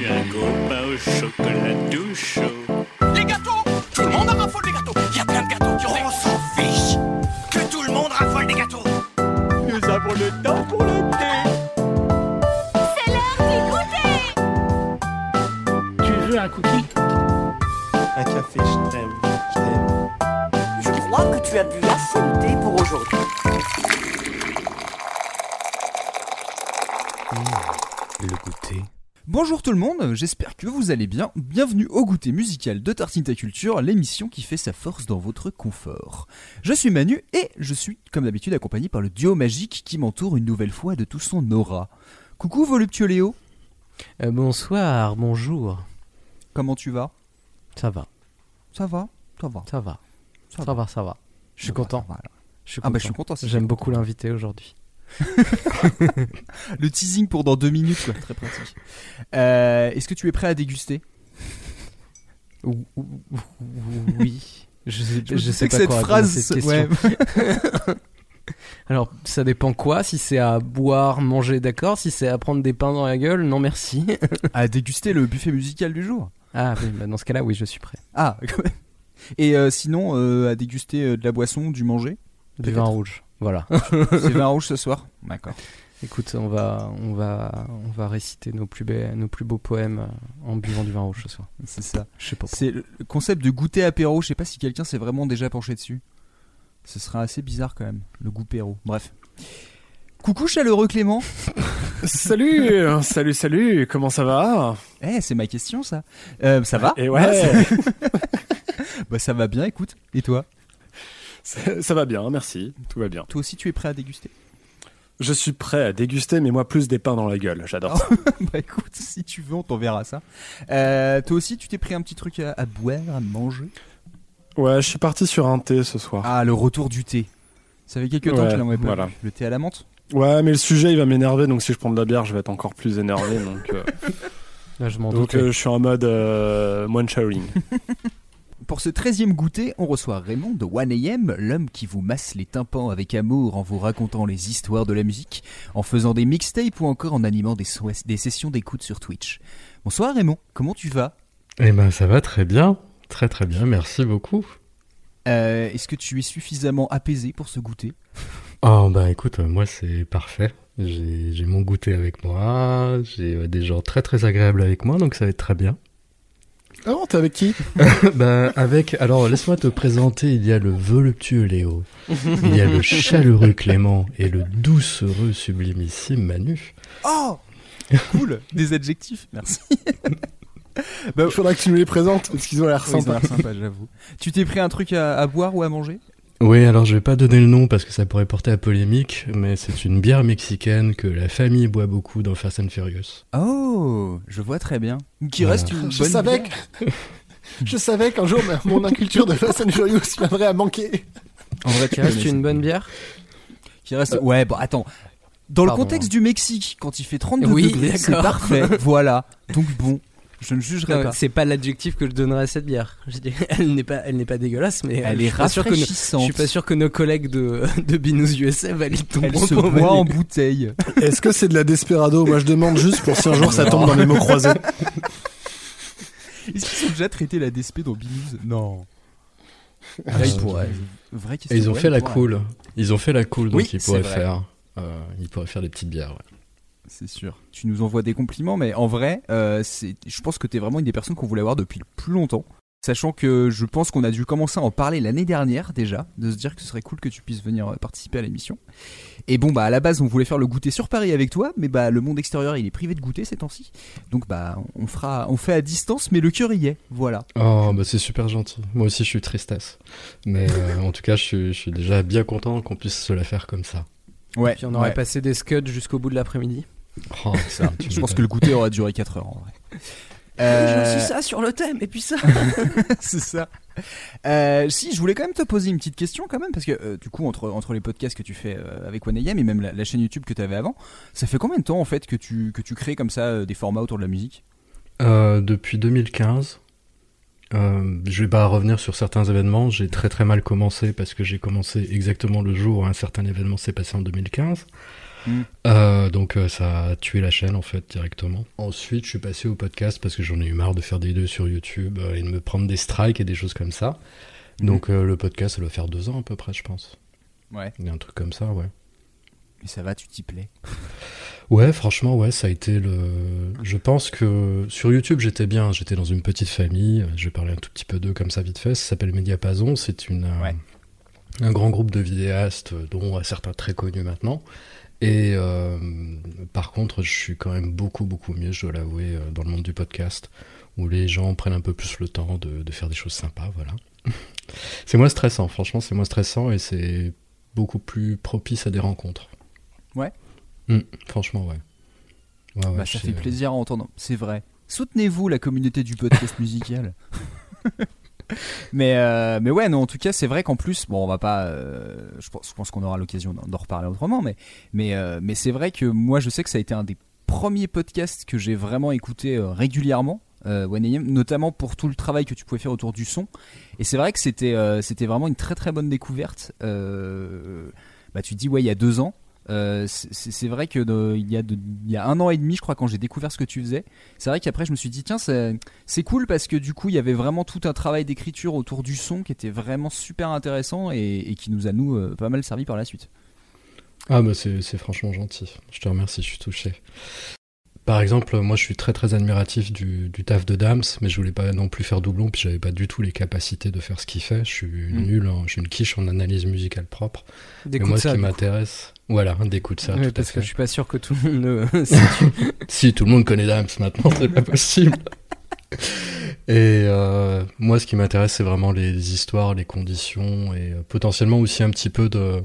suis un copain au chocolat tout Bonjour tout le monde, j'espère que vous allez bien. Bienvenue au goûter musical de Tartinta Culture, l'émission qui fait sa force dans votre confort. Je suis Manu et je suis, comme d'habitude, accompagné par le duo magique qui m'entoure une nouvelle fois de tout son aura. Coucou voluptueux Léo, Euh, bonsoir, bonjour. comment tu vas? Ça va, Ça va? Ça va. ça va, Ça va, ça va. Je suis content. Je suis Ah bah je suis content. J'aime beaucoup l'invité aujourd'hui. Le teasing pour dans deux minutes, quoi. Très pratique. Euh, Est-ce que tu es prêt à déguster? Ou- ou- ou- Oui. Je sais, Je, je me sais doutais pas que cette quoi phrase. cette question. ouais. Alors, ça dépend quoi? Si c'est à boire, manger, d'accord. Si c'est à prendre des pains dans la gueule, non merci. à déguster le buffet musical du jour. ah oui, bah dans ce cas-là, oui, je suis prêt. Ah, quand même. Et euh, sinon, euh, à déguster de la boisson, du manger? Du vin rouge. Voilà. C'est vin rouge ce soir D'accord. Écoute, on va, on va, on va réciter nos plus, be- nos plus beaux poèmes euh, en buvant du vin rouge ce soir. C'est ça. Je sais pas. C'est le concept de goûter apéro. Je sais pas si quelqu'un s'est vraiment déjà penché dessus. Ce sera assez bizarre quand même, le goût péro. Bref. Coucou chaleureux Clément. Salut, salut, salut, comment ça va? Eh, c'est ma question ça. Euh, ça va? Et ouais, Ah, ça... bah, ça va bien, écoute. Et toi? Ça, ça va bien, merci, tout va bien. Toi aussi, tu es prêt à déguster? Je suis prêt à déguster, mais moi plus des pains dans la gueule, j'adore ça. Bah écoute, si tu veux, on t'enverra ça. Euh, toi aussi, tu t'es pris un petit truc à, à boire, à manger? Ouais, je suis parti sur un thé ce soir. Ah, le retour du thé. Ça fait quelques temps Ouais, que je l'en pas voilà. Le thé à la menthe? Ouais, mais le sujet il va m'énerver, donc si je prends de la bière, je vais être encore plus énervé. donc euh, Là, je m'en donc euh, je suis en mode euh, moine sharing. Pour ce 13e goûter, on reçoit Raymond de 1AM, l'homme qui vous masse les tympans avec amour en vous racontant les histoires de la musique, en faisant des mixtapes ou encore en animant des, so- des sessions d'écoute sur Twitch. Bonsoir Raymond, comment tu vas? Eh ben ça va très bien, très très bien, merci beaucoup. Euh, Est-ce que tu es suffisamment apaisé pour ce goûter? Oh bah écoute, euh, moi c'est parfait. J'ai j'ai mon goûter avec moi, j'ai euh, des gens très très agréables avec moi, donc ça va être très bien. Ah bon, t'es avec qui bah avec, alors laisse-moi te présenter, il y a le voluptueux Léo, il y a le chaleureux Clément et le doucereux sublimissime Manu. Oh Cool Des adjectifs, merci. Il faudra que tu nous les présentes, parce qu'ils ont l'air sympas. l'air sympa, j'avoue. Tu t'es pris un truc à, à boire ou à manger? Oui, alors je vais pas donner le nom parce que ça pourrait porter à polémique, mais c'est une bière mexicaine que la famille boit beaucoup dans Fast and Furious. Oh, je vois très bien. Qui Voilà. reste une Je bonne savais bière. que... Je savais qu'un jour mon inculture de Fast and Furious viendrait à manquer. En vrai, Qui reste une bonne bière Qui reste. Ouais, bon, attends. Dans le contexte du Mexique, quand il fait 32 Oui, degrés, c'est parfait. voilà. Donc bon, je ne jugerai Non, pas. C'est pas l'adjectif que je donnerais à cette bière. Je dis, elle n'est pas, elle n'est pas dégueulasse, mais Elle je est suis pas sûr que nos- rafraîchissante. je suis pas sûr que nos collègues de, de Binous USA valident ton Elle se boit en bouteille. Est-ce que c'est de la Desperado? Moi je demande juste pour si un jour ça tombe dans les mots croisés. Est-ce qu'ils ont déjà traité la DSP dans Binous? Non. Ah, Ah, ils je- pourraient. Vraie Et question. ils ont fait la cool. Ils ont fait la cool, donc Oui, ils pourraient vrai. faire. euh, ils pourraient faire des petites bières. ouais. C'est sûr. Tu nous envoies des compliments, mais en vrai, euh, c'est, je pense que t'es vraiment une des personnes qu'on voulait avoir depuis le plus longtemps. Sachant que je pense qu'on a dû commencer à en parler l'année dernière déjà, de se dire que ce serait cool que tu puisses venir euh, participer à l'émission. Et bon, bah à la base, on voulait faire le goûter sur Paris avec toi, mais bah le monde extérieur il est privé de goûter ces temps-ci. Donc bah on fera, on fait à distance, mais le cœur y est. Voilà. Oh, bah c'est super gentil. Moi aussi, je suis tristesse. Mais euh, en tout cas, je suis, je suis déjà bien content qu'on puisse se la faire comme ça. Ouais. Puis on aurait ouais. passé des scuds jusqu'au bout de l'après-midi. Oh, ça, tu Je pense que le goûter aura duré 4 heures en vrai. Euh, ça sur le thème, et puis ça. c'est ça. Euh, si, je voulais quand même te poser une petite question quand même, parce que euh, du coup, entre, entre les podcasts que tu fais euh, avec OneAM et même la, la chaîne YouTube que tu avais avant, ça fait combien de temps en fait que tu, que tu crées comme ça euh, des formats autour de la musique? Euh, depuis 2015. Euh, je vais pas revenir sur certains événements. J'ai très très mal commencé parce que j'ai commencé exactement le jour où un certain événement s'est passé en 2015. Mm. Euh, donc euh, ça a tué la chaîne en fait directement. Ensuite, je suis passé au podcast parce que j'en ai eu marre de faire des vidéos sur YouTube euh, et de me prendre des strikes et des choses comme ça. Mhm. Donc euh, le podcast, ça doit faire deux ans à peu près, je pense. Ouais. Il y a un truc comme ça, ouais. Mais ça va, tu t'y plais. Ouais, franchement, ouais, ça a été le. Je pense que sur YouTube, j'étais bien. J'étais dans une petite famille. Je vais parler un tout petit peu d'eux comme ça vite fait. Ça s'appelle Mediapason. C'est une euh, Ouais. un grand groupe de vidéastes, dont certains très connus maintenant. Et euh, par contre, je suis quand même beaucoup beaucoup mieux, je dois l'avouer, euh, dans le monde du podcast, où les gens prennent un peu plus le temps de, de faire des choses sympas. Voilà. c'est moins stressant. Franchement, c'est moins stressant et c'est beaucoup plus propice à des rencontres. Ouais. Mm, franchement, ouais. Ouais, ouais, bah, ça fait plaisir à entendre. C'est vrai. Soutenez-vous la communauté du podcast musical. mais, euh, mais ouais, non, en tout cas, c'est vrai qu'en plus, bon, on va pas. euh, je pense, qu'on aura l'occasion d'en reparler autrement, mais, mais, euh, mais c'est vrai que moi, je sais que ça a été un des premiers podcasts que j'ai vraiment écouté régulièrement. 1AM, notamment pour tout le travail que tu pouvais faire autour du son et c'est vrai que c'était vraiment une très très bonne découverte bah tu dis ouais il y a deux ans euh, c'est vrai que il, y a un an et demi, je crois, quand j'ai découvert ce que tu faisais, c'est vrai qu'après je me suis dit tiens c'est cool parce que du coup il y avait vraiment tout un travail d'écriture autour du son qui était vraiment super intéressant et, qui nous a nous euh, pas mal servi par la suite. Ah bah c'est franchement gentil. Je te remercie, je suis touché. Par exemple, moi je suis très très admiratif du, du taf de Dams, mais je voulais pas non plus faire doublon, puis j'avais pas du tout les capacités de faire ce qu'il fait. Je suis Mm. nul, en- je suis une quiche en analyse musicale propre. Mais moi ce qui m'intéresse, voilà, d'écoute ça. Tout à parce que je suis pas sûr que tout le monde le. Si tout le monde connaît Dams maintenant, c'est pas possible. Et euh, moi, ce qui m'intéresse, c'est vraiment les histoires, les conditions et euh, potentiellement aussi un petit peu de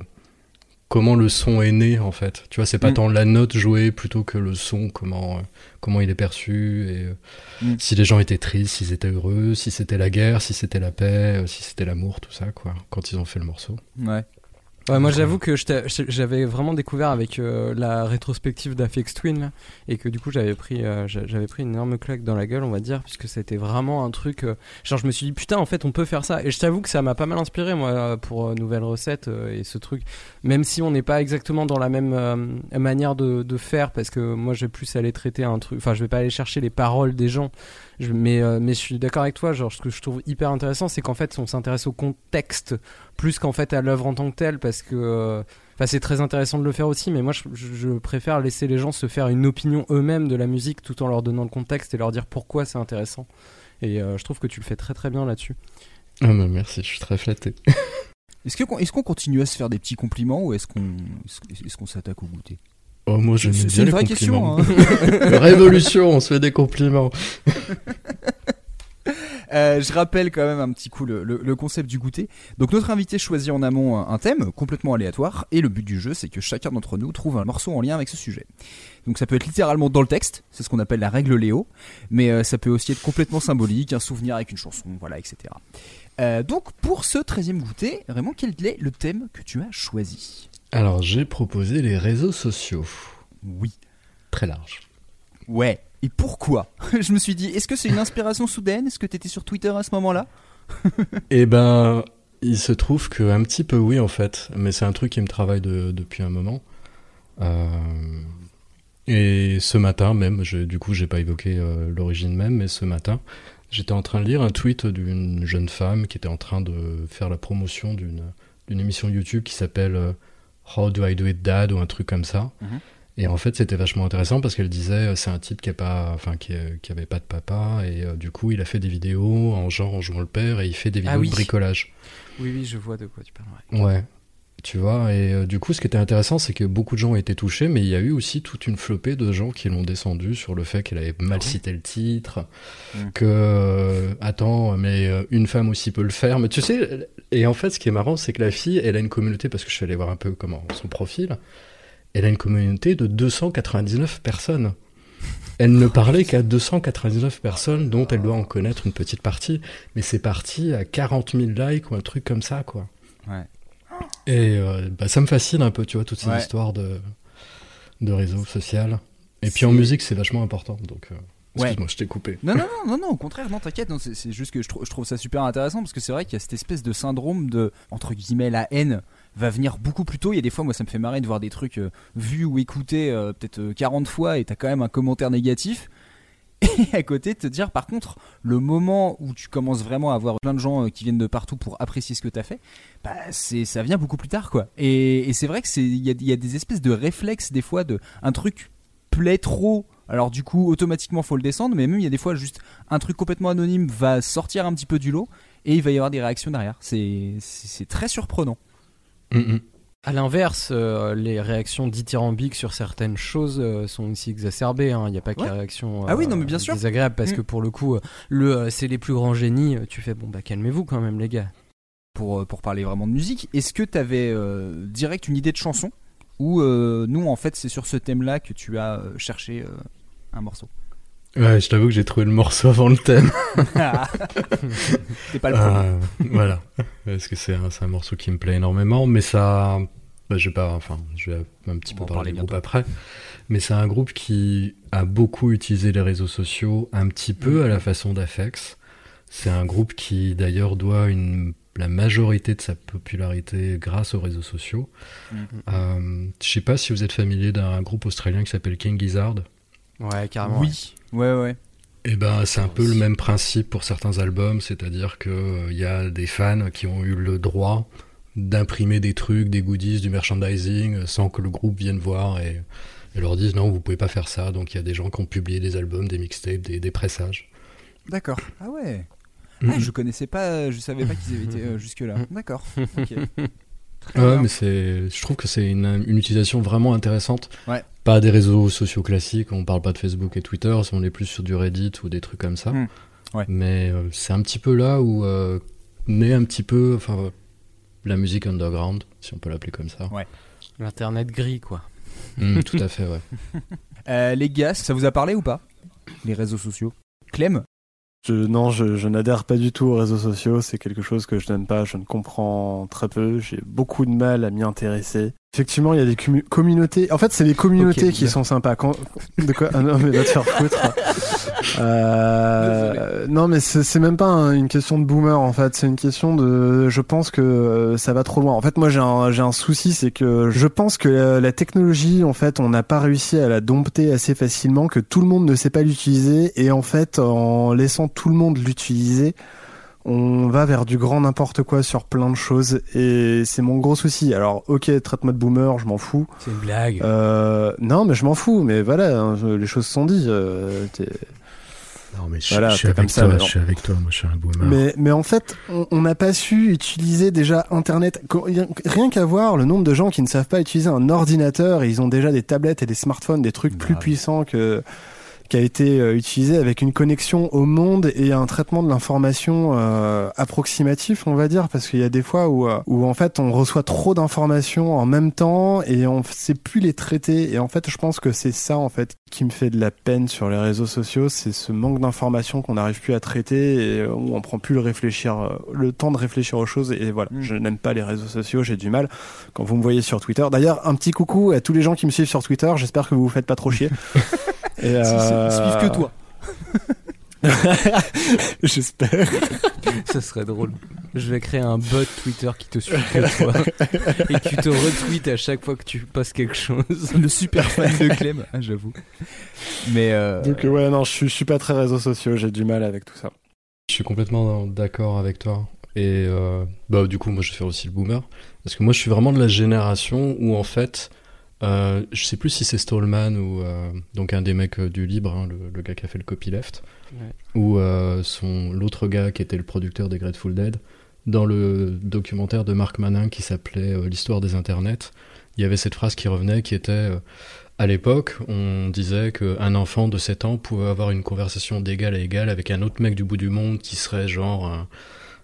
comment le son est né en fait. Tu vois, c'est pas Mm. tant la note jouée plutôt que le son, comment euh, comment il est perçu et euh, Mm. si les gens étaient tristes, s'ils étaient heureux, si c'était la guerre, si c'était la paix, euh, si c'était l'amour, tout ça quoi. Quand ils ont fait le morceau. Ouais. Ouais, moi j'avoue que j'avais vraiment découvert avec euh, la rétrospective d'Afex Twin là, et que du coup j'avais pris euh, j'a- j'avais pris une énorme claque dans la gueule on va dire puisque c'était vraiment un truc euh, genre je me suis dit putain en fait on peut faire ça. Et je t'avoue que ça m'a pas mal inspiré moi pour euh, nouvelles recettes euh, et ce truc. Même si on n'est pas exactement dans la même euh, manière de, de faire parce que moi je vais plus aller traiter un truc enfin je vais pas aller chercher les paroles des gens je- mais euh, mais je suis d'accord avec toi genre ce que je trouve hyper intéressant c'est qu'en fait on s'intéresse au contexte plus qu'en fait à l'œuvre en tant que telle parce que euh, enfin c'est très intéressant de le faire aussi mais moi je, préfère laisser les gens se faire une opinion eux-mêmes de la musique tout en leur donnant le contexte et leur dire pourquoi c'est intéressant. Et euh, je trouve que tu le fais très très bien là-dessus. Ah bah merci, je suis très flatté. Est-ce que est-ce qu'on continue à se faire des petits compliments ou est-ce qu'on est-ce qu'on s'attaque au goûter? Oh moi je C'est c'est une vraie question. hein. Révolution, on se fait des compliments. Euh, je rappelle quand même un petit coup le, le- le concept du goûter. Donc notre invité choisit en amont un, un thème complètement aléatoire et le but du jeu c'est que chacun d'entre nous trouve un morceau en lien avec ce sujet. Donc ça peut être littéralement dans le texte, c'est ce qu'on appelle la règle Léo, mais euh, ça peut aussi être complètement symbolique, un souvenir avec une chanson, voilà, etc. Euh, donc pour ce 13e goûter, Raymond, quel est le thème que tu as choisi? Alors j'ai proposé les réseaux sociaux. Oui. Très large. Ouais. Et pourquoi Je me suis dit, est-ce que c'est une inspiration soudaine? Est-ce que t'étais sur Twitter à ce moment-là? Eh ben, il se trouve que un petit peu oui en fait, mais c'est un truc qui me travaille de- depuis un moment. Euh, et ce matin même, je, du coup j'ai pas évoqué euh, l'origine même, mais ce matin, j'étais en train de lire un tweet d'une jeune femme qui était en train de faire la promotion d'une d'une émission YouTube qui s'appelle euh, How Do I Do It Dad ou un truc comme ça. Mhm. Et en fait, c'était vachement intéressant parce qu'elle disait euh, c'est un type qui a pas, enfin qui, euh, qui avait pas de papa et euh, du coup il a fait des vidéos en genre en jouant le père et il fait des vidéos Ah oui. de bricolage. oui oui je vois de quoi tu parles ouais. Ouais. Tu vois, et euh, du coup, ce qui était intéressant, c'est que beaucoup de gens ont été touchés, mais il y a eu aussi toute une flopée de gens qui l'ont descendu sur le fait qu'elle avait mal cité le titre, Mm. que, euh, attends, mais euh, une femme aussi peut le faire. Mais tu sais, et en fait, ce qui est marrant, c'est que la fille, elle a une communauté, parce que je suis allé voir un peu comment son profil, elle a une communauté de 299 personnes. Elle ne parlait qu'à 299 personnes, dont elle doit en connaître une petite partie, mais c'est parti à 40 000 likes ou un truc comme ça, quoi. Ouais. Et euh, bah, ça me fascine un peu, tu vois, toutes ces Ouais. histoires de, de réseaux sociaux. Et puis en musique, c'est vachement important. Donc, euh, Ouais. Excuse-moi, je t'ai coupé. Non, non, non, non, non, au contraire, non, t'inquiète, non, c'est c'est juste que je, trou- je trouve ça super intéressant parce que c'est vrai qu'il y a cette espèce de syndrome de, entre guillemets, la haine va venir beaucoup plus tôt. Il y a des fois, moi, ça me fait marrer de voir des trucs euh, vus ou écoutés peut-être euh, 40 fois et t'as quand même un commentaire négatif. Et à côté, te dire, par contre, le moment où tu commences vraiment à avoir plein de gens euh, qui viennent de partout pour apprécier ce que t'as fait, bah, ça vient beaucoup plus tard, quoi. Et, c'est vrai que c'est, il y a, y a des espèces de réflexes, des fois, de un truc plaît trop. Alors du coup, automatiquement, faut le descendre, mais même il y a des fois juste un truc complètement anonyme va sortir un petit peu du lot et il va y avoir des réactions derrière. C'est très surprenant. Mm, mm. À l'inverse, euh, les réactions dithyrambiques sur certaines choses euh, sont aussi exacerbées. hein. Il n'y a pas que Ouais. les réactions euh, Ah oui, non, mais bien sûr. désagréables parce Mm. que pour le coup, le c'est les plus grands génies. Tu fais bon bah calmez-vous quand même les gars. Pour, pour parler vraiment de musique, est-ce que tu avais direct une idée de chanson? Ou nous en fait c'est sur ce thème-là que tu as cherché un morceau? Ouais, je t'avoue que j'ai trouvé le morceau avant le thème. T'es pas le premier. Euh, voilà. Parce que c'est un, c'est un morceau qui me plaît énormément, mais ça. bah, je vais pas. Enfin, je vais un petit On peu parler du groupe après. Mais c'est un groupe qui a beaucoup utilisé les réseaux sociaux, un petit peu à la façon d'Afex. C'est un groupe qui d'ailleurs doit une, la majorité de sa popularité grâce aux réseaux sociaux. Mhm. Euh, je sais pas si vous êtes familier d'un groupe australien qui s'appelle King Gizzard. Ouais carrément. oui, ouais, ouais. Eh ben, c'est un peu le même principe pour certains albums, c'est-à-dire que il y a des fans qui ont eu le droit d'imprimer des trucs, des goodies, du merchandising, euh, sans que le groupe vienne voir et, et leur dise non, vous pouvez pas faire ça. Donc il y a des gens qui ont publié des albums, des mixtapes, des, des pressages. D'accord. Ah ouais. Mhm. Ah, je connaissais pas, je savais pas qu'ils avaient été euh, jusque là. D'accord. Ok. Très Ouais, bien. mais c'est, je trouve que c'est une, une utilisation vraiment intéressante. Ouais. Pas des réseaux sociaux classiques, on parle pas de Facebook et Twitter, on est plus sur du Reddit ou des trucs comme ça. Mm. Ouais. Mais euh, c'est un petit peu là où euh, naît un petit peu, enfin, la musique underground, si on peut l'appeler comme ça. Ouais. L'internet gris quoi. Mm, tout à fait, ouais. Euh, les gars, ça vous a parlé ou pas Les réseaux sociaux? Clem? Je, non, je, je n'adhère pas du tout aux réseaux sociaux. C'est quelque chose que je n'aime pas. Je ne comprends très peu. J'ai beaucoup de mal à m'y intéresser. Effectivement, il y a des commu- communautés. En fait, c'est les communautés qui bien. sont sympas. Quand... De quoi? Ah non, mais va te faire foutre. Euh, non, mais c'est même pas un- une question de boomer en fait. C'est une question de. Je pense que euh, ça va trop loin. En fait, moi j'ai un, souci, c'est que je pense que la, la technologie, en fait, on n'a pas réussi à la dompter assez facilement, que tout le monde ne sait pas l'utiliser, et en fait, en laissant tout le monde l'utiliser, on va vers du grand n'importe quoi sur plein de choses, et c'est mon gros souci. Alors, ok, traite-moi de boomer, je m'en fous. C'est une blague. Euh, non, mais je m'en fous. Mais voilà, hein, les choses sont dites. euh, Non, mais je, Voilà, je suis comme avec ça, toi, je suis avec toi, moi je suis un boomer. Mais, mais en fait, on n'a pas su utiliser déjà Internet. Rien- qu'à voir le nombre de gens qui ne savent pas utiliser un ordinateur, et ils ont déjà des tablettes et des smartphones, des trucs plus Grave. puissants que qui a été euh, utilisé avec une connexion au monde et un traitement de l'information euh, approximatif, on va dire, parce qu'il y a des fois où, euh, où en fait on reçoit trop d'informations en même temps et on sait plus les traiter. Et en fait, je pense que c'est ça en fait qui me fait de la peine sur les réseaux sociaux, c'est ce manque d'informations qu'on n'arrive plus à traiter et euh, où on prend plus le réfléchir, le temps de réfléchir aux choses. Et voilà, Mm. je n'aime pas les réseaux sociaux, j'ai du mal quand vous me voyez sur Twitter. D'ailleurs, un petit coucou à tous les gens qui me suivent sur Twitter. J'espère que vous vous faites pas trop chier. Et, euh, Suivent que toi. J'espère. Ça serait drôle. Je vais créer un bot Twitter qui te suit que toi et qui te retweet à chaque fois que tu postes quelque chose. Le super fan de Clem, ah, j'avoue. Mais euh, Donc euh, ouais, non, je suis, je suis pas très réseaux sociaux. J'ai du mal avec tout ça. Je suis complètement d'accord avec toi. Et euh, bah, du coup, moi, je vais faire aussi le boomer. Parce que moi, je suis vraiment de la génération où, en fait, euh, je sais plus si c'est Stallman ou euh, donc un des mecs euh, du Libre, hein, le, le gars qui a fait le copyleft, Ouais. ou euh, son l'autre gars qui était le producteur des Grateful Dead. Dans le documentaire de Marc Manin qui s'appelait L'histoire des internets, il y avait cette phrase qui revenait qui était à l'époque, on disait qu'un enfant de 7 ans pouvait avoir une conversation d'égal à égal avec un autre mec du bout du monde qui serait genre un,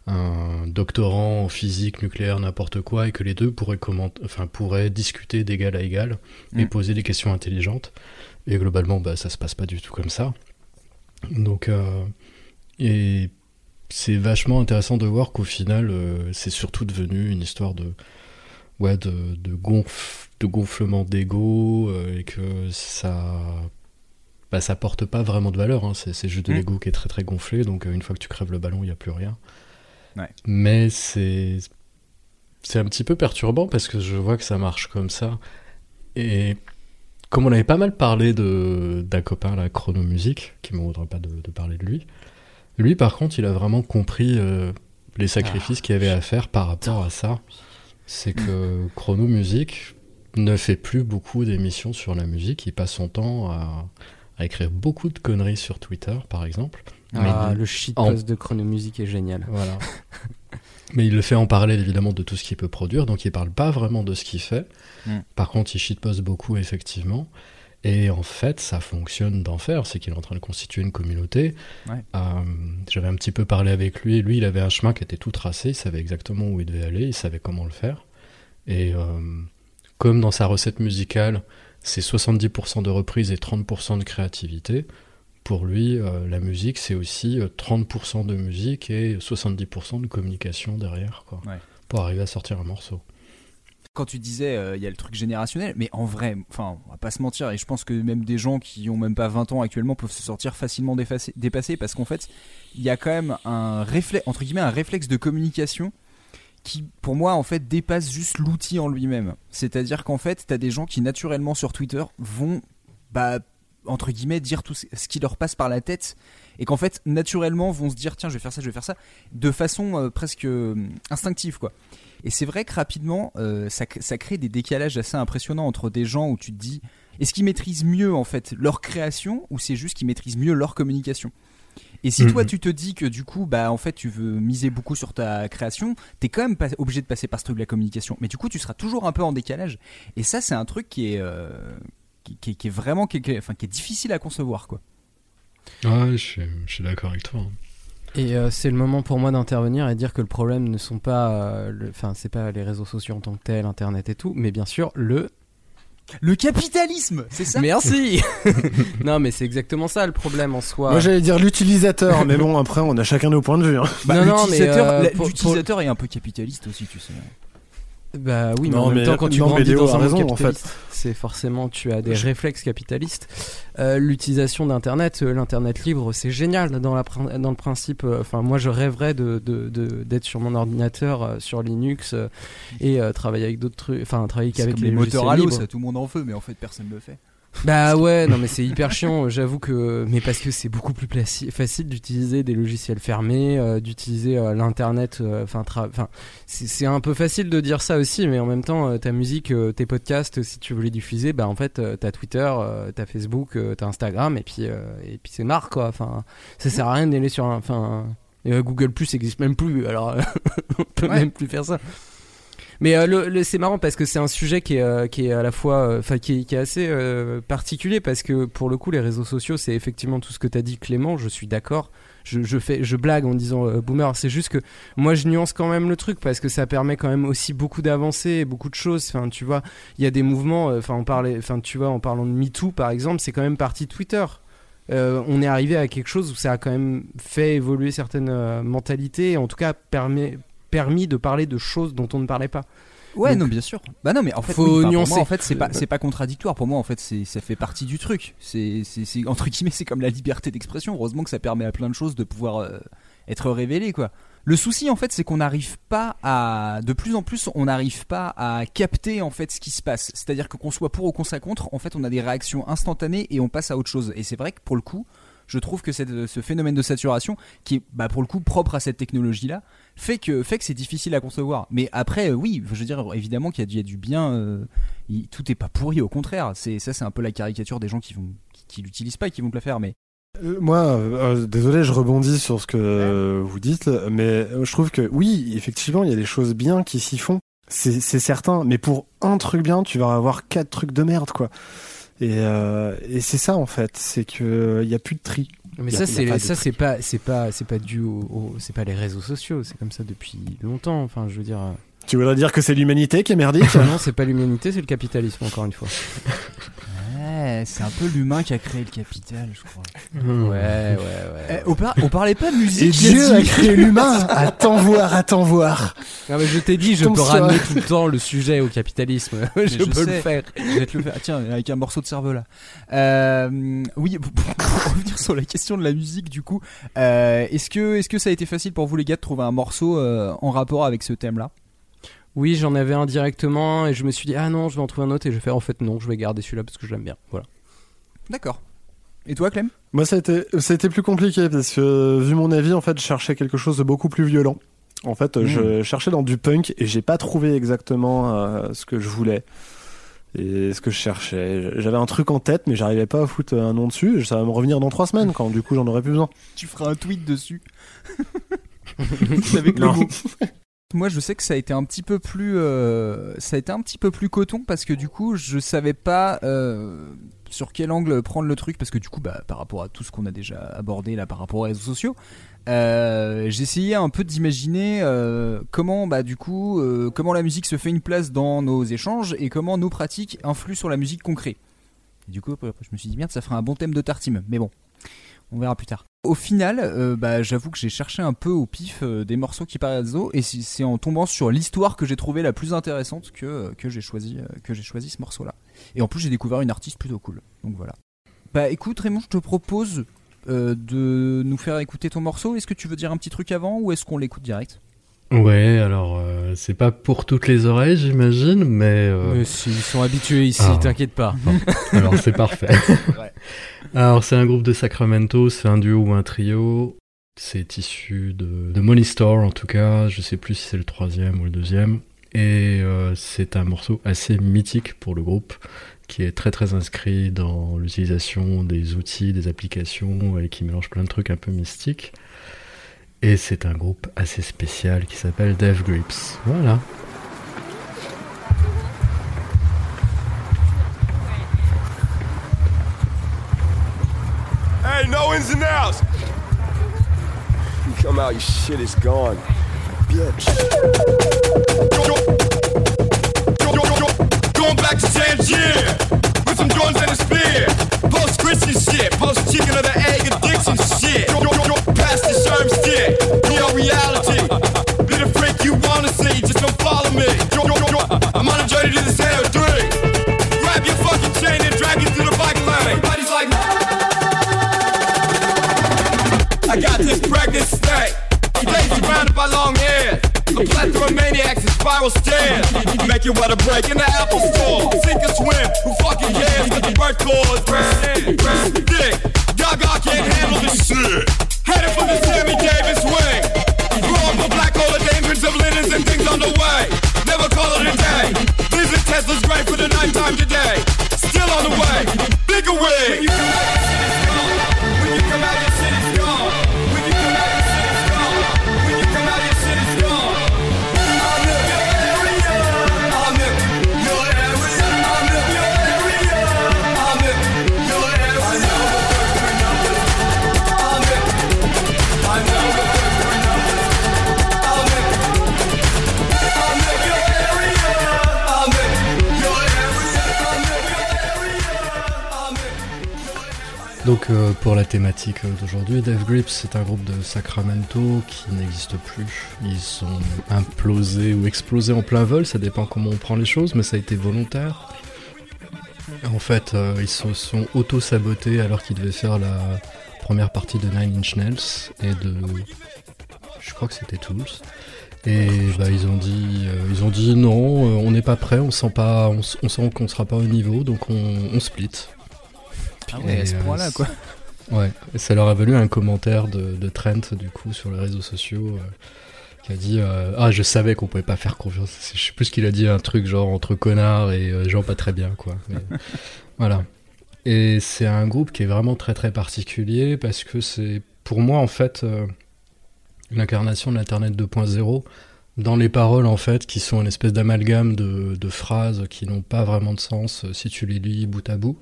un doctorant en physique nucléaire, n'importe quoi, et que les deux pourraient, comment... enfin, pourraient discuter d'égal à égal et Mm. poser des questions intelligentes. Et globalement, bah, ça se passe pas du tout comme ça. Donc, euh, et c'est vachement intéressant de voir qu'au final, euh, c'est surtout devenu une histoire de, ouais, de, de, gonf- de gonflement d'ego euh, et que ça, bah, ça porte pas vraiment de valeur. hein. C'est c'est juste de Mm. l'ego qui est très très gonflé. Donc une fois que tu crèves le ballon, il n'y a plus rien. Ouais. Mais c'est c'est un petit peu perturbant parce que je vois que ça marche comme ça. Et comme on avait pas mal parlé d'un copain, la Chronomusique, qui m'en voudrait pas de, de parler de lui. Lui, par contre, il a vraiment compris euh, les sacrifices qu'il y avait à faire par rapport à ça. C'est que Chronomusique ne fait plus beaucoup d'émissions sur la musique. Il passe son temps à, à écrire beaucoup de conneries sur Twitter, par exemple. Ah, Mais- le shitpost de Chronomusique est génial. voilà. Mais il le fait en parallèle évidemment de tout ce qu'il peut produire, donc il parle pas vraiment de ce qu'il fait. Mm. Par contre, il shitpost beaucoup effectivement. Et en fait, ça fonctionne d'enfer, c'est qu'il est en train de constituer une communauté. Ouais. Euh, J'avais un petit peu parlé avec lui. Lui, il avait un chemin qui était tout tracé, il savait exactement où il devait aller, il savait comment le faire. Et euh, comme dans sa recette musicale, c'est 70% de reprise et 30% de créativité. Pour lui, euh, la musique, c'est aussi euh, 30% de musique et 70% de communication derrière, quoi, Ouais. pour arriver à sortir un morceau. Quand tu disais, euh, il y a le truc générationnel, mais en vrai, enfin, on va pas se mentir, et je pense que même des gens qui ont même pas 20 ans actuellement peuvent se sortir facilement dépassés, parce qu'en fait, il y a quand même un réflexe, entre guillemets, un réflexe de communication qui, pour moi, en fait, dépasse juste l'outil en lui-même. C'est-à-dire qu'en fait, t'as des gens qui, naturellement, sur Twitter, vont, bah, entre guillemets, dire tout ce qui leur passe par la tête, et qu'en fait, naturellement, vont se dire, tiens, je vais faire ça, je vais faire ça, de façon euh, presque euh, instinctive, quoi. Et c'est vrai que rapidement, euh, ça, ça crée des décalages assez impressionnants entre des gens où tu te dis, est-ce qu'ils maîtrisent mieux en fait leur création ou c'est juste qu'ils maîtrisent mieux leur communication? Et si Mhm. toi tu te dis que du coup, bah en fait tu veux miser beaucoup sur ta création, t'es quand même pas obligé de passer par ce truc de la communication. Mais du coup, tu seras toujours un peu en décalage. Et ça, c'est un truc qui est, qui, qui- qui est vraiment, qui, qui- enfin, qui est difficile à concevoir quoi. Ouais, je suis, je suis d'accord avec toi. hein. Et euh, c'est le moment pour moi d'intervenir et dire que le problème ne sont pas, euh, enfin c'est pas les réseaux sociaux en tant que tel, internet et tout, mais bien sûr le. Le capitalisme, c'est ça? Merci. non mais c'est exactement ça le problème en soi. Moi j'allais dire l'utilisateur, mais bon après on a chacun nos points de vue. hein. Bah, Non, non, mais, euh, pour- l'utilisateur est un peu capitaliste aussi, tu sais. Bah oui, mais Non, en même temps, quand tu grandis dans un monde raison, en fait. c'est forcément tu as des réflexes capitalistes. Euh, L'utilisation d'Internet, euh, l'Internet libre, c'est génial dans, la, dans le principe. euh, Enfin, moi, je rêverais de d'être sur mon ordinateur, sur Linux, et travailler avec d'autres trucs. Enfin, travailler qu'avec les, les moteurs à l'eau, ça tout le monde en veut, mais en fait personne ne le fait. Bah ouais, non mais c'est hyper chiant, j'avoue que mais parce que c'est beaucoup plus facile d'utiliser des logiciels fermés, euh, d'utiliser euh, l'internet euh, enfin enfin c'est un peu facile de dire ça aussi mais en même temps ta musique, tes podcasts si tu veux les diffuser, bah en fait t'as Twitter, t'as Facebook, t'as Instagram et puis et puis c'est marre quoi. Enfin ça sert à rien d'aller sur un enfin Google Plus existe même plus alors on peut Ouais. même plus faire ça. Mais euh, le, c'est marrant parce que c'est un sujet qui est, euh, qui est à la fois, euh, enfin qui, qui est assez particulier parce que pour le coup les réseaux sociaux c'est effectivement tout ce que t'as dit Clément, je suis d'accord. Je, je fais, je blague en disant boomer. C'est juste que moi je nuance quand même le truc parce que ça permet quand même aussi beaucoup d'avancées, beaucoup de choses. Enfin tu vois, il y a des mouvements. Enfin on parlait, enfin tu vois en parlant de MeToo par exemple, c'est quand même parti de Twitter. On est arrivé à quelque chose où ça a quand même fait évoluer certaines mentalités, en tout cas permet, permis de parler de choses dont on ne parlait pas. Ouais, Donc, non, bien sûr. Bah non, mais en fait, faut oui, enfin, pour nuancer. moi, en fait, c'est pas, c'est pas contradictoire. Pour moi, en fait, c'est, ça fait partie du truc. C'est, c'est, c'est- entre guillemets, c'est comme la liberté d'expression. Heureusement que ça permet à plein de choses de pouvoir euh, être révélées, quoi. Le souci, en fait, c'est qu'on n'arrive pas à, de plus en plus, on n'arrive pas à capter en fait ce qui se passe. C'est-à-dire que qu'on soit pour ou qu'on soit contre, en fait, on a des réactions instantanées et on passe à autre chose. Et c'est vrai que pour le coup, je trouve que cette- ce phénomène de saturation, qui est bah, pour le coup propre à cette technologie-là, fait que, fait que c'est difficile à concevoir. Mais après, euh, oui, je veux dire, évidemment qu'il y, a du- il y a du bien. euh, il- tout n'est pas pourri, au contraire. C'est ça, c'est un peu la caricature des gens qui vont, qui, qui l'utilisent pas et qui vont te le faire. Mais Euh, Moi, euh, désolé, je rebondis sur ce que euh, vous dites, mais je trouve que oui, effectivement, il y a des choses bien qui s'y font. C'est c'est certain, mais pour un truc bien, tu vas avoir quatre trucs de merde, quoi. Et, euh, et c'est ça en fait, c'est que il y a plus de tri. Mais a- ça c'est ça c'est pas c'est pas c'est pas dû au, au- c'est pas les réseaux sociaux, c'est comme ça depuis longtemps. Enfin, je veux dire. euh, Tu voudrais dire que c'est l'humanité qui est merdique? Non, c'est pas l'humanité, c'est le capitalisme encore une fois. ouais, c'est un peu l'humain qui a créé le capital, je crois. Ouais, ouais, ouais. Eh, on, par- on parlait pas de Et musique. Dieu a créé l'humain. Attends voir, attends voir. Non, mais je t'ai dit, je peux sur- ramener tout le temps le sujet au capitalisme. je, je peux sais. le faire. Je vais te le faire. Tiens, avec un morceau de cerveau là. Euh, oui, pour, revenir sur la question de la musique, du coup, euh, est-ce que, est-ce que ça a été facile pour vous les gars de trouver un morceau euh, en rapport avec ce thème-là? Oui, j'en avais un directement et je me suis dit, ah non, je vais en trouver un autre et je vais faire, en fait, non, je vais garder celui-là parce que je l'aime bien. Voilà. D'accord. Et toi, Clem? Moi, ça a été, ça a été plus compliqué parce que, vu mon avis, en fait, je cherchais quelque chose de beaucoup plus violent. En fait, Mm. je cherchais dans du punk et j'ai pas trouvé exactement euh, ce que je voulais et ce que je cherchais. J'avais un truc en tête, mais j'arrivais pas à foutre un nom dessus. Ça va me revenir dans trois semaines quand, du coup, j'en aurais plus besoin. Tu feras un tweet dessus. avec le Non. Moi, je sais que ça a été un petit peu plus, euh, ça a été un petit peu plus coton parce que du coup, je savais pas euh, sur quel angle prendre le truc parce que du coup, bah, par rapport à tout ce qu'on a déjà abordé là, par rapport aux réseaux sociaux, euh, j'essayais un peu d'imaginer comment, bah, du coup, comment la musique se fait une place dans nos échanges et comment nos pratiques influent sur la musique. Et du coup, je me suis dit merde, ça ferait un bon thème de Tartime, mais bon, on verra plus tard. Au final, euh, bah, j'avoue que j'ai cherché un peu au pif euh, des morceaux qui paraissent aux et c'est c'est en tombant sur l'histoire que j'ai trouvé la plus intéressante que, euh, que j'ai choisi, euh, que j'ai choisi ce morceau-là. Et en plus, j'ai découvert une artiste plutôt cool. Donc voilà. Bah écoute, Raymond, je te propose euh, de nous faire écouter ton morceau. Est-ce que tu veux dire un petit truc avant ou est-ce qu'on l'écoute direct? Ouais, alors euh, c'est pas pour toutes les oreilles, j'imagine, mais, euh, Mais si, ils sont habitués ici, Ah. t'inquiète pas. alors c'est parfait. Ouais. Alors c'est un groupe de Sacramento, c'est un duo ou un trio. C'est issu de, Money Store en tout cas. Je sais plus si c'est le troisième ou le deuxième. Et euh, c'est un morceau assez mythique pour le groupe, qui est très très inscrit dans l'utilisation des outils, des applications et qui mélange plein de trucs un peu mystiques. Et c'est un groupe assez spécial qui s'appelle Dev Grips. Voilà. Hey, no ins and outs. You come out, your shit is gone. Bitch. Going back to Tangier with some joints and a spear. Post Christian shit, post chicken of the egg addiction shit. Past the sherm stick, real reality. Be the freak you wanna see, just don't follow me. I'm on a journey to the center three. Grab your fucking chain and drag it through the I got this pregnant snake. Daisy surrounded by long hair. A plethora of maniacs and spiral stairs. Make it weather break in the Apple store. Sink or swim, who fucking cares? But the birth cause, press in, press dick. Gaga can't handle this shit. Headed for the Sammy Davis wing. Up a black hole of dangerous of linens and things on the way. Never call it a day. Visit Tesla's great for the nighttime today. Still on the way. Bigger wig. Donc euh, pour la thématique d'aujourd'hui, Death Grips c'est un groupe de Sacramento qui n'existe plus. Ils sont implosés ou explosés en plein vol, ça dépend comment on prend les choses, mais ça a été volontaire. En fait, euh, ils se sont auto-sabotés alors qu'ils devaient faire la première partie de Nine Inch Nails et de... Je crois que c'était Tools. Et bah, ils ont dit, euh, ils ont dit non, on n'est pas prêt, on sent pas, on, sent qu'on sera pas au niveau, donc on, on split. Ah ouais, à ce euh, point-là, quoi. Ouais, et ça leur a valu un commentaire de, de Trent, du coup, sur les réseaux sociaux, euh, qui a dit euh, Ah, je savais qu'on pouvait pas faire confiance. Je sais plus ce qu'il a dit, un truc genre entre connards et euh, gens pas très bien, quoi. Mais, voilà. Et c'est un groupe qui est vraiment très très particulier parce que c'est, pour moi, en fait, l'incarnation de l'Internet 2.0 dans les paroles, en fait, qui sont une espèce d'amalgame de, de phrases qui n'ont pas vraiment de sens si tu les lis bout à bout.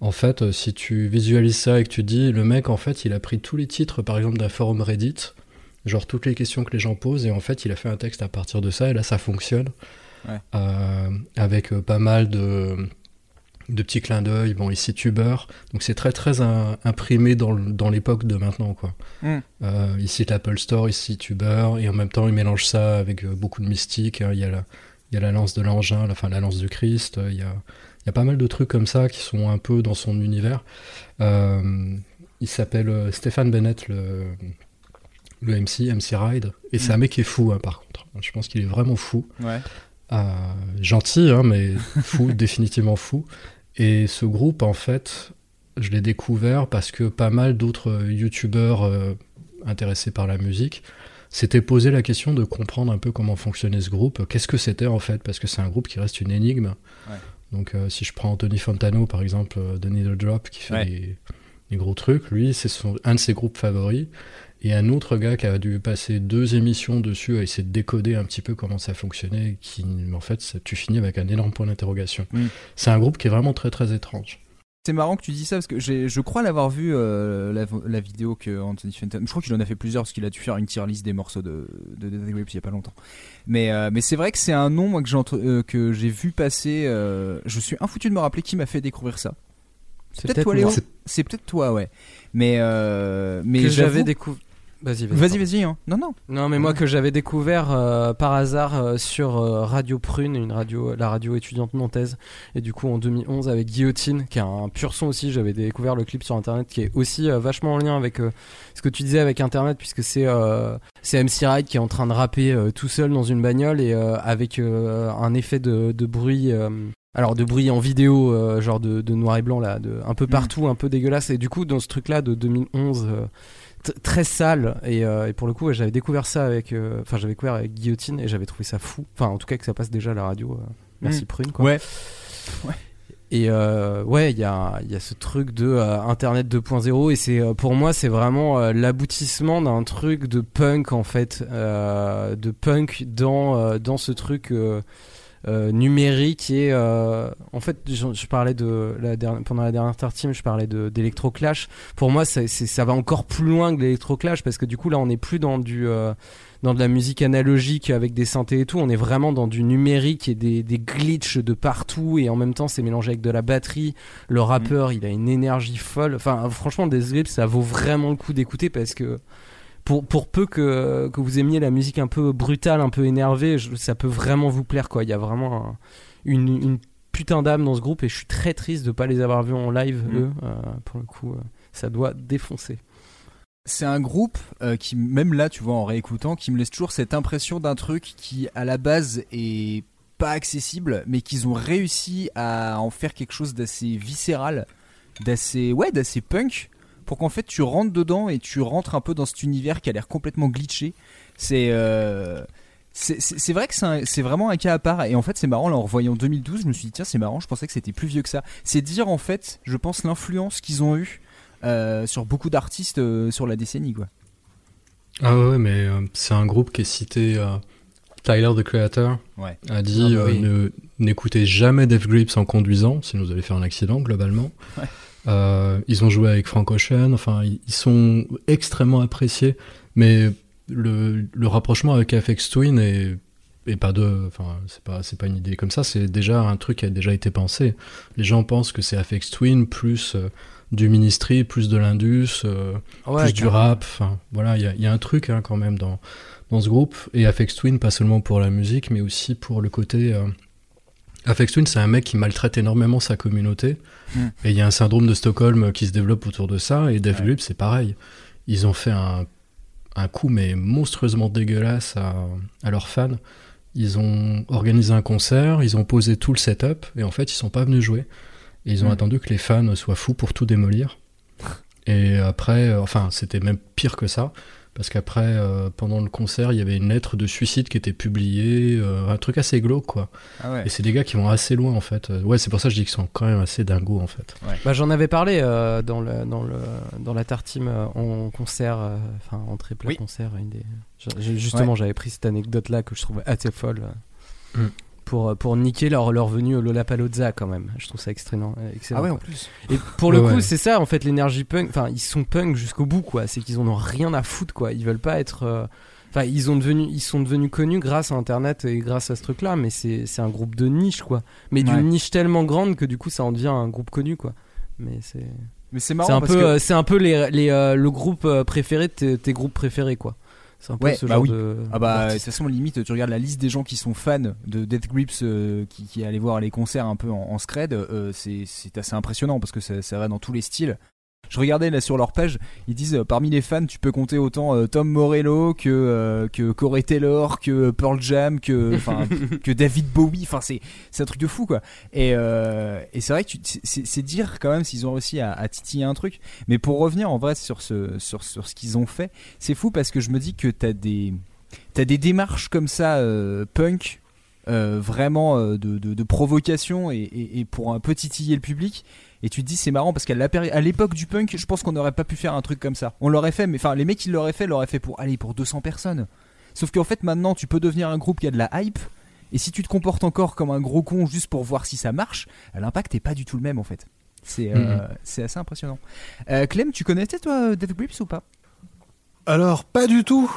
En fait, euh, si tu visualises ça et que tu dis, le mec, en fait, il a pris tous les titres, par exemple, d'un forum Reddit, genre toutes les questions que les gens posent, et en fait, il a fait un texte à partir de ça, et là, ça fonctionne. Ouais. Euh, avec euh, pas mal de, de petits clins d'œil. Bon, ici Tuber, donc c'est très très im- imprimé dans, l'époque de maintenant, quoi. Mm. Euh, il cite l'Apple Store, ici Tuber, et en même temps il mélange ça avec beaucoup de mystique. hein. Il y a la, il y a la lance de l'engin, la, enfin, la lance du Christ. Il y a, il y a pas mal de trucs comme ça qui sont un peu dans son univers. Euh, il s'appelle euh, Stéphane Bennett, le, le MC, MC Ride, et c'est un mec qui est fou, hein, par contre. Je pense qu'il est vraiment fou. Ouais. Euh, gentil, hein, mais fou, définitivement fou. Et ce groupe, en fait, je l'ai découvert parce que pas mal d'autres youtubeurs euh, intéressés par la musique s'étaient posé la question de comprendre un peu comment fonctionnait ce groupe, qu'est-ce que c'était en fait, parce que c'est un groupe qui reste une énigme. Ouais. Donc euh, si je prends Anthony Fontano par exemple, euh, The Needle Drop, qui fait Ouais. des, des gros trucs, lui c'est son- un de ses groupes favoris. Et un autre gars qui a dû passer deux émissions dessus à essayer de décoder un petit peu comment ça fonctionnait, qui en fait tu finis avec un énorme point d'interrogation. Mm. C'est un groupe qui est vraiment très très étrange. C'est marrant que tu dis ça parce que j'ai- je crois l'avoir vu euh, la, la vidéo que Anthony Fenton. Je crois qu'il en a fait plusieurs parce qu'il a dû faire une tier list des morceaux de de Grips il y a pas longtemps. Mais euh, mais c'est vrai que c'est un nom moi que j'ai entre- euh, que j'ai vu passer. euh, je suis infoutu de me rappeler qui m'a fait découvrir ça. C'est peut-être toi. Léo. C'est- peut-être toi ouais. Mais euh, mais j'avais découvert. Vas-y, vas-y. Vas-y vas-y hein. Non non. Non, mais moi que j'avais découvert euh, par hasard euh, sur euh, Radio Prune, une radio, la radio étudiante nantaise, et du coup en 2011 avec Guillotine, qui est un pur son aussi. J'avais découvert le clip sur internet, qui est aussi euh, vachement en lien avec euh, ce que tu disais avec internet, puisque c'est euh, c'est MC Ride qui est en train de rapper euh, tout seul dans une bagnole et euh, avec euh, un effet de, de bruit. euh, alors de bruit en vidéo, euh, genre de, de noir et blanc là, de, un peu partout, un peu dégueulasse. Et du coup, dans ce truc-là de 2011, euh, très sale. Et, euh, et pour le coup, j'avais découvert ça avec, euh, enfin, j'avais découvert avec Guillotine et j'avais trouvé ça fou. Enfin, en tout cas, que ça passe déjà à la radio. euh, merci Mm. Prune. Quoi. Ouais. Et ouais, il y a, il y a ce truc de Internet 2.0 et c'est pour moi c'est vraiment l'aboutissement d'un truc de punk en fait, de punk dans dans ce truc numérique et euh, en fait je, je parlais de la dernière, pendant la dernière team je parlais de d'électroclash. Pour moi ça, c'est- ça va encore plus loin que l'électroclash parce que du coup là on n'est plus dans du euh, dans de la musique analogique avec des synthés et tout, on est vraiment dans du numérique et des, des glitches de partout et en même temps c'est mélangé avec de la batterie. Le rappeur, il a une énergie folle. Enfin, franchement, Death Grips, ça vaut vraiment le coup d'écouter parce que pour, pour peu que, que vous aimiez la musique un peu brutale, un peu énervée, je- ça peut vraiment vous plaire quoi. Il y a vraiment un- une, une putain d'âme dans ce groupe et je suis très triste de pas les avoir vus en live Mm. eux. Euh, pour le coup, euh, ça doit défoncer. C'est un groupe euh, qui, même là, tu vois, en réécoutant, qui me laisse toujours cette impression d'un truc qui, à la base, est pas accessible, mais qu'ils ont réussi à en faire quelque chose d'assez viscéral, d'assez, ouais, d'assez punk, pour qu'en fait tu rentres dedans et tu rentres un peu dans cet univers qui a l'air complètement glitché. C'est, euh, c'est, vrai que c'est, vraiment un cas à part, et en fait c'est marrant, là, en revoyant 2012, je me suis dit tiens c'est marrant, je pensais que c'était plus vieux que ça. C'est dire en fait, je pense l'influence qu'ils ont eu euh, sur beaucoup d'artistes euh, sur la décennie quoi. Ah ouais, mais euh, c'est un groupe qui est cité. Tyler, the Creator, Ouais. a dit Ah bah oui. n'écoutez jamais Def Grips en conduisant, sinon vous allez faire un accident globalement. Ouais. Euh, ils ont joué avec Frank Ocean, enfin ils, sont extrêmement appréciés, mais le, le rapprochement avec FX Twin est, est pas de, enfin c'est pas c'est pas une idée comme ça, c'est déjà un truc qui a déjà été pensé. Les gens pensent que c'est FX Twin plus euh, du Ministry, plus de l'Indus, euh, Ouais, plus du rap. Enfin, voilà, il y y a un truc hein, quand même dans, dans ce groupe. Et Afex Twin, pas seulement pour la musique, mais aussi pour le côté. Euh... Afex Twin, c'est un mec qui maltraite énormément sa communauté. Mm. Et il y a un syndrome de Stockholm qui se développe autour de ça. Et Def Ouais. C'est pareil. Ils ont fait un, un coup, mais monstrueusement dégueulasse à, à leurs fans. Ils ont organisé un concert, ils ont posé tout le setup, et en fait, ils sont pas venus jouer. Et ils ont Mm. attendu que les fans soient fous pour tout démolir. Et après, euh, enfin, c'était même pire que ça, parce qu'après, euh, pendant le concert, il y avait une lettre de suicide qui était publiée, euh, un truc assez glauque, quoi. Ah ouais. Et c'est des gars qui vont assez loin, en fait. Ouais, c'est pour ça que je dis qu'ils sont quand même assez dingos, en fait. Bah, j'en avais parlé euh, dans, le, dans, le, dans la Tartime euh, en concert, euh, enfin en triple Oui. concert. Une des... Justement, Ouais. j'avais pris cette anecdote-là que je trouvais assez folle Mm. Pour, pour niquer leur, leur venue au Lollapalooza quand même. Je trouve ça excellent. euh, excellent Ah ouais, en plus. Et pour le Ouais, coup, ouais. c'est ça en fait l'énergie punk. Enfin, ils sont punk jusqu'au bout quoi. C'est qu'ils en ont rien à foutre quoi. Ils veulent pas être. euh, Enfin, ils, ont devenu, ils sont devenus connus grâce à Internet et grâce à ce truc-là, mais c'est c'est un groupe de niche, quoi. Mais d'une niche tellement grande que du coup, ça en devient un groupe connu, quoi. Mais c'est Mais c'est c'est marrant un parce peu, que euh, c'est un peu les, les, euh, le groupe préféré de tes, tes groupes préférés, quoi. C'est un peu Ouais, ce bah genre oui. de. Ah bah de toute façon limite tu regardes la liste des gens qui sont fans de Death Grips euh, qui, qui allaient voir les concerts un peu en, en scred euh, c'est c'est assez impressionnant parce que ça, ça va dans tous les styles. Je regardais là sur leur page, ils disent euh, parmi les fans tu peux compter autant euh, Tom Morello que euh, que Corey Taylor, que Pearl Jam, que enfin que David Bowie, enfin c'est c'est un truc de fou quoi. Et et c'est vrai que c'est- dire quand même s'ils ont réussi à, à titiller un truc. Mais pour revenir en vrai sur ce sur sur ce qu'ils ont fait, c'est fou parce que je me dis que t'as des t'as des démarches comme ça punk euh, vraiment euh, de, de, de provocation et, et, et pour un peu titiller le public et tu te dis c'est marrant parce qu'à l'époque du punk je pense qu'on n'aurait pas pu faire un truc comme ça. On l'aurait fait mais enfin les mecs qui l'auraient fait l'auraient fait pour aller pour 200 personnes. Sauf qu'en fait maintenant tu peux devenir un groupe qui a de la hype et si tu te comportes encore comme un gros con juste pour voir si ça marche l'impact est pas du tout le même en fait. C'est euh, Mhm. c'est assez impressionnant. Euh, Clem tu connaissais toi Death Grips ou pas? Alors, pas du tout.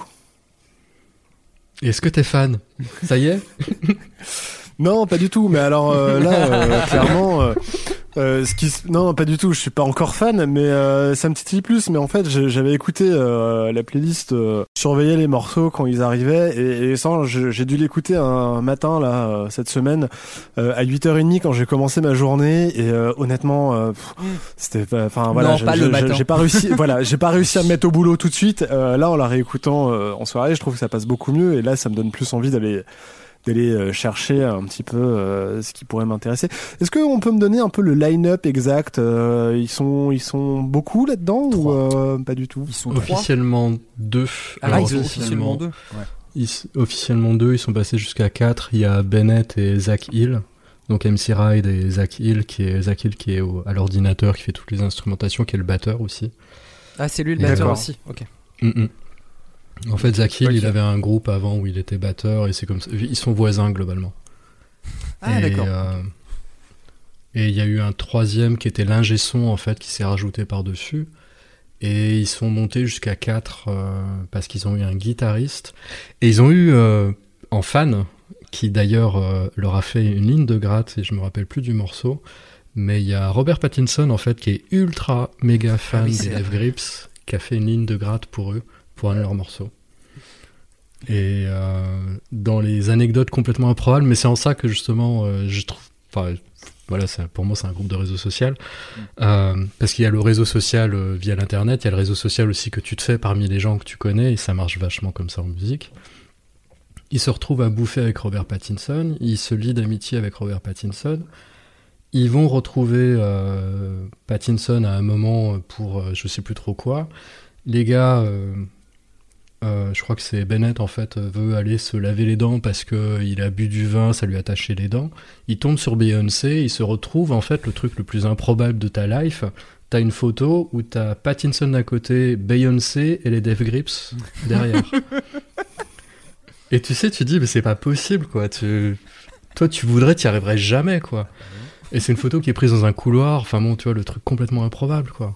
Est-ce que t'es fan? Ça y est? Non, pas du tout. Mais alors euh, là, euh, clairement, euh, ce qui, se- non, pas du tout. Je suis pas encore fan, mais euh, ça me titille plus. Mais en fait, j'avais écouté euh, la playlist, euh, surveillais les morceaux quand ils arrivaient, et, et ça, je- j'ai dû l'écouter un matin là euh, cette semaine euh, à 8h30 quand j'ai commencé ma journée. Et euh, honnêtement, euh, pff, c'était, pas- enfin voilà, j'ai- pas réussi. voilà, j'ai pas réussi à me mettre au boulot tout de suite. Euh, là, en la réécoutant euh, en soirée, je trouve que ça passe beaucoup mieux. Et là, ça me donne plus envie d'aller d'aller euh, chercher un petit peu euh, ce qui pourrait m'intéresser. Est-ce qu'on peut me donner un peu le line-up exact Euh, Ils sont ils sont beaucoup là-dedans ou euh, pas du tout ils sont trois Officiellement deux. ah Alors, ils sont officiellement deux ouais. Ils, officiellement deux, ils sont passés jusqu'à quatre. Il y a Bennett et Zach Hill. Donc MC Ride et Zach Hill, qui est Zach Hill qui est au- à l'ordinateur, qui fait toutes les instrumentations, qui est le batteur aussi. Ah, c'est lui le batteur aussi. Ok. Mm, mm. En fait, Ok. il avait un groupe avant où il était batteur et c'est comme ça. Ils sont voisins globalement. ah et, d'accord euh, et il y a eu un troisième qui était l'ingé son en fait qui s'est rajouté par dessus. Et ils sont montés jusqu'à 4 parce qu'ils ont eu un guitariste. Et ils ont eu euh, en fan, qui d'ailleurs euh, leur a fait une ligne de gratte, et je me rappelle plus du morceau. Mais il y a Robert Pattinson en fait qui est ultra méga fan Ah oui, des Death Grips, qui a fait une ligne de gratte pour eux, pour un de leurs morceaux. Et euh, dans les anecdotes complètement improbables, mais c'est en ça que justement euh, je trouve. Voilà, pour moi c'est un groupe de réseau social. Euh, parce qu'il y a le réseau social via l'internet, il y a le réseau social aussi que tu te fais parmi les gens que tu connais, et ça marche vachement comme ça en musique. Il se retrouve à bouffer avec Robert Pattinson, il se lie d'amitié avec Robert Pattinson. Ils vont retrouver Pattinson à un moment pour je sais plus trop quoi. Les gars, euh, je crois que c'est Bennett en fait, veut aller se laver les dents parce que il a bu du vin, ça lui a taché les dents. Il tombe sur Beyoncé, il se retrouve en fait le truc le plus improbable de ta life. T'as une photo où t'as Pattinson d'un côté, Beyoncé et les Death Grips derrière. et tu sais, tu dis mais c'est pas possible quoi. Tu... Toi tu voudrais, t'y arriverais jamais quoi. Et c'est une photo qui est prise dans un couloir. Enfin bon, tu vois le truc complètement improbable quoi.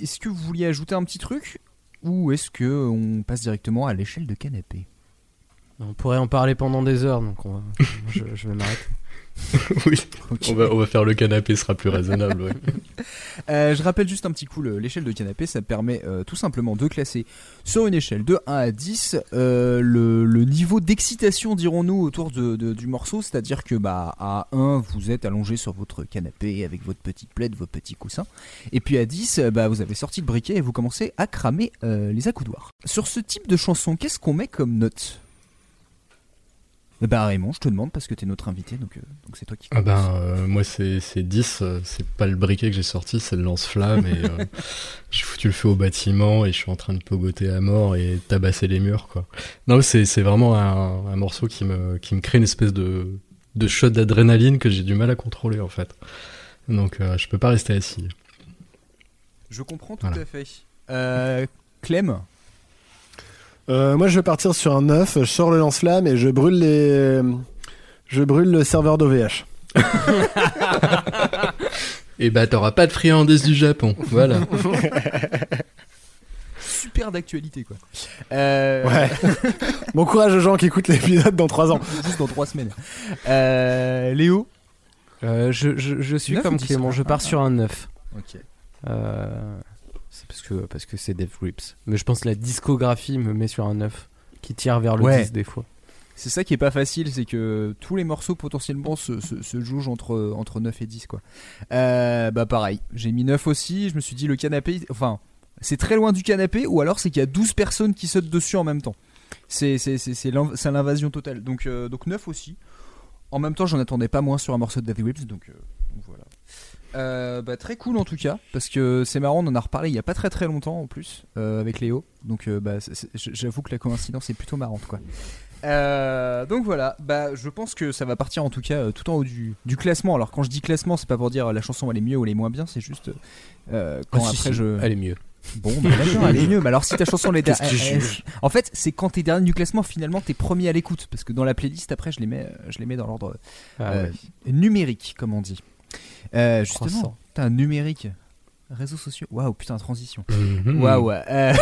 Est-ce que vous vouliez ajouter un petit truc? Ou est-ce que on passe directement à l'échelle de canapé? On pourrait en parler pendant des heures, donc on va- je, je vais m'arrêter. oui. On va, on va faire le canapé, ce sera plus raisonnable. ouais. Euh, je rappelle juste un petit coup le- l'échelle de canapé, ça permet euh, tout simplement de classer sur une échelle de 1 à 10 euh, le, le niveau d'excitation, dirons-nous, autour de, de- du morceau. C'est-à-dire que bah, à 1, vous êtes allongé sur votre canapé avec votre petite plaide, vos petits coussins. Et puis à 10, euh, bah, vous avez sorti le briquet et vous commencez à cramer les accoudoirs. Sur ce type de chanson, qu'est-ce qu'on met comme note? Bah Raymond, je te demande parce que t'es notre invité, donc euh, donc c'est toi qui. Ah ben, euh, moi, c'est c'est 10. euh, C'est pas le briquet que j'ai sorti, c'est le lance-flamme. et euh, j'ai foutu le feu au bâtiment et je suis en train de pogoter à mort et tabasser les murs, quoi. Non, c'est c'est vraiment un, un morceau qui me, qui me crée une espèce de, de shot d'adrénaline que j'ai du mal à contrôler, en fait. Donc, euh, je peux pas rester assis. Je comprends tout Voilà. à fait. Euh, Clem Euh, moi, je vais partir sur un 9. Je sors le lance-flamme et je brûle les. Je brûle le serveur d'OVH. Et bah, t'auras pas de friandise du Japon. Voilà. super d'actualité quoi. Euh, Ouais. bon courage aux gens qui écoutent l'épisode dans 3 ans. Juste dans 3 semaines. Euh, Léo Euh, je, je, je suis comme Clément, je pars Ah, sur un 9. Ok. Euh, parce que parce que c'est Death Grips. Mais je pense que la discographie me met sur un 9 qui tire vers le Ouais. 10 des fois. C'est ça qui est pas facile, c'est que tous les morceaux potentiellement se, se, se jougent entre, entre 9 et 10 quoi. Euh, bah pareil, j'ai mis 9 aussi, je me suis dit le canapé, enfin c'est très loin du canapé ou alors c'est qu'il y a 12 personnes qui sautent dessus en même temps. C'est l'invasion totale. Donc, euh, donc 9 aussi. En même temps j'en attendais pas moins sur un morceau de Death Grips, donc, euh, donc voilà. Euh, bah, très cool en tout cas, parce que c'est marrant, on en a reparlé il y a pas très très longtemps en plus euh, avec Léo. Donc euh, bah, j'avoue que la coïncidence est plutôt marrante quoi. Donc voilà, bah je pense que ça va partir en tout cas tout en haut du, du classement. Alors quand je dis classement, c'est pas pour dire la chanson elle est mieux ou elle est moins bien, c'est juste quand Ah, après si, je. Elle est mieux. Bon, bah d'accord, elle est mieux. Mais alors si ta chanson elle- juge En fait, c'est quand t'es dernier du classement, finalement t'es premier à l'écoute, parce que dans la playlist après je les mets, je les mets dans l'ordre Ah euh, ouais. numérique, comme on dit. Euh, justement, t'as un numérique, réseaux sociaux. Waouh, putain, transition. Mhm. Waouh. euh,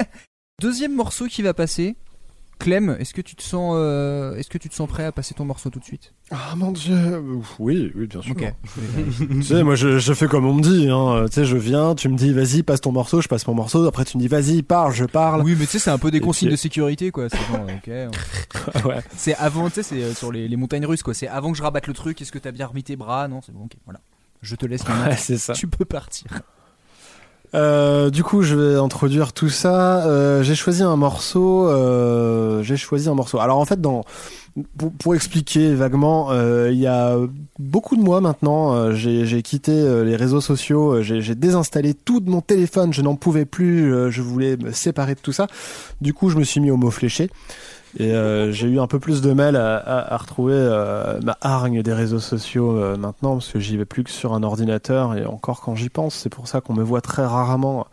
Deuxième morceau qui va passer. Clem, est-ce que tu te sens, euh, est-ce que tu te sens prêt à passer ton morceau tout de suite? Ah mon dieu. Oui, oui, bien sûr. Tu sais, moi je, je fais comme on me dit. Hein. Tu sais, je viens, tu me dis vas-y, passe ton morceau, je passe mon morceau. Après, tu me dis vas-y, parle, je parle. Oui, mais tu sais, c'est un peu des consignes puis- de sécurité, quoi. C'est bon, ouais. C'est avant, tu sais, c'est euh, sur les, les montagnes russes, quoi. C'est avant que je rabatte le truc. Est-ce que t'as bien remis tes bras? Non, c'est bon, ok. Voilà. Je te laisse. Ouais, c'est ça. Tu peux partir. Euh, du coup, je vais introduire tout ça. Euh, j'ai choisi un morceau. Euh, j'ai choisi un morceau. Alors en fait, dans pour, pour expliquer vaguement, euh, il y a beaucoup de mois maintenant, euh, j'ai quitté les réseaux sociaux. J'ai désinstallé tout de mon téléphone. Je n'en pouvais plus. je voulais me séparer de tout ça. Du coup, je me suis mis au mot fléché. Et euh, j'ai eu un peu plus de mal à, à, à retrouver euh, ma hargne des réseaux sociaux euh, maintenant parce que j'y vais plus que sur un ordinateur et encore quand j'y pense, c'est pour ça qu'on me voit très rarement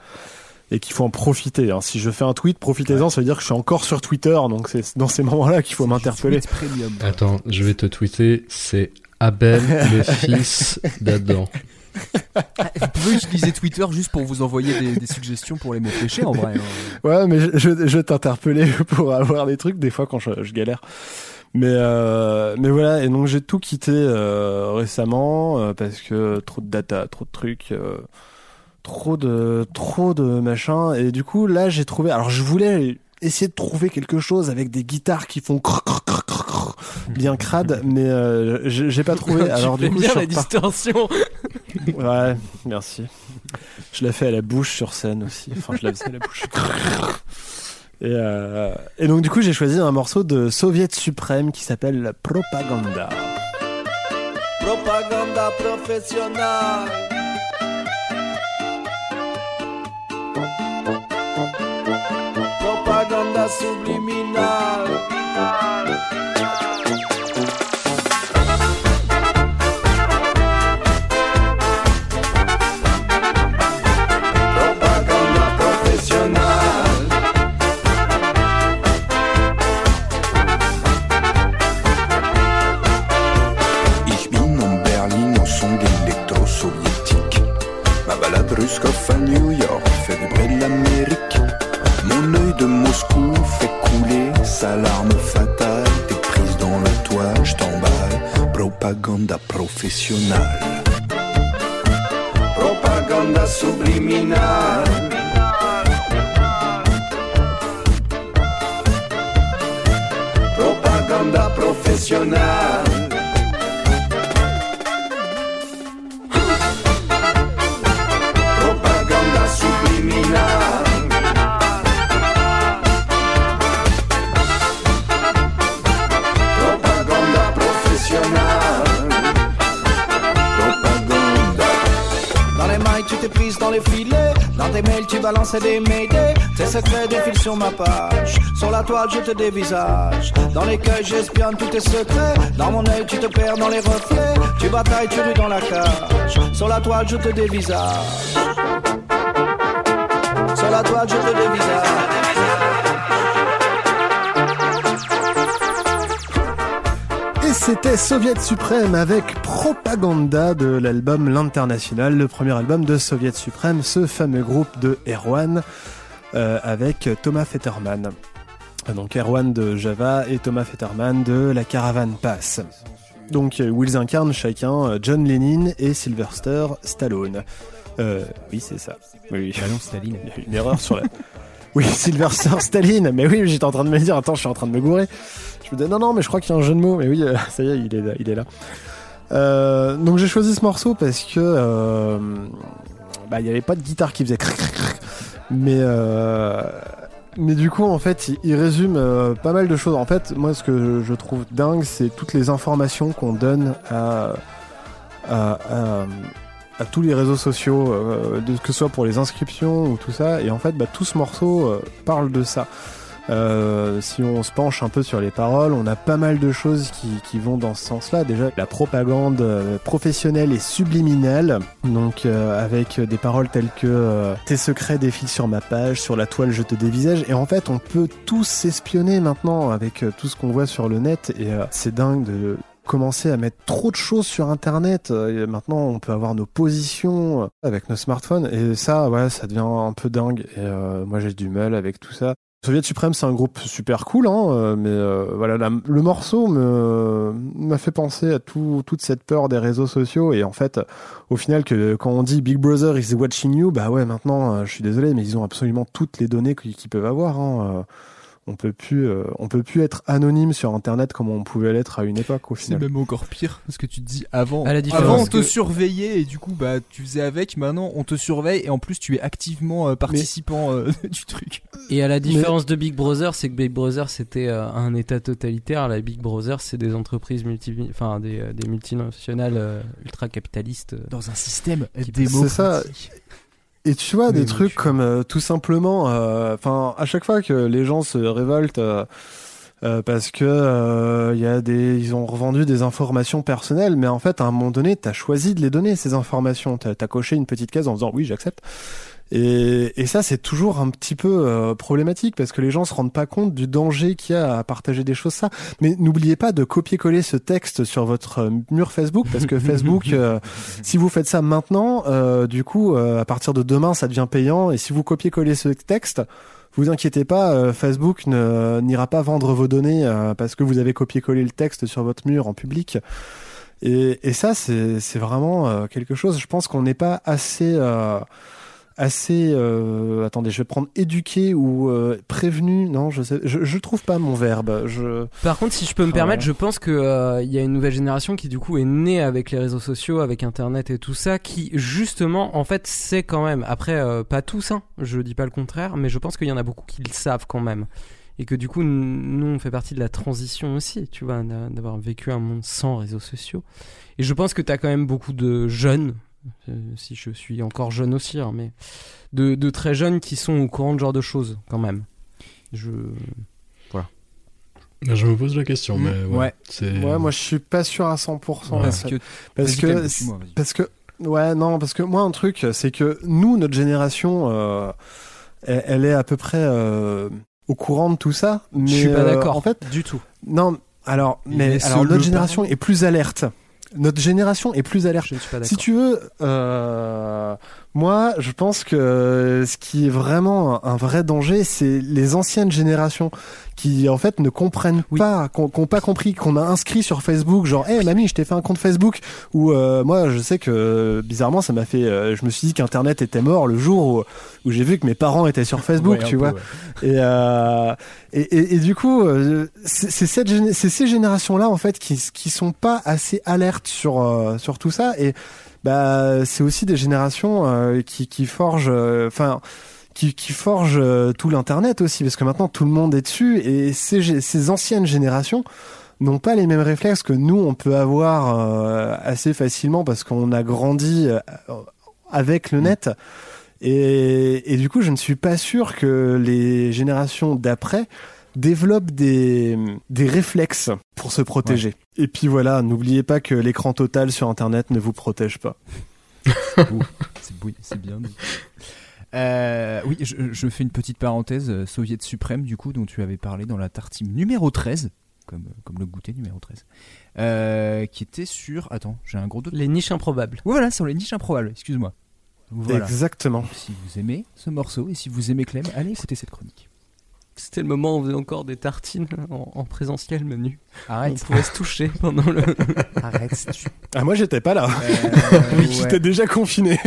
et qu'il faut en profiter. hein. Si je fais un tweet, profitez-en, ça veut dire que je suis encore sur Twitter, donc c'est dans ces moments-là qu'il faut m'interpeller. Attends, je vais te tweeter, c'est Abel, le fils d'Adam. Vous pouvez utiliser Twitter juste pour vous envoyer des, des suggestions pour les mots fléchés, en vrai. hein. Ouais, mais je, je, je vais t'interpeller pour avoir des trucs des fois quand je, je galère. Mais euh, mais voilà, et donc j'ai tout quitté euh, récemment euh, parce que trop de data, trop de trucs, trop de trop de machin. Et du coup là j'ai trouvé. Alors je voulais essayer de trouver quelque chose avec des guitares qui font crrr, crrr, crrr, crrr, crrr, bien crade, mais j'ai pas trouvé. Alors tu du coup bien la distorsion. Ouais, merci. Je l'ai fait à la bouche sur scène aussi. Enfin, je la faisais à la bouche. Et, euh, et donc, du coup, j'ai choisi un morceau de Soviet Suprême qui s'appelle Propaganda. Propaganda professionnelle. Propaganda subliminale. À New York fait vibrer l'Amérique. Mon œil de Moscou fait couler sa larme fatale. T'es prise dans la toile, je t'emballe. Propaganda professionnelle. Propaganda subliminale. Propaganda professionnelle. Balançais des médés. Tes secrets défilent sur ma page. Sur la toile, je te dévisage. Dans l'écueil, j'espionne tous tes secrets. Dans mon œil, tu te perds dans les reflets. Tu batailles, tu rues dans la cage. Sur la toile, je te dévisage. Sur la toile, je te dévisage. C'était Soviet Suprême avec Propaganda de l'album L'International, le premier album de Soviet Suprême, ce fameux groupe de Erwan. euh, avec Thomas Fetterman. Euh, Donc Erwan de Java et Thomas Fetterman de La Caravane Pass. Donc euh, où ils incarnent chacun John Lennon et Sylvester Stallone. Euh, oui, c'est ça. Oui, Bah non, Staline. Il y a une erreur sur la. Oui, Sylvester Staline. Mais oui, j'étais en train de me dire, attends, je suis en train de me gourer. Je me disais, non, non, mais je crois qu'il y a un jeu de mots. Mais oui, euh, ça y est, il est là. Il est là. Euh, donc j'ai choisi ce morceau parce que euh, bah il y avait pas de guitare qui faisait mais euh, mais du coup en fait il, résume pas mal de choses en fait moi ce que je, trouve dingue c'est toutes les informations qu'on donne à- à tous les réseaux sociaux euh, que ce soit pour les inscriptions ou tout ça et en fait bah, tout ce morceau euh, parle de ça euh, si on se penche un peu sur les paroles, on a pas mal de choses qui, vont dans ce sens-là. Déjà, la propagande professionnelle et subliminale, donc avec des paroles telles que tes secrets défilent sur ma page, sur la toile je te dévisage. Et en fait, on peut tous s'espionner maintenant avec tout ce qu'on voit sur le net. Et c'est dingue de commencer à mettre trop de choses sur internet. Euh, et maintenant on peut avoir nos positions euh, avec nos smartphones. Et ça ouais ça devient un peu dingue. Et euh, moi j'ai du mal avec tout ça. Soviet Suprême, c'est un groupe super cool, hein, euh, mais euh, voilà, le morceau m'a fait penser à tout, toute cette peur des réseaux sociaux. Et en fait, au final, que quand on dit Big Brother is watching you, bah ouais, maintenant, je suis désolé, mais ils ont absolument toutes les données qu'ils peuvent avoir. Hein, on peut plus, euh, on peut plus être anonyme sur Internet comme on pouvait l'être à une époque au C'est final. même encore pire parce que tu te dis avant, À la différence avant on que- te surveillait et du coup bah tu faisais avec. Maintenant on te surveille et en plus tu es activement euh, participant euh, du truc. Et à la différence de Big Brother, c'est que Big Brother c'était euh, un État totalitaire. La Big Brother, c'est des entreprises multi, enfin des, des multinationales euh, ultra capitalistes. Dans un système qui- C'est ça. Et tu vois, Mais des trucs tu- comme euh, tout simplement, euh, enfin, à chaque fois que les gens se révoltent euh, parce que euh, il y a des, ils ont revendu des informations personnelles, mais en fait, à un moment donné, t'as choisi de les donner ces informations. T'as as coché une petite case en disant oui, j'accepte. Et, et ça, c'est toujours un petit peu euh, problématique parce que les gens se rendent pas compte du danger qu'il y a à partager des choses ça. Mais n'oubliez pas de copier-coller ce texte sur votre euh, mur Facebook parce que Facebook, euh, si vous faites ça maintenant, euh, du coup, euh, à partir de demain, ça devient payant. Et si vous copiez-coller ce texte, vous inquiétez pas, euh, Facebook n'ira pas vendre vos données euh, parce que vous avez copié-collé le texte sur votre mur en public. Et, et ça, c'est vraiment euh, quelque chose. Je pense qu'on n'est pas assez assez. euh, attendez, je vais prendre éduqué ou euh, prévenu. Non, je sais. Je, je trouve pas mon verbe. Je. Par contre, si je peux me Ah, permettre, ouais. je pense que euh, il y a une nouvelle génération qui du coup est née avec les réseaux sociaux, avec Internet et tout ça, qui justement, en fait, sait quand même. Après, euh, pas tous, hein, je dis pas le contraire, mais je pense qu'il y en a beaucoup qui le savent quand même, et que du coup, nous, on fait partie de la transition aussi, tu vois, d'a- d'avoir vécu un monde sans réseaux sociaux. Et je pense que t'as quand même beaucoup de jeunes, euh, si je suis encore jeune aussi, hein, mais de, de très jeunes qui sont au courant de ce genre de choses quand même. Je Ben, Je me pose la question, Mm, mais ouais. ouais. C'est... Ouais, moi je suis pas sûr à 100%. Ouais. Parce que, parce que, parce que, ouais, non, parce que moi un truc, c'est que nous, notre génération, euh, elle, elle est à peu près euh, au courant de tout ça. Mais je suis pas euh, d'accord En fait, du tout. non. Alors, mais alors notre génération parent. est plus alerte. Notre génération est plus alerte. Je ne suis pas. Si tu veux, euh, moi, je pense que ce qui est vraiment un vrai danger, c'est les anciennes générations qui, en fait, ne comprennent pas, qu'on n'ont pas compris, qu'on a inscrit sur Facebook, genre, hé mamie, je t'ai fait un compte Facebook. Ou euh, moi, je sais que bizarrement, ça m'a fait, euh, je me suis dit qu'Internet était mort le jour où, où j'ai vu que mes parents étaient sur Facebook, Ouais, tu peu, vois. ouais. Et, euh, et, et, et du coup, euh, c'est ces générations-là en fait qui qui sont pas assez alertes sur euh, sur tout ça. Et bah c'est aussi des générations euh, qui qui forgent, euh, enfin. Qui, qui forgent euh, tout l'internet aussi parce que maintenant tout le monde est dessus et ces, anciennes générations n'ont pas les mêmes réflexes que nous on peut avoir euh, assez facilement parce qu'on a grandi euh, avec le net et, et du coup je ne suis pas sûr que les générations d'après développent des, des réflexes pour se protéger. Et puis voilà, n'oubliez pas que l'écran total sur internet ne vous protège pas. C'est bouilli- c'est bien. Euh, oui, je, je fais une petite parenthèse. euh, Soviet suprême, du coup, dont tu avais parlé dans la tartine numéro 13, comme, comme le goûter numéro 13, euh, qui était sur. Attends, j'ai un gros doute. Les niches improbables. Ouais, voilà, sur les niches improbables, excuse-moi. Voilà. Exactement. Si vous aimez ce morceau et si vous aimez Clem, allez écouter cette chronique. C'était le moment où on faisait encore des tartines en, en présentiel, menu. Arrête. On pouvait se toucher pendant le. Arrête. tu- Ah, moi, j'étais pas là. Euh, Oui, ouais. J'étais déjà confiné.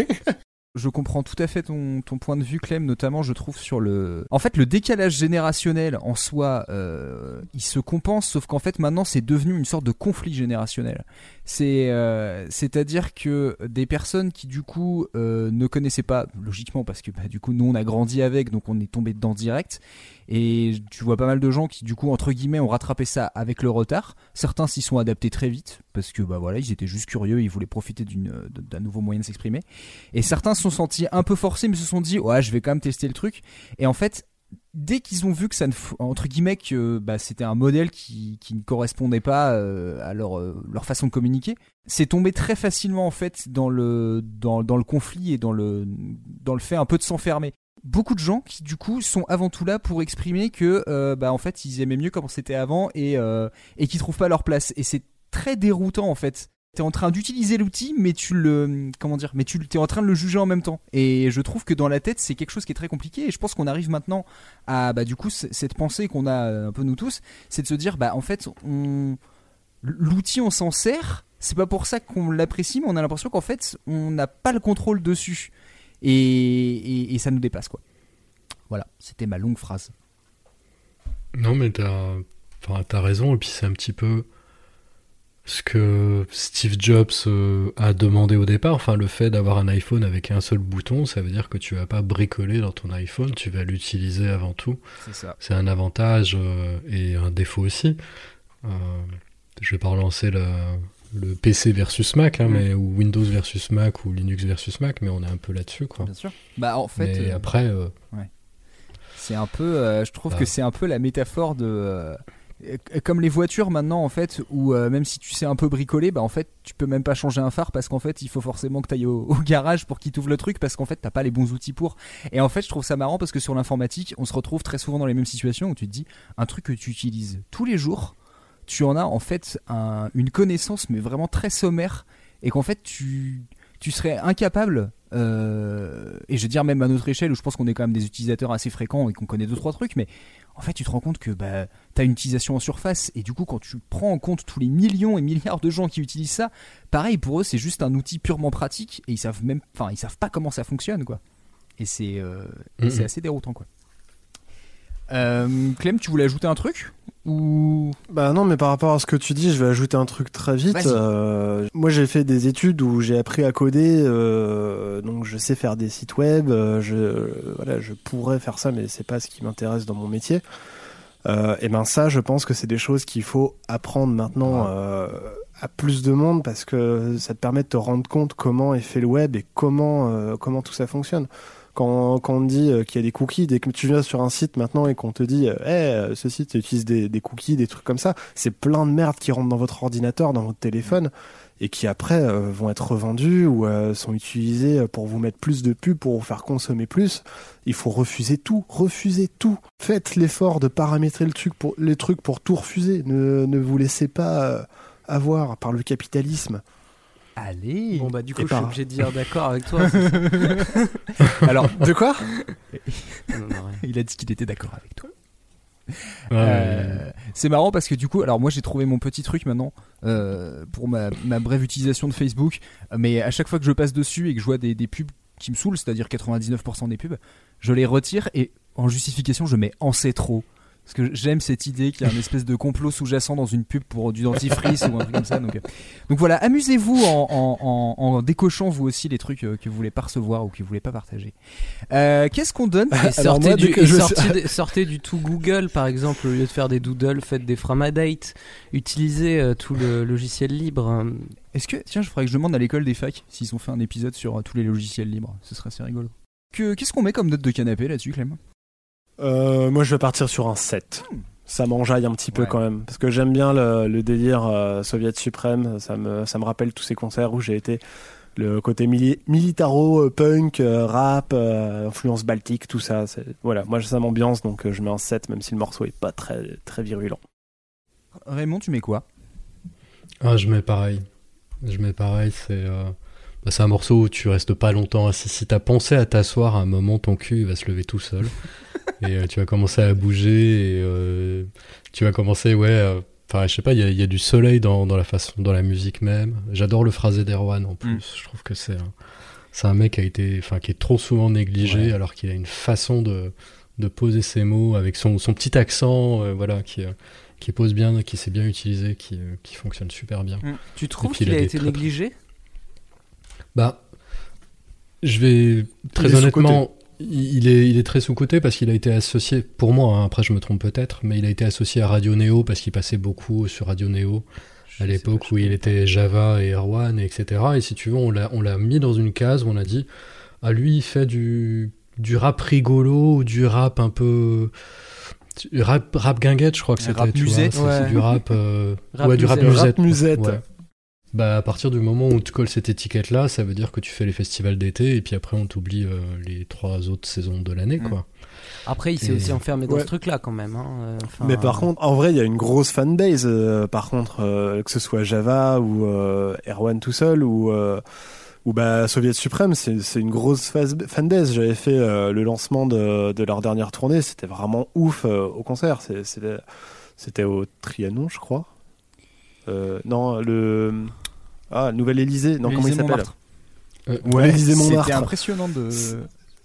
Je comprends tout à fait ton, point de vue, Clem, notamment je trouve sur le... En fait, le décalage générationnel en soi, euh, il se compense, sauf qu'en fait maintenant c'est devenu une sorte de conflit générationnel. C'est, euh, c'est-à-dire que des personnes qui du coup euh, ne connaissaient pas, logiquement parce que bah, du coup nous on a grandi avec, donc on est tombé dedans direct, et tu vois pas mal de gens qui du coup entre guillemets ont rattrapé ça avec le retard. Certains s'y sont adaptés très vite parce que bah voilà ils étaient juste curieux, ils voulaient profiter d'une, d'un nouveau moyen de s'exprimer. Et certains se sont sentis un peu forcés, mais se sont dit, ouais, je vais quand même tester le truc. Et en fait, dès qu'ils ont vu que ça ne, entre guillemets, que bah, c'était un modèle qui, qui ne correspondait pas euh, à leur, euh, leur façon de communiquer, c'est tombé très facilement en fait dans le, dans, dans le conflit et dans le, dans le fait un peu de s'enfermer. Beaucoup de gens qui du coup sont avant tout là pour exprimer que euh, bah en fait ils aimaient mieux comment c'était avant et et qui trouvent pas leur place et c'est très déroutant en fait t'es en train d'utiliser l'outil mais tu le comment dire mais tu t'es en train de le juger en même temps. Et je trouve que dans la tête c'est quelque chose qui est très compliqué. Et je pense qu'on arrive maintenant à bah du coup cette pensée qu'on a euh, un peu nous tous c'est de se dire bah en fait on l'outil on s'en sert. C'est pas pour ça qu'on l'apprécie mais on a l'impression qu'en fait on n'a pas le contrôle dessus. Et, ça nous dépasse quoi. Voilà c'était ma longue phrase. Non, mais t'as t'as raison, et puis c'est un petit peu ce que Steve Jobs euh, a demandé au départ. Enfin, le fait d'avoir un iPhone avec un seul bouton, ça veut dire que tu vas pas bricoler dans ton iPhone, tu vas l'utiliser avant tout. c'est ça C'est un avantage euh, et un défaut aussi. Euh, je vais pas relancer le, le PC versus Mac, hein, Mm. mais, ou Windows versus Mac, ou Linux versus Mac, mais on est un peu là-dessus, quoi. bien sûr bah en fait mais euh, après, euh, C'est un peu, je trouve Ah. que c'est un peu la métaphore de, comme les voitures maintenant en fait, où euh, même si tu sais un peu bricoler, bah en fait tu peux même pas changer un phare parce qu'en fait il faut forcément que tu ailles au, garage pour qu'il t'ouvre le truc parce qu'en fait t'as pas les bons outils pour. Et en fait je trouve ça marrant parce que sur l'informatique on se retrouve très souvent dans les mêmes situations où tu te dis un truc que tu utilises tous les jours, tu en as en fait un- une connaissance mais vraiment très sommaire et qu'en fait tu tu serais incapable, euh, et je veux dire même à notre échelle où je pense qu'on est quand même des utilisateurs assez fréquents et qu'on connaît deux trois trucs, mais en fait tu te rends compte que bah, tu as une utilisation en surface et du coup quand tu prends en compte tous les millions et milliards de gens qui utilisent ça, pareil pour eux c'est juste un outil purement pratique et ils savent même, enfin ils savent pas comment ça fonctionne quoi. Et c'est euh, c'est assez déroutant quoi. Euh, Clem, tu voulais ajouter un truc ou Bah non, mais par rapport à ce que tu dis, je vais ajouter un truc très vite. Euh, moi, j'ai fait des études où j'ai appris à coder, euh, donc je sais faire des sites web. euh, je, voilà, je pourrais faire ça, mais c'est pas ce qui m'intéresse dans mon métier. Et ben ça, je pense que c'est des choses qu'il faut apprendre maintenant à plus de monde parce que ça te permet de te rendre compte comment est fait le web et comment comment tout ça fonctionne. Quand, quand on te dit euh, qu'il y a des cookies, dès que tu viens sur un site maintenant et qu'on te dit, euh, hey, euh, ce site utilise des, cookies, des trucs comme ça, c'est plein de merde qui rentrent dans votre ordinateur, dans votre téléphone, et qui après euh, vont être revendus ou sont utilisés pour vous mettre plus de pubs, pour vous faire consommer plus. Il faut refuser tout, refuser tout. Faites l'effort de paramétrer le truc pour, les trucs pour tout refuser. Ne, vous laissez pas avoir par le capitalisme. Allez Bon, bah, du coup, je suis obligé de dire d'accord avec toi. Alors, De quoi Non, non, rien. il a dit qu'il était d'accord avec toi. ouais, Euh, c'est marrant parce que du coup, alors moi j'ai trouvé mon petit truc maintenant euh, pour ma, ma brève utilisation de Facebook, mais à chaque fois que je passe dessus et que je vois des, des pubs qui me saoulent, c'est-à-dire 99% des pubs, je les retire et en justification je mets en c'est trop. Parce que j'aime cette idée qu'il y a une espèce de complot sous-jacent dans une pub pour du dentifrice ou un truc comme ça. Donc, euh, donc voilà, amusez-vous en, en, en- en décochant vous aussi les trucs euh, que vous voulez pas recevoir ou que vous voulez pas partager. Euh, Qu'est-ce qu'on donne Et sortez, moi, du, que et je- sortez des- sortez du tout Google, par exemple, au lieu de faire des doodles, faites des framadate. Utilisez euh, tout le logiciel libre. Est-ce que, tiens, je ferais que je demande à l'école des facs s'ils ont fait un épisode sur euh, tous les logiciels libres. Ce serait assez rigolo. Que, qu'est-ce qu'on met comme note de canapé là-dessus, Clem? Euh, moi, je vais partir sur un 7. Ça m'enjaille un petit peu Ouais. quand même. Parce que j'aime bien le, le délire euh, soviet suprême. Ça me, ça me rappelle tous ces concerts où j'ai été. Le côté mili- militaro, euh, punk, euh, rap, euh, influence baltique, tout ça. Voilà, moi ça m'ambiance donc euh, je mets un 7 même si le morceau est pas très, très virulent. Raymond, tu mets quoi? Ah, je mets pareil. Je mets pareil, c'est. euh, bah, c'est un morceau où tu restes pas longtemps assis. Si t'as pensé à t'asseoir, à un moment, ton cul va se lever tout seul. et euh, tu vas commencer à bouger. Et euh, tu vas commencer, ouais. euh, Enfin, je sais pas, il y a, il y a du soleil dans, dans la façon, dans la musique même. J'adore le phrasé d'Erwan en plus. Mm. Je trouve que c'est un, c'est un mec qui a été, enfin, qui est trop souvent négligé, alors qu'il a une façon de, de poser ses mots avec son, son petit accent, euh, voilà, qui, euh, qui pose bien, qui sait bien utiliser, qui, qui fonctionne super bien. Mm. Tu trouves qu'il a été très- négligé? Bah, je vais très Il honnêtement, il est, il est très sous-côté parce qu'il a été associé, pour moi, hein, après je me trompe peut-être, mais il a été associé à Radio Neo parce qu'il passait beaucoup sur Radio Neo à l'époque où il était Java et Erwan, et etc. Et si tu veux, on l'a, on l'a mis dans une case où on a dit, ah lui, il fait du, du rap rigolo ou du rap un peu. Rap, rap guinguette, je crois que c'était. rap tu vois, musette. Ouais. c'est du rap. euh, Rap ouais, du rap musette. musette. Rap musette. Ouais. Bah, à partir du moment où tu colles cette étiquette-là, ça veut dire que tu fais les festivals d'été et puis après on t'oublie euh, les trois autres saisons de l'année, Mm. quoi. Après, il s'est Et- aussi enfermé dans Ouais. ce truc-là quand même. hein. Euh, enfin, Mais par contre, en vrai, il y a une grosse fanbase. euh, par contre, euh, que ce soit Java ou euh, Erwan tout seul ou euh, ou bah Soviet Suprême, c'est c'est une grosse fanbase. J'avais fait euh, le lancement de, de leur dernière tournée, c'était vraiment ouf euh, au concert. C'était c'était au Trianon, je crois. Euh, non, le ah Nouvelle Élysée. Non, comment il s'appelle. Euh, Ouais, Élysée Montmartre. C'était impressionnant de.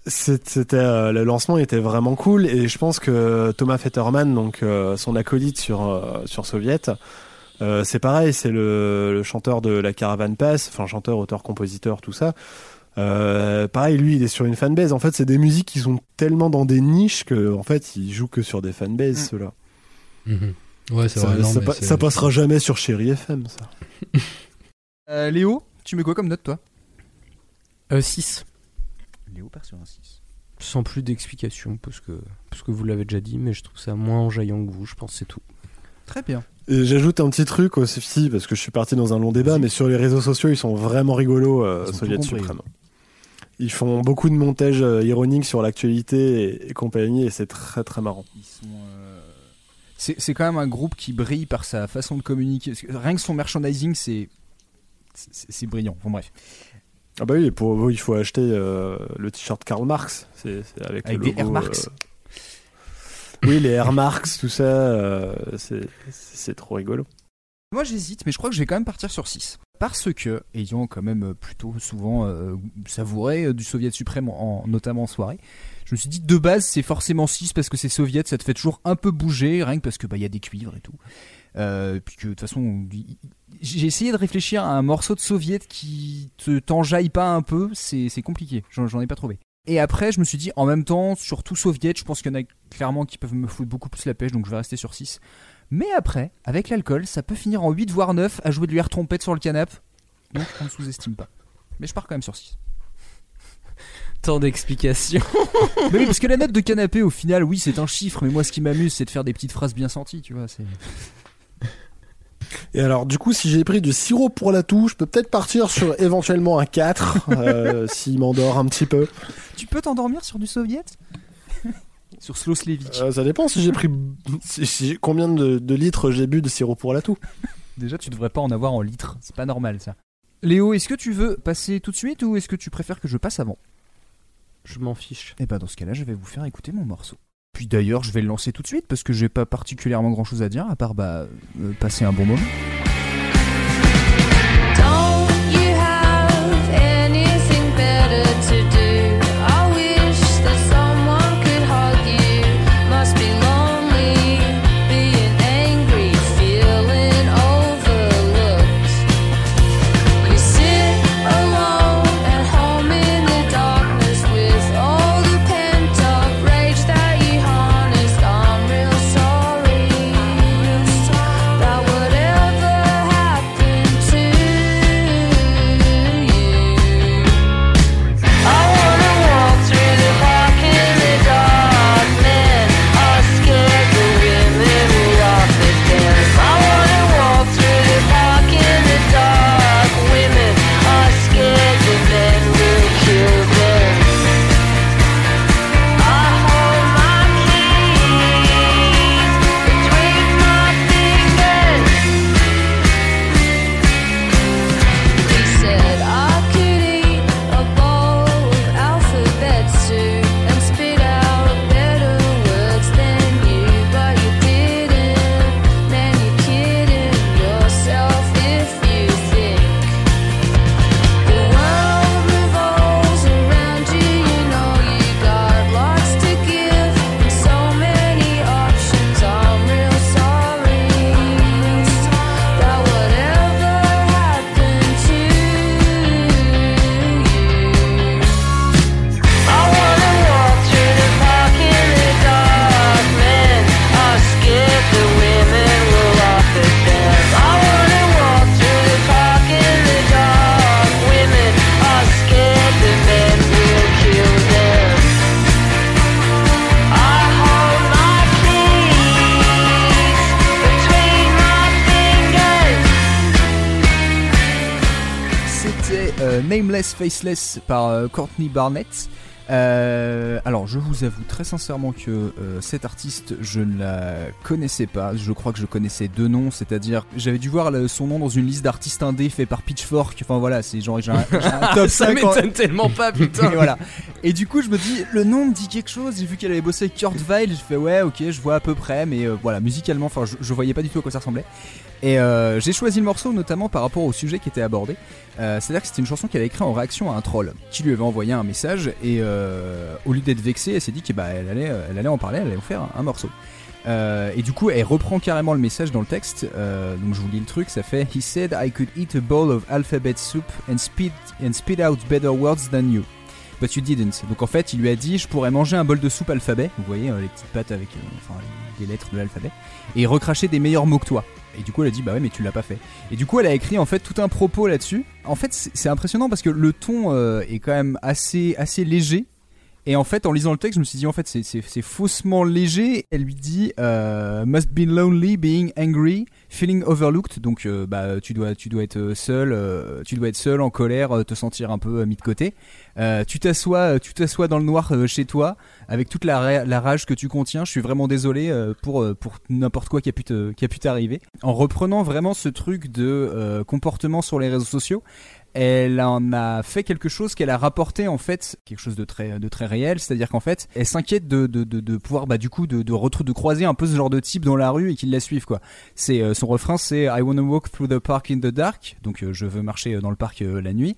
C'était euh, le lancement était vraiment cool et je pense que Thomas Fetterman, donc euh, son acolyte sur euh, sur Soviet, euh, c'est pareil, c'est le, le chanteur de la Caravan Pass, enfin chanteur, auteur, compositeur, tout ça. Euh, pareil, lui, il est sur une fanbase. En fait, c'est des musiques qui sont tellement dans des niches que en fait, il joue que sur des fanbases, Mm. ceux-là. Mhm. Ouais, c'est Ça, vrai. non, ça ça passera jamais sur Chéri FM, ça. Euh, Léo, tu mets quoi comme note toi 6. Léo part sur un 6. Sans plus d'explications, parce que, parce que vous l'avez déjà dit, mais je trouve ça moins enjaillant que vous, je pense que c'est tout. Très bien. Et j'ajoute un petit truc aussi, parce que je suis parti dans un long débat, mais sur les réseaux sociaux, ils sont vraiment rigolos, euh, Soviet. Suprême. Ils font beaucoup de montages euh, ironiques sur l'actualité et, et compagnie, et c'est très très marrant. Ils sont. euh, C'est c'est quand même un groupe qui brille par sa façon de communiquer. Rien que son merchandising, c'est. C'est brillant. Bon, bref. Ah bah oui, pour vous, il faut acheter euh, le t-shirt Karl Marx, c'est avec, Avec le des logo, Air Marx. euh, Oui, les Air Marx, tout ça, euh, c'est trop rigolo. Moi j'hésite, mais je crois que je vais quand même partir sur 6. Parce que, ayant quand même plutôt souvent savouré du Soviet suprême, en, notamment en soirée, je me suis dit de base c'est forcément 6 parce que c'est Soviet, ça te fait toujours un peu bouger, rien que parce que bah y a des cuivres et tout. Euh, puis que de toute façon, j'ai essayé de réfléchir à un morceau de Soviet qui te t'enjaille pas un peu, c'est compliqué, j'en ai pas trouvé. Et après, je me suis dit, en même temps, surtout Soviet, je pense qu'il y en a clairement qui peuvent me foutre beaucoup plus la pêche, donc je vais rester sur 6. Mais après, avec l'alcool, ça peut finir en 8 voire 9 à jouer de l'air trompette sur le canapé. Donc on ne sous-estime pas. Mais je pars quand même sur 6. Tant d'explications. mais oui, parce que la note de canapé, au final, oui, c'est un chiffre, mais moi, ce qui m'amuse, c'est de faire des petites phrases bien senties, tu vois. c'est- Et alors, du coup, si j'ai pris du sirop pour la toux, je peux peut-être partir sur éventuellement un 4, euh, s'il m'endort un petit peu. Tu peux t'endormir sur du soviet? Sur Sloslevich. Euh, ça dépend si j'ai pris si- si- combien de, de litres j'ai bu de sirop pour la toux. Déjà, tu devrais pas en avoir en litres, c'est pas normal ça. Léo, est-ce que tu veux passer tout de suite ou est-ce que tu préfères que je passe avant? Je m'en fiche. Eh ben dans ce cas-là, je vais vous faire écouter mon morceau. Puis d'ailleurs, je vais le lancer tout de suite parce que j'ai pas particulièrement grand-chose à dire à part bah euh, passer un bon moment. Par euh, Courtney Barnett. Euh, alors, je vous avoue très sincèrement que euh, cette artiste, je ne la connaissais pas. Je crois que je connaissais deux noms, c'est-à-dire j'avais dû voir le- son nom dans une liste d'artistes indés fait par Pitchfork. Enfin voilà, c'est genre j'ai un, un top Ça 5 en- m'étonne tellement pas, putain. et voilà. Et du coup, je me dis, le nom me dit quelque chose. J'ai vu qu'elle avait bossé avec Kurt Weill. Je fais, ouais, ok, je vois à peu près. Mais euh, voilà, musicalement, enfin, je, je voyais pas du tout à quoi ça ressemblait. Et euh, j'ai choisi le morceau notamment par rapport au sujet qui était abordé. Euh, C'est-à-dire que c'était une chanson qu'elle avait écrite en réaction à un troll qui lui avait envoyé un message. Et euh, au lieu d'être vexée, elle s'est dit qu'elle bah, allait, en parler, elle allait en faire un, morceau. Et du coup, elle reprend carrément le message dans le texte. Donc je vous lis le truc, ça fait He said I could eat a bowl of alphabet soup and spit, and spit out better words than you. But you didn't. Donc en fait, il lui a dit, je pourrais manger un bol de soupe alphabet. Vous voyez les petites pattes avec les lettres de l'alphabet. Et recracher des meilleurs mots que toi. Et du coup, elle a dit, bah ouais, mais tu l'as pas fait. Et du coup, elle a écrit en fait tout un propos là-dessus. En fait, c'est impressionnant parce que le ton euh, est quand même assez, assez léger. Et en fait, en lisant le texte, je me suis dit, en fait, c'est faussement léger. Elle lui dit, euh, must be lonely, being angry, feeling overlooked. Donc, euh, bah, tu dois, tu dois être seul, euh, tu dois être seul, en colère, euh, te sentir un peu euh, mis de côté. Euh, tu t'assois, euh, tu t'assois dans le noir euh, chez toi, avec toute la, ra- la rage que tu contiens. Je suis vraiment désolé euh, pour euh, pour n'importe quoi qui a pu t'arriver. En reprenant vraiment ce truc de euh, comportement sur les réseaux sociaux, elle en a fait quelque chose qu'elle a rapporté en fait quelque chose de très de très réel. C'est à dire qu'en fait elle s'inquiète de, de, de, pouvoir bah du coup de de, de croiser un peu ce genre de type dans la rue et qu'ils la suivent quoi. C'est euh, son refrain c'est I wanna walk through the park in the dark donc euh, je veux marcher euh, dans le parc la nuit.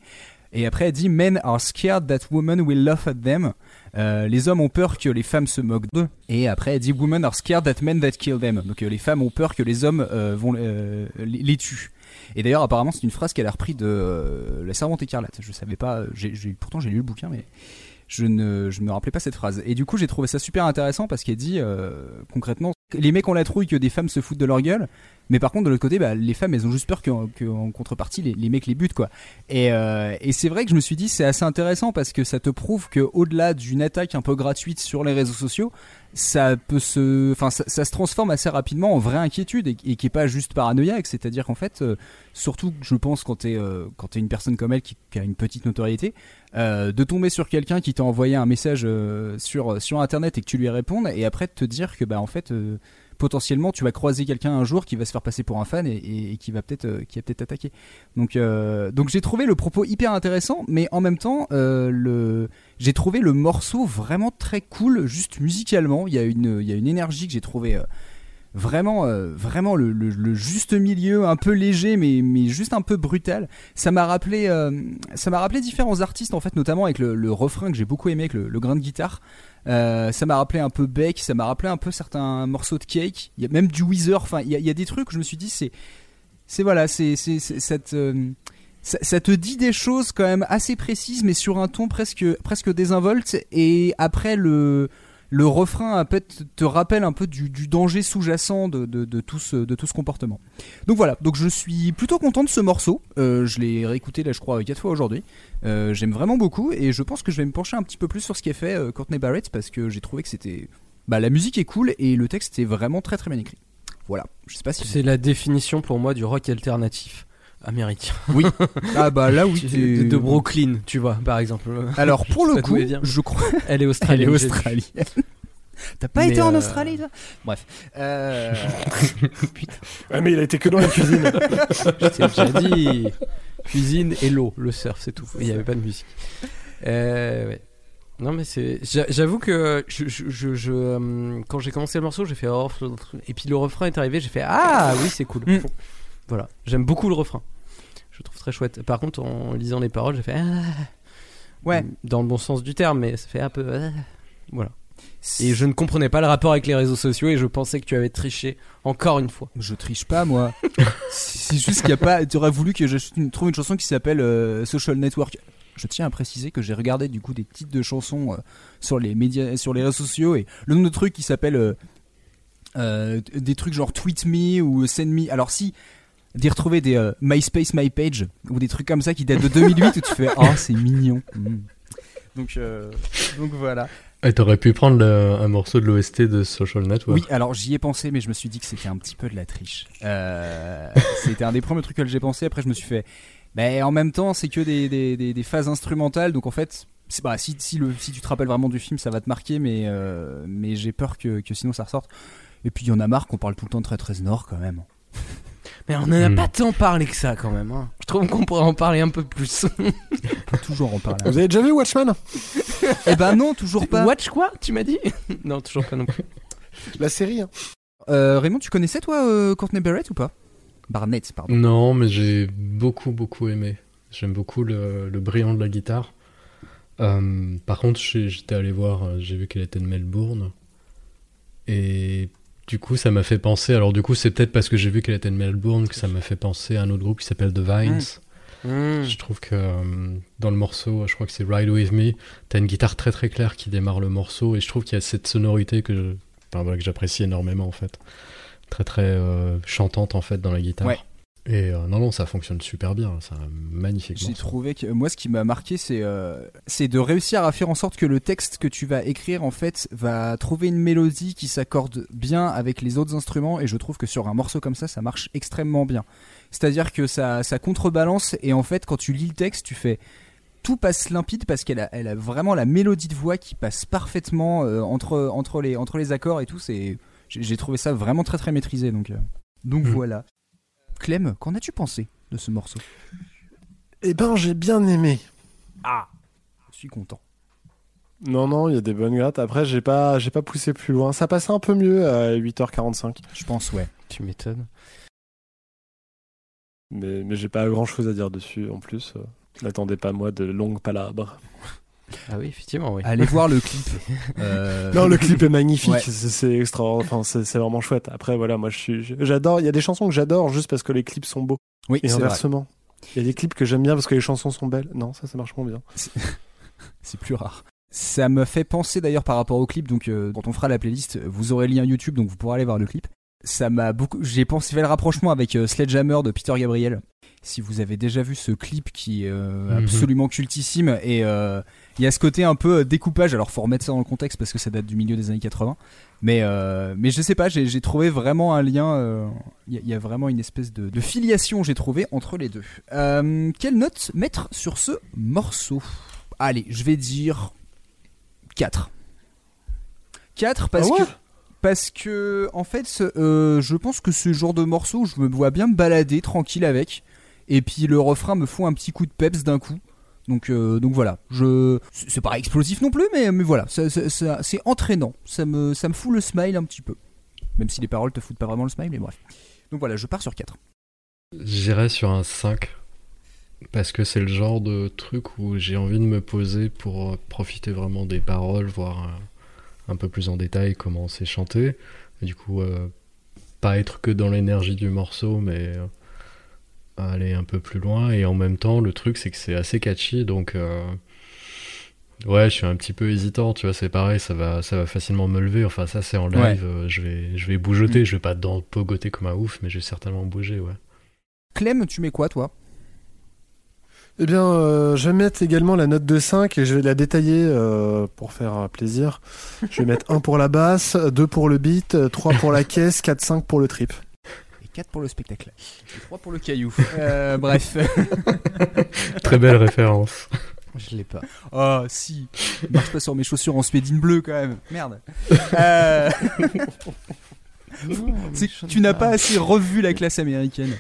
Et après elle dit men are scared that women will laugh at them les hommes ont peur que les femmes se moquent d'eux. Et après elle dit women are scared that men that kill them donc les femmes ont peur que les hommes vont les tuent et d'ailleurs, apparemment, c'est une phrase qu'elle a repris de euh, La Servante écarlate. Je savais pas, j'ai- pourtant j'ai lu le bouquin, mais je ne je me rappelais pas cette phrase. Et du coup, j'ai trouvé ça super intéressant parce qu'elle dit euh, concrètement les mecs ont la trouille que des femmes se foutent de leur gueule, mais par contre, de l'autre côté, bah, les femmes elles ont juste peur qu'en, qu'en contrepartie, les, les mecs les butent, quoi. Et, euh, et c'est vrai que je me suis dit, c'est assez intéressant parce que ça te prouve que au-delà d'une attaque un peu gratuite sur les réseaux sociaux, ça peut se, enfin, ça, se transforme assez rapidement en vraie inquiétude et, qui est pas juste paranoïaque. C'est-à-dire qu'en fait, euh, surtout, je pense quand t'es euh, quand t'es une personne comme elle qui, a une petite notoriété, euh, de tomber sur quelqu'un qui t'a envoyé un message sur sur internet et que tu lui répondes et après de te dire que bah en fait potentiellement tu vas croiser quelqu'un un jour qui va se faire passer pour un fan et, qui va peut-être euh, qui va peut-être t'attaquer. Donc euh, donc j'ai trouvé le propos hyper intéressant, mais en même temps euh, le j'ai trouvé le morceau vraiment très cool, juste musicalement. Il y a une il y a une énergie que j'ai trouvé vraiment euh, vraiment le, juste milieu un peu léger mais mais juste un peu brutal. Ça m'a rappelé euh, ça m'a rappelé différents artistes en fait notamment avec le, refrain que j'ai beaucoup aimé avec le, grain de guitare. Euh, ça m'a rappelé un peu Beck ça m'a rappelé un peu certains morceaux de Cake. Il y a même du Weezer enfin il y a, des trucs je me suis dit c'est c'est voilà c'est c'est cette ça, ça te dit des choses quand même assez précises mais sur un ton presque presque désinvolte. Et après le le refrain peut-être te rappelle un peu du, du danger sous-jacent de, de, de tout ce, de tout ce comportement. Donc voilà, donc je suis plutôt content de ce morceau. Euh, je l'ai réécouté là, je crois, quatre fois aujourd'hui. Euh, J'aime vraiment beaucoup et je pense que je vais me pencher un petit peu plus sur ce qu'a fait euh, Courtney Barrett parce que j'ai trouvé que c'était. Bah, la musique est cool et le texte est vraiment très très bien écrit. Voilà, je sais pas si. C'est la définition pour moi du rock alternatif américain. Oui. Ah bah là oui. De, de Brooklyn, tu vois, par exemple. Alors pour le coup, je crois. Elle est australienne. Elle est australienne. T'as pas Mais, été en euh, Australie toi? Bref. Euh... Ouais, mais il a été que dans la cuisine. Je t'ai déjà dit. Cuisine et l'eau, le surf, c'est tout. Il n'y avait pas de musique. Euh, ouais. Non, mais c'est. j'a- J'avoue que je, je, je- je, euh, quand j'ai commencé le morceau, j'ai fait. oh, et puis le refrain est arrivé, j'ai fait Ah oui, c'est cool. Voilà. J'aime beaucoup le refrain. Je le trouve très chouette. Par contre, en lisant les paroles, j'ai fait Ah Ouais. Dans le bon sens du terme, mais ça fait un peu. ah. Voilà. Et je ne comprenais pas le rapport avec les réseaux sociaux et je pensais que tu avais triché encore une fois. Je triche pas moi. c'est juste qu'il y a pas. Tu aurais voulu que je trouve une chanson qui s'appelle euh, Social Network. Je tiens à préciser que j'ai regardé du coup des titres de chansons euh, sur les médias, sur les réseaux sociaux et le nombre de trucs qui s'appellent euh, des trucs genre Tweet Me ou Send Me. Alors si d'y retrouver des euh, MySpace My Page ou des trucs comme ça qui datent de 2008 où tu fais oh c'est mignon. Mm. Donc euh, donc voilà. Et t'aurais pu prendre le- un morceau de l'OST de Social Network. Oui, alors j'y ai pensé, mais je me suis dit que c'était un petit peu de la triche. Euh, c'était un des premiers trucs que j'ai pensé. Après, je me suis fait, Mais en même temps, c'est que des, des, des, des phases instrumentales, donc en fait, bah, si, si, le, si tu te rappelles vraiment du film, ça va te marquer, mais, mais j'ai peur que, que sinon ça ressorte. Et puis il y en a marre qu'on parle tout le temps de très nord quand même. Mais on en a Hmm. pas tant parlé que ça quand même. hein. Je trouve qu'on pourrait en parler un peu plus. On peut toujours en parler. Vous avez déjà vu Watchmen? Eh ben non, toujours pas. Watch quoi Tu m'as dit? Non, toujours pas non plus. La série. hein. Euh, Raymond, tu connaissais toi euh, Courtney Barrett ou pas? Barnett, pardon. Non, mais j'ai beaucoup, beaucoup aimé. J'aime beaucoup le, le brillant de la guitare. Euh, par contre, j'ai- j'étais allé voir, euh, j'ai vu qu'elle était de Melbourne. Et du coup, ça m'a fait penser. Alors, du coup, c'est peut-être parce que j'ai vu qu'elle était de Melbourne que ça m'a fait penser à un autre groupe qui s'appelle The Vines. Hmm. Je trouve que euh, dans le morceau, je crois que c'est Ride With Me, t'as une guitare très très claire qui démarre le morceau et je trouve qu'il y a cette sonorité que je- enfin, voilà, que j'apprécie énormément en fait. Très très euh, chantante en fait dans la guitare. Ouais. Et euh, non, non, ça fonctionne super bien, c'est un magnifique J'ai trouvé que moi, ce qui m'a marqué, c'est euh, c'est de réussir à faire en sorte que le texte que tu vas écrire, en fait, va trouver une mélodie qui s'accorde bien avec les autres instruments. Et je trouve que sur un morceau comme ça, ça marche extrêmement bien. C'est-à-dire que ça, ça contrebalance. Et en fait, quand tu lis le texte, tu fais tout passe limpide parce qu'elle a, elle a vraiment la mélodie de voix qui passe parfaitement euh, entre, entre, les, entre les accords et tout. J'ai trouvé ça vraiment très très maîtrisé. Donc, euh, donc Mm. voilà. Clem, qu'en as-tu pensé de ce morceau? Eh ben, j'ai bien aimé. Ah, je suis content. Non, non, il y a des bonnes grattes. Après, j'ai pas, j'ai pas poussé plus loin. Ça passait un peu mieux à 8h45. Je pense, ouais. Tu m'étonnes. Mais, mais j'ai pas grand chose à dire dessus en plus. Euh, N'attendez pas moi de longues palabres. Ah oui, effectivement, oui. Allez voir le clip. Euh, Non, le clip est magnifique. Ouais. C'est- C'est extra. Enfin, c'est vraiment chouette. Après, voilà, moi, je suis, je- j'adore. Il y a des chansons que j'adore juste parce que les clips sont beaux. Oui, Et c'est vrai. inversement. Il y a des clips que j'aime bien parce que les chansons sont belles. Non, ça, ça marche moins bien. C'est plus rare. Ça me fait penser d'ailleurs par rapport au clip, donc euh, quand on fera la playlist, vous aurez le lien YouTube, donc vous pourrez aller voir le clip. Ça m'a beaucoup. J'ai pensé fait le rapprochement avec euh, Sledgehammer de Peter Gabriel. Si vous avez déjà vu ce clip qui est euh, Mhm. absolument cultissime et euh, il y a ce côté un peu euh, découpage. Alors faut remettre ça dans le contexte parce que ça date du milieu des années 80. Mais euh, mais je sais pas, j'ai trouvé vraiment un lien. euh, Il y, a- il y a vraiment une espèce de, de filiation j'ai trouvé entre les deux. Euh, quelle note mettre sur ce morceau? Allez, je vais dire 4. 4 parce Ah ouais? que parce que en fait euh, je pense que ce genre de morceau je me vois bien me balader tranquille avec et puis le refrain me fout un petit coup de peps d'un coup donc euh, donc voilà. Je c'est pas explosif non plus mais voilà. C'est entraînant. Ça me fout le smile un petit peu. Même si les paroles te foutent pas vraiment le smile mais bref. Donc voilà je pars sur 4 J'irais sur un 5. Parce que c'est le genre de truc où j'ai envie de me poser pour euh, profiter vraiment des paroles, voir euh, un peu plus en détail comment c'est chanté. Du coup, pas être que dans l'énergie du morceau, mais aller un peu plus loin. Et en même temps, le truc, c'est que c'est assez catchy, donc euh, ouais, je suis un petit peu hésitant. Tu vois, c'est pareil, ça va, ça va facilement me lever. Enfin, ça, c'est en live. Ouais. euh, je vais, je vais bougeoter. Je vais pas dans pogoter comme un ouf, mais je vais certainement bouger, ouais. Clem tu mets quoi toi? Eh bien, euh, je vais mettre également la note de 5 et je vais la détailler euh, pour faire plaisir. Je vais mettre 1 pour la basse, 2 pour le beat, 3 pour la caisse, 4, 5 pour le trip. Et 4 pour le spectacle et 3 pour le caillou Euh, bref Très belle référence. Je l'ai pas. Oh si, marche pas sur mes chaussures en suédine bleue quand même. Merde. Euh, que tu n'as pas assez revu la classe américaine.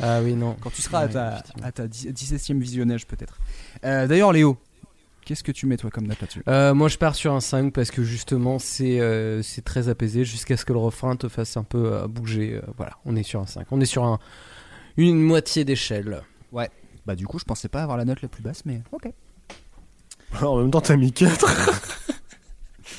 Ah oui, non. Quand tu seras à ta, à ta 17ème visionnage peut-être. Euh, D'ailleurs Léo, qu'est-ce que tu mets toi comme note là-dessus? Euh, moi, je pars sur un 5 parce que justement, c'est euh, c'est très apaisé jusqu'à ce que le refrain te fasse un peu euh, bouger. euh, voilà, on est sur un 5. On est sur un, une moitié d'échelle. Bah du coup je pensais pas avoir la note la plus basse mais ok. en même temps, t'as mis 4.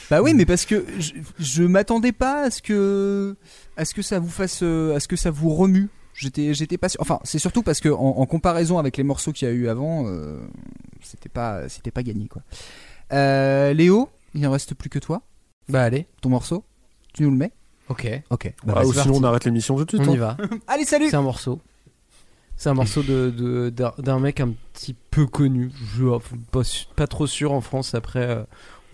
Bah oui mais parce que je, je m'attendais pas à ce que à ce que ça vous fasse à ce que ça vous remue. J'étais j'étais pas sûr. Enfin c'est surtout parce que en, en comparaison avec les morceaux qu'il y a eu avant euh, c'était pas c'était pas gagné quoi. Euh, Léo, il en reste plus que toi. Bah allez, Ton morceau, tu nous le mets ok, Ok. Bah, Ah, bah, ou sinon, parti. on arrête l'émission tout de suite. on hein. y va. Allez salut. C'est un morceau. C'est un morceau de de- d'un mec un petit peu connu. Je suis pas, pas trop sûr en France. Après, euh,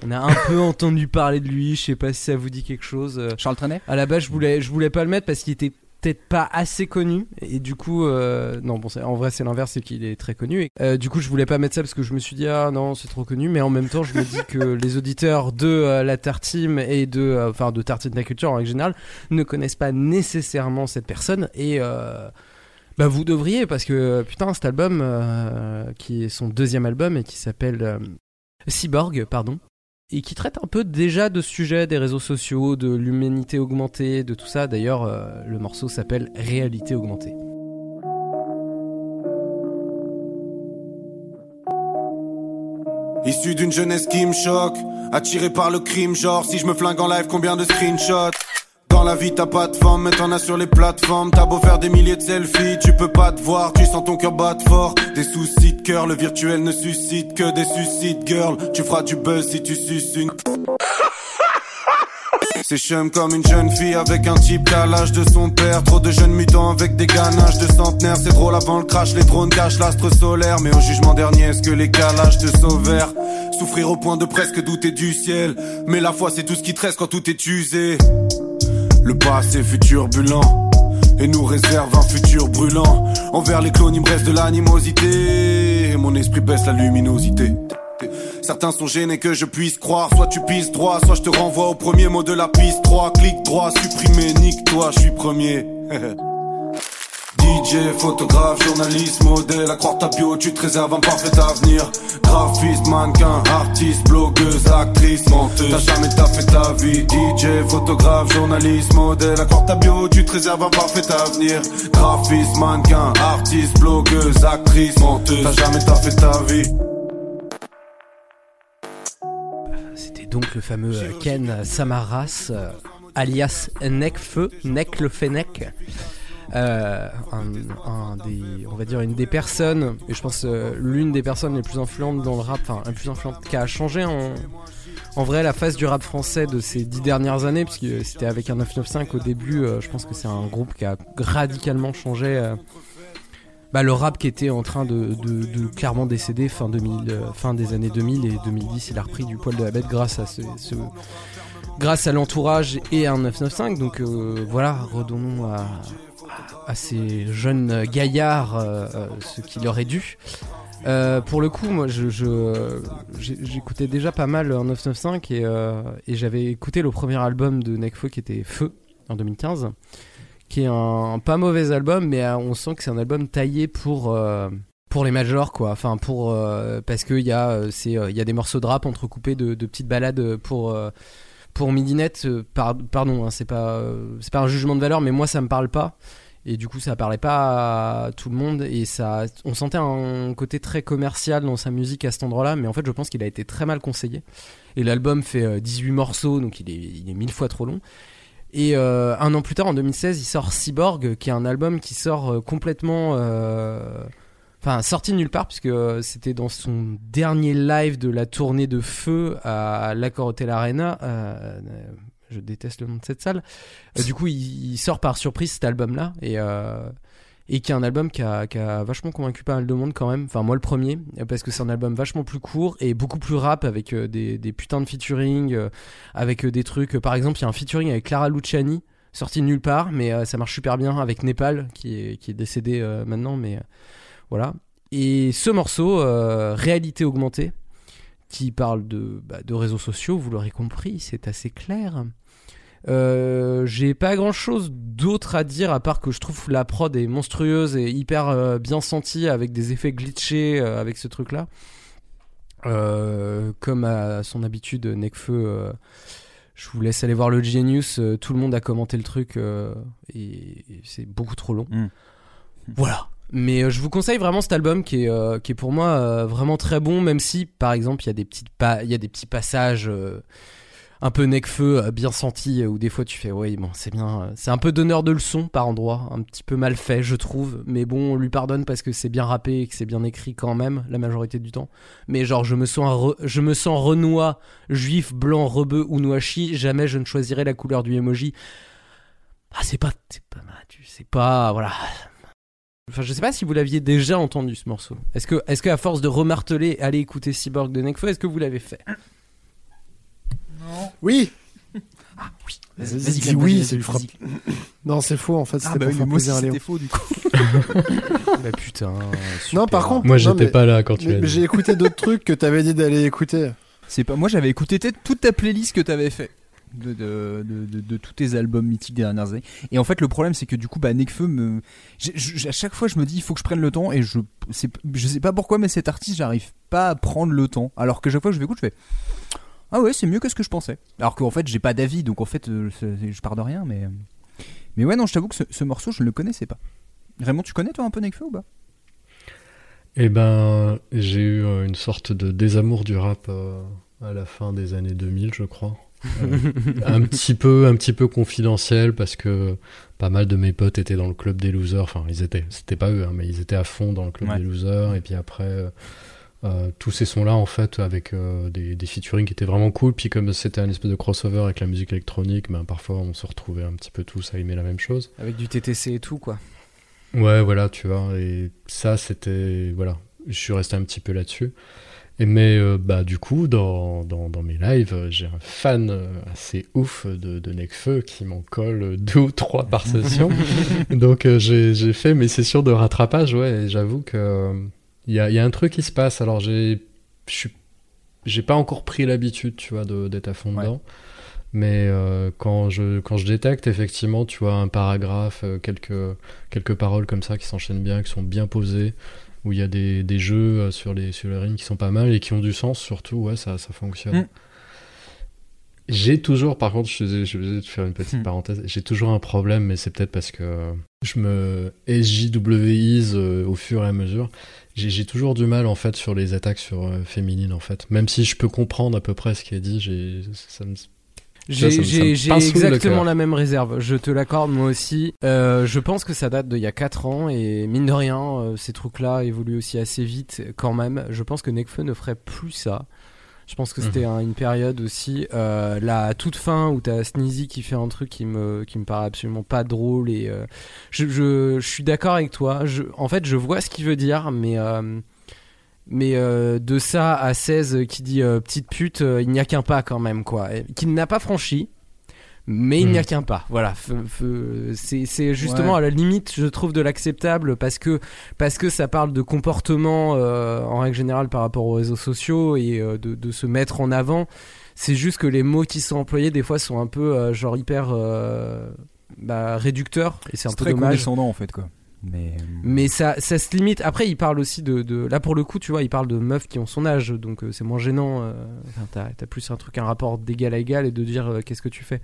on a un peu entendu parler de lui. Je sais pas si ça vous dit quelque chose. euh. Charles Trenet? À la base, je voulais, je voulais pas le mettre parce qu'il était peut-être pas assez connu. Et du coup euh, non bon c'est- en vrai c'est l'inverse c'est qu'il est très connu. Et, euh, du coup je voulais pas mettre ça parce que je me suis dit ah non c'est trop connu. Mais en même temps je me dis que les auditeurs de euh, la Tartine et de euh, enfin de Tartine de la culture en règle générale ne connaissent pas nécessairement cette personne. Et euh, bah vous devriez parce que putain cet album euh, qui est son deuxième album et qui s'appelle Cyborg pardon et qui traite un peu déjà de sujets des réseaux sociaux, de l'humanité augmentée, de tout ça. D'ailleurs, euh, le morceau s'appelle Réalité augmentée. Issu d'une jeunesse qui me choque, attiré par le crime, genre si je me flingue en live, combien de screenshots? Dans la vie t'as pas de forme, mais t'en as sur les plateformes, t'as beau faire des milliers de selfies, tu peux pas te voir, tu sens ton cœur battre fort. Des soucis de cœur, le virtuel ne suscite que des suicides, girl. Tu feras du buzz si tu suces une. C'est chum comme une jeune fille avec un type à de son père. Trop de jeunes mutants avec des ganaches de centenaires. C'est drôle avant le crash, les drones cachent l'astre solaire. Mais au jugement dernier, est-ce que les calages te sauvèrent? Souffrir au point de presque douter du ciel. Mais la foi, c'est tout ce qui te reste quand tout est usé. Le passé fut turbulent et nous réserve un futur brûlant. Envers les clones, il me reste de l'animosité. Et mon esprit baisse la luminosité. Certains sont gênés que je puisse croire. Soit tu pisses droit, soit je te renvoie au premier mot de la piste 3. Clic droit, supprimer, nique-toi, je suis premier. DJ, photographe, journaliste, modèle, à croire ta bio, tu te réserves un parfait avenir. Graphiste, mannequin, artiste, blogueuse, actrice, menteuse. T'as jamais taffé ta vie. DJ, photographe, journaliste, modèle, à croire ta bio, tu te réserves un parfait avenir. Graphiste, mannequin, artiste, blogueuse, actrice, menteuse. T'as jamais taffé ta vie. C'était donc le fameux euh, Ken Samaras, euh, alias le Fennec. Euh, un, des, on va dire une des personnes, et je pense euh, l'une des personnes les plus influentes dans le rap, enfin la plus influente, qui a changé en, vrai la face du rap français de ces dix dernières années, puisque c'était avec un 995 au début, euh, je pense que c'est un groupe qui a radicalement changé bah, le rap qui était en train de, clairement décéder fin, 2000, fin des années 2000 et 2010, il a repris du poil de la bête grâce à ce, ce- grâce à l'entourage et à un 995. Donc voilà, redonnons à, à ces jeunes gaillards euh, euh, ce qu'il leur est dû. Euh, pour le coup, moi, je, j'écoutais déjà pas mal un 995 et, et j'avais écouté le premier album de Nekfeu qui était Feu en 2015, qui est un, pas mauvais album, mais on sent que c'est un album taillé pour pour les majors quoi. Enfin pour parce que il y a c'est il y a des morceaux de rap entrecoupés de, petites balades pour pour Midinette. par- pardon, hein, c'est pas c'est pas un jugement de valeur, mais moi ça me parle pas. Et du coup, ça parlait pas à tout le monde et ça, on sentait un côté très commercial dans sa musique à cet endroit-là, mais en fait, je pense qu'il a été très mal conseillé. Et l'album fait euh, 18 morceaux, donc il est, il est mille fois trop long. Et euh, un an plus tard, en 2016, il sort Cyborg, qui est un album qui sort euh, complètement, euh, enfin sorti de nulle part, puisque euh, c'était dans son dernier live de la tournée de Feu à l'Accor Hotel Arena. euh, je déteste le nom de cette salle. Euh, du coup, il, sort par surprise cet album-là et euh, qui est un album qui a, a vachement convaincu pas mal de monde quand même. Enfin, moi le premier, euh, parce que c'est un album vachement plus court et beaucoup plus rap avec des, putains de featuring, avec des trucs. par exemple, il y a un featuring avec Clara Luciani, sorti de nulle part, mais ça marche super bien avec Népal, qui est, décédé maintenant, mais voilà. Et ce morceau, Réalité augmentée, qui parle de, bah, de réseaux sociaux, vous l'aurez compris, c'est assez clair. Euh, j'ai pas grand chose d'autre à dire à part que je trouve la prod est monstrueuse et hyper euh, bien sentie avec des effets glitchés euh, avec ce truc là. comme à son habitude, Necfeu, je vous laisse aller voir le Genius. tout le monde a commenté le truc et, et c'est beaucoup trop long. Voilà. Mais je vous conseille vraiment cet album qui est, euh, qui est pour moi euh, vraiment très bon, même si par exemple il y a des petites pa- il y a des petits passages euh, un peu Necfeu euh, bien sentis euh, où des fois tu fais oui bon c'est bien euh, c'est un peu donneur de leçons par endroit un petit peu mal fait je trouve. Mais bon on lui pardonne parce que c'est bien rappé et que c'est bien écrit quand même la majorité du temps. Mais genre je me sens je me sens renois juif blanc rebeu ou noachi. Jamais je ne choisirai la couleur du emoji. Ah c'est pas c'est pas c'est pas voilà. Enfin, je sais pas si vous l'aviez déjà entendu ce morceau. Est-ce que, est-ce que à force de remarteler, aller écouter Cyborg de Nekfeu, est-ce que vous l'avez fait? Oui Vas-y, Vas-y, dis Clem, oui, vas-y, ça lui vas-y, fera. vas-y. Non, c'est faux en fait. Ah C'était bah pour oui, faire plaisir à Léo. c'était faux du coup. Bah putain. Non, par contre, Moi, j'étais mais- pas là quand tu mais- l'as mais dit. j'ai écouté d'autres trucs que t'avais dit d'aller écouter. C'est pas moi j'avais écouté toute ta playlist que t'avais fait. De, de, de, de- de tous tes albums mythiques des dernières années. Et en fait, le problème, c'est que du coup, bah, Nekfeu me. j'ai- j'ai- à chaque fois, je me dis, il faut que je prenne le temps. Et je, c'est- je sais pas pourquoi, mais cet artiste, j'arrive pas à prendre le temps. Alors que chaque fois que je l'écoute, je fais. Ah ouais, c'est mieux que ce que je pensais. Alors qu'en fait, j'ai pas d'avis, donc en fait, euh, je pars de rien. Mais, mais ouais, non, je t'avoue que ce, ce morceau, je ne le connaissais pas. Raymond, tu connais toi un peu Nekfeu ou pas? Eh ben, j'ai eu euh, une sorte de désamour du rap euh, à la fin des années 2000, je crois. Euh, un petit peu, un petit peu confidentiel parce que pas mal de mes potes étaient dans le club des losers. Enfin, ils étaient, c'était pas eux, hein, mais ils étaient à fond dans le club Ouais. des losers. Et puis après, euh, tous ces sons-là, en fait, avec euh, des, des featuring qui étaient vraiment cool. Puis comme c'était un espèce de crossover avec la musique électronique, ben parfois on se retrouvait un petit peu tous à aimer la même chose. Avec du TTC et tout, quoi. Ouais, voilà, tu vois. Et ça, c'était. Voilà. Je suis resté un petit peu là-dessus. Et mais, euh, bah, du coup, dans, dans, dans mes lives, j'ai un fan assez ouf de, de Necfeu qui m'en colle deux ou trois par session. Donc, euh, j'ai j'ai fait mes sessions de rattrapage, ouais. Et j'avoue que. Il y a, il y a un truc qui se passe. Alors, j'ai. J'ai pas encore pris l'habitude, tu vois, d'être à fond dedans. Mais euh, quand, je, quand je détecte effectivement, tu vois, un paragraphe, euh, quelques, quelques paroles comme ça qui s'enchaînent bien, qui sont bien posées, où il y a des, des jeux euh, sur les, sur les rimes qui sont pas mal et qui ont du sens surtout, ouais, ça, ça fonctionne. Mm. J'ai toujours, par contre, je suis obligé de faire une petite Mm. parenthèse, j'ai toujours un problème, mais c'est peut-être parce que je me SJWise au fur et à mesure. J'ai toujours du mal en fait sur les attaques sur euh, féminines en fait. Même si je peux comprendre à peu près ce qui est dit, j'ai ça me J'ai exactement la même réserve, je te l'accorde moi aussi. Euh, je pense que ça date d'il y a 4 ans et mine de rien, euh, ces trucs-là évoluent aussi assez vite quand même. Je pense que Nekfeu ne ferait plus ça. Je pense que c'était un- une période aussi, euh, la toute fin où t'as Sneezy qui fait un truc qui me, qui me paraît absolument pas drôle et euh, je, je, je suis d'accord avec toi. Je, en fait, je vois ce qu'il veut dire, mais euh, mais de ça à 16 qui dit petite pute, il n'y a qu'un pas quand même, quoi. Qu'il n'a pas franchi, mais il n'y a qu'un pas. Voilà. C'est justement Ouais. à la limite, je trouve, de l'acceptable parce que, parce que ça parle de comportement euh, en règle générale par rapport aux réseaux sociaux et euh, de, de se mettre en avant. C'est juste que les mots qui sont employés, des fois, sont un peu euh, genre hyper bah, réducteurs et c'est un peu très dommage. condescendant en fait quoi. Mais Mais ça, ça se limite. Après, il parle aussi de, de- Là, pour le coup, tu vois, il parle de meufs qui ont son âge, donc euh, c'est moins gênant. euh, t'as, t'as plus un truc, un rapport d'égal à égal et de dire euh, qu'est-ce que tu fais.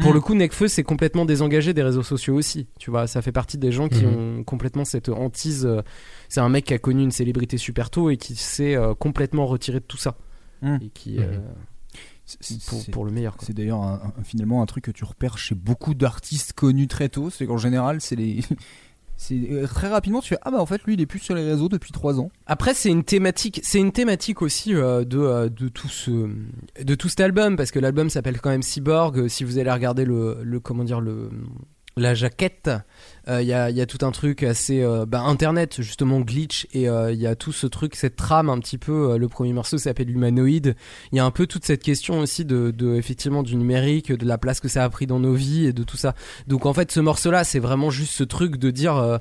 Pour Mm. le coup, Necfeu, c'est complètement désengagé des réseaux sociaux aussi. Tu vois, ça fait partie des gens qui Mhm. ont complètement cette hantise. euh, c'est un mec qui a connu une célébrité super tôt et qui s'est euh, complètement retiré de tout ça. Mm. Et qui. Mhm. euh, c'est- pour, c'est- pour le meilleur. quoi. C'est d'ailleurs un- un- finalement un truc que tu repères chez beaucoup d'artistes connus très tôt, c'est qu'en général c'est les c'est euh, très rapidement tu fais ah bah en fait lui il est plus sur les réseaux depuis 3 ans. Après, c'est une thématique, c'est une thématique aussi euh, de euh, de tout ce de tout cet album parce que l'album s'appelle quand même Cyborg. Si vous allez regarder le, le comment dire le la jaquette, euh, il y, a, tout un truc assez euh, bah, internet justement glitch et euh, il y a tout ce truc cette trame un petit peu. le premier morceau s'appelle Humanoïde. Il y a un peu toute cette question aussi de, effectivement du numérique, de la place que ça a pris dans nos vies et de tout ça. Donc en fait, ce morceau-là, c'est vraiment juste ce truc de dire.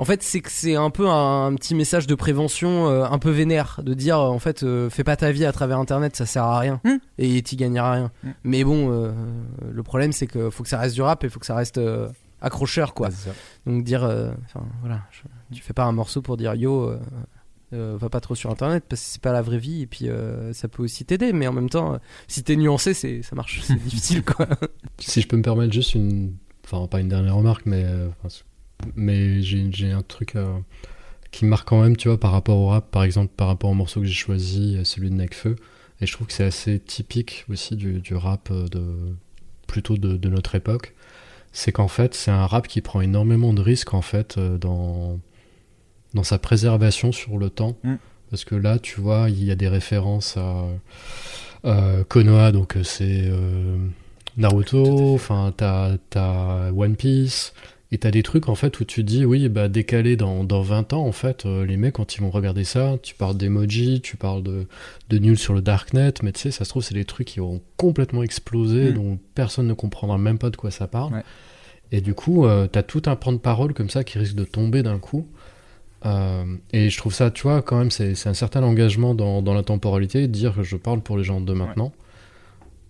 En fait, c'est que c'est un peu un, un petit message de prévention euh, un peu vénère, de dire euh, en fait, euh, fais pas ta vie à travers Internet, ça sert à rien Mm. et t'y gagneras rien. Mm. Mais bon, euh, le problème c'est que faut que ça reste du rap et faut que ça reste euh, accrocheur quoi. Donc dire, euh, voilà, je- tu fais pas un morceau pour dire yo. euh, euh, va pas trop sur internet parce que c'est pas la vraie vie et puis euh, ça peut aussi t'aider mais en même temps euh, si t'es nuancé c'est ça marche c'est difficile quoi Si je peux me permettre juste une. Enfin, pas une dernière remarque, mais. Mais j'ai un truc euh, qui marque quand même, tu vois, par rapport au rap, par exemple, par rapport au morceau que j'ai choisi, euh, celui de Necfeu. Et je trouve que c'est assez typique aussi du, du rap euh, de. plutôt de, de notre époque. C'est qu'en fait, c'est un rap qui prend énormément de risques, en fait, dans. dans sa préservation sur le temps. Mm. Parce que là, tu vois, il y a des références à. Euh, Konoha, donc c'est euh, Naruto, enfin t'as t'as One Piece, Et t'as des trucs en fait où tu dis oui bah décalé dans, dans 20 ans en fait euh, les mecs quand ils vont regarder ça tu parles d'emoji tu parles de, de news sur le darknet mais tu sais ça se trouve c'est des trucs qui auront complètement explosé Mm. dont personne ne comprendra même pas de quoi ça parle Ouais. et du coup euh, t'as tout un pan de parole comme ça qui risque de tomber d'un coup Euh, et je trouve ça tu vois quand même c'est c'est un certain engagement dans, dans la temporalité de dire que je parle pour les gens de maintenant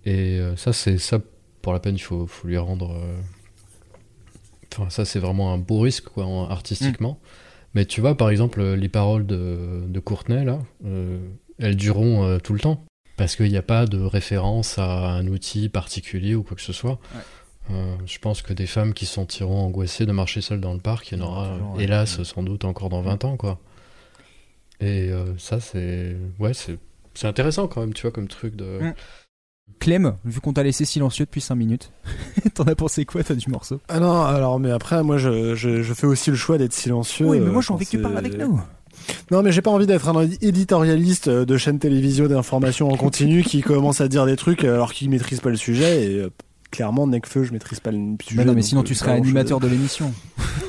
et euh, ça c'est ça pour la peine il faut, faut lui rendre Enfin, ça, c'est vraiment un beau risque, quoi, en- artistiquement. Mais tu vois, par exemple, les paroles de, de Courtenay, là, euh, elles dureront euh, tout le temps. Parce qu'il n'y a pas de référence à un outil particulier ou quoi que ce soit. Euh, je pense que des femmes qui se sentiront angoissées de marcher seules dans le parc, il y en aura, toujours, ouais. hélas, sans doute encore dans 20 ans, quoi. Et euh, ça, c'est. Ouais, c'est. Intéressant quand même, tu vois, comme truc de. Mm. Clem, vu qu'on t'a laissé silencieux depuis 5 minutes, t'en as pensé quoi toi du morceau? Ah non, alors, mais après, moi, je, je, je fais aussi le choix d'être silencieux. Oui, mais euh, moi j'ai envie que tu parles avec nous. Non, mais j'ai pas envie d'être un éditorialiste euh, de chaîne télévision d'information en continu qui commence à dire des trucs alors qu'il maîtrise pas le sujet. Et euh, clairement, Necfeu, je maîtrise pas le sujet. Mais non, mais sinon euh, tu serais animateur de l'émission.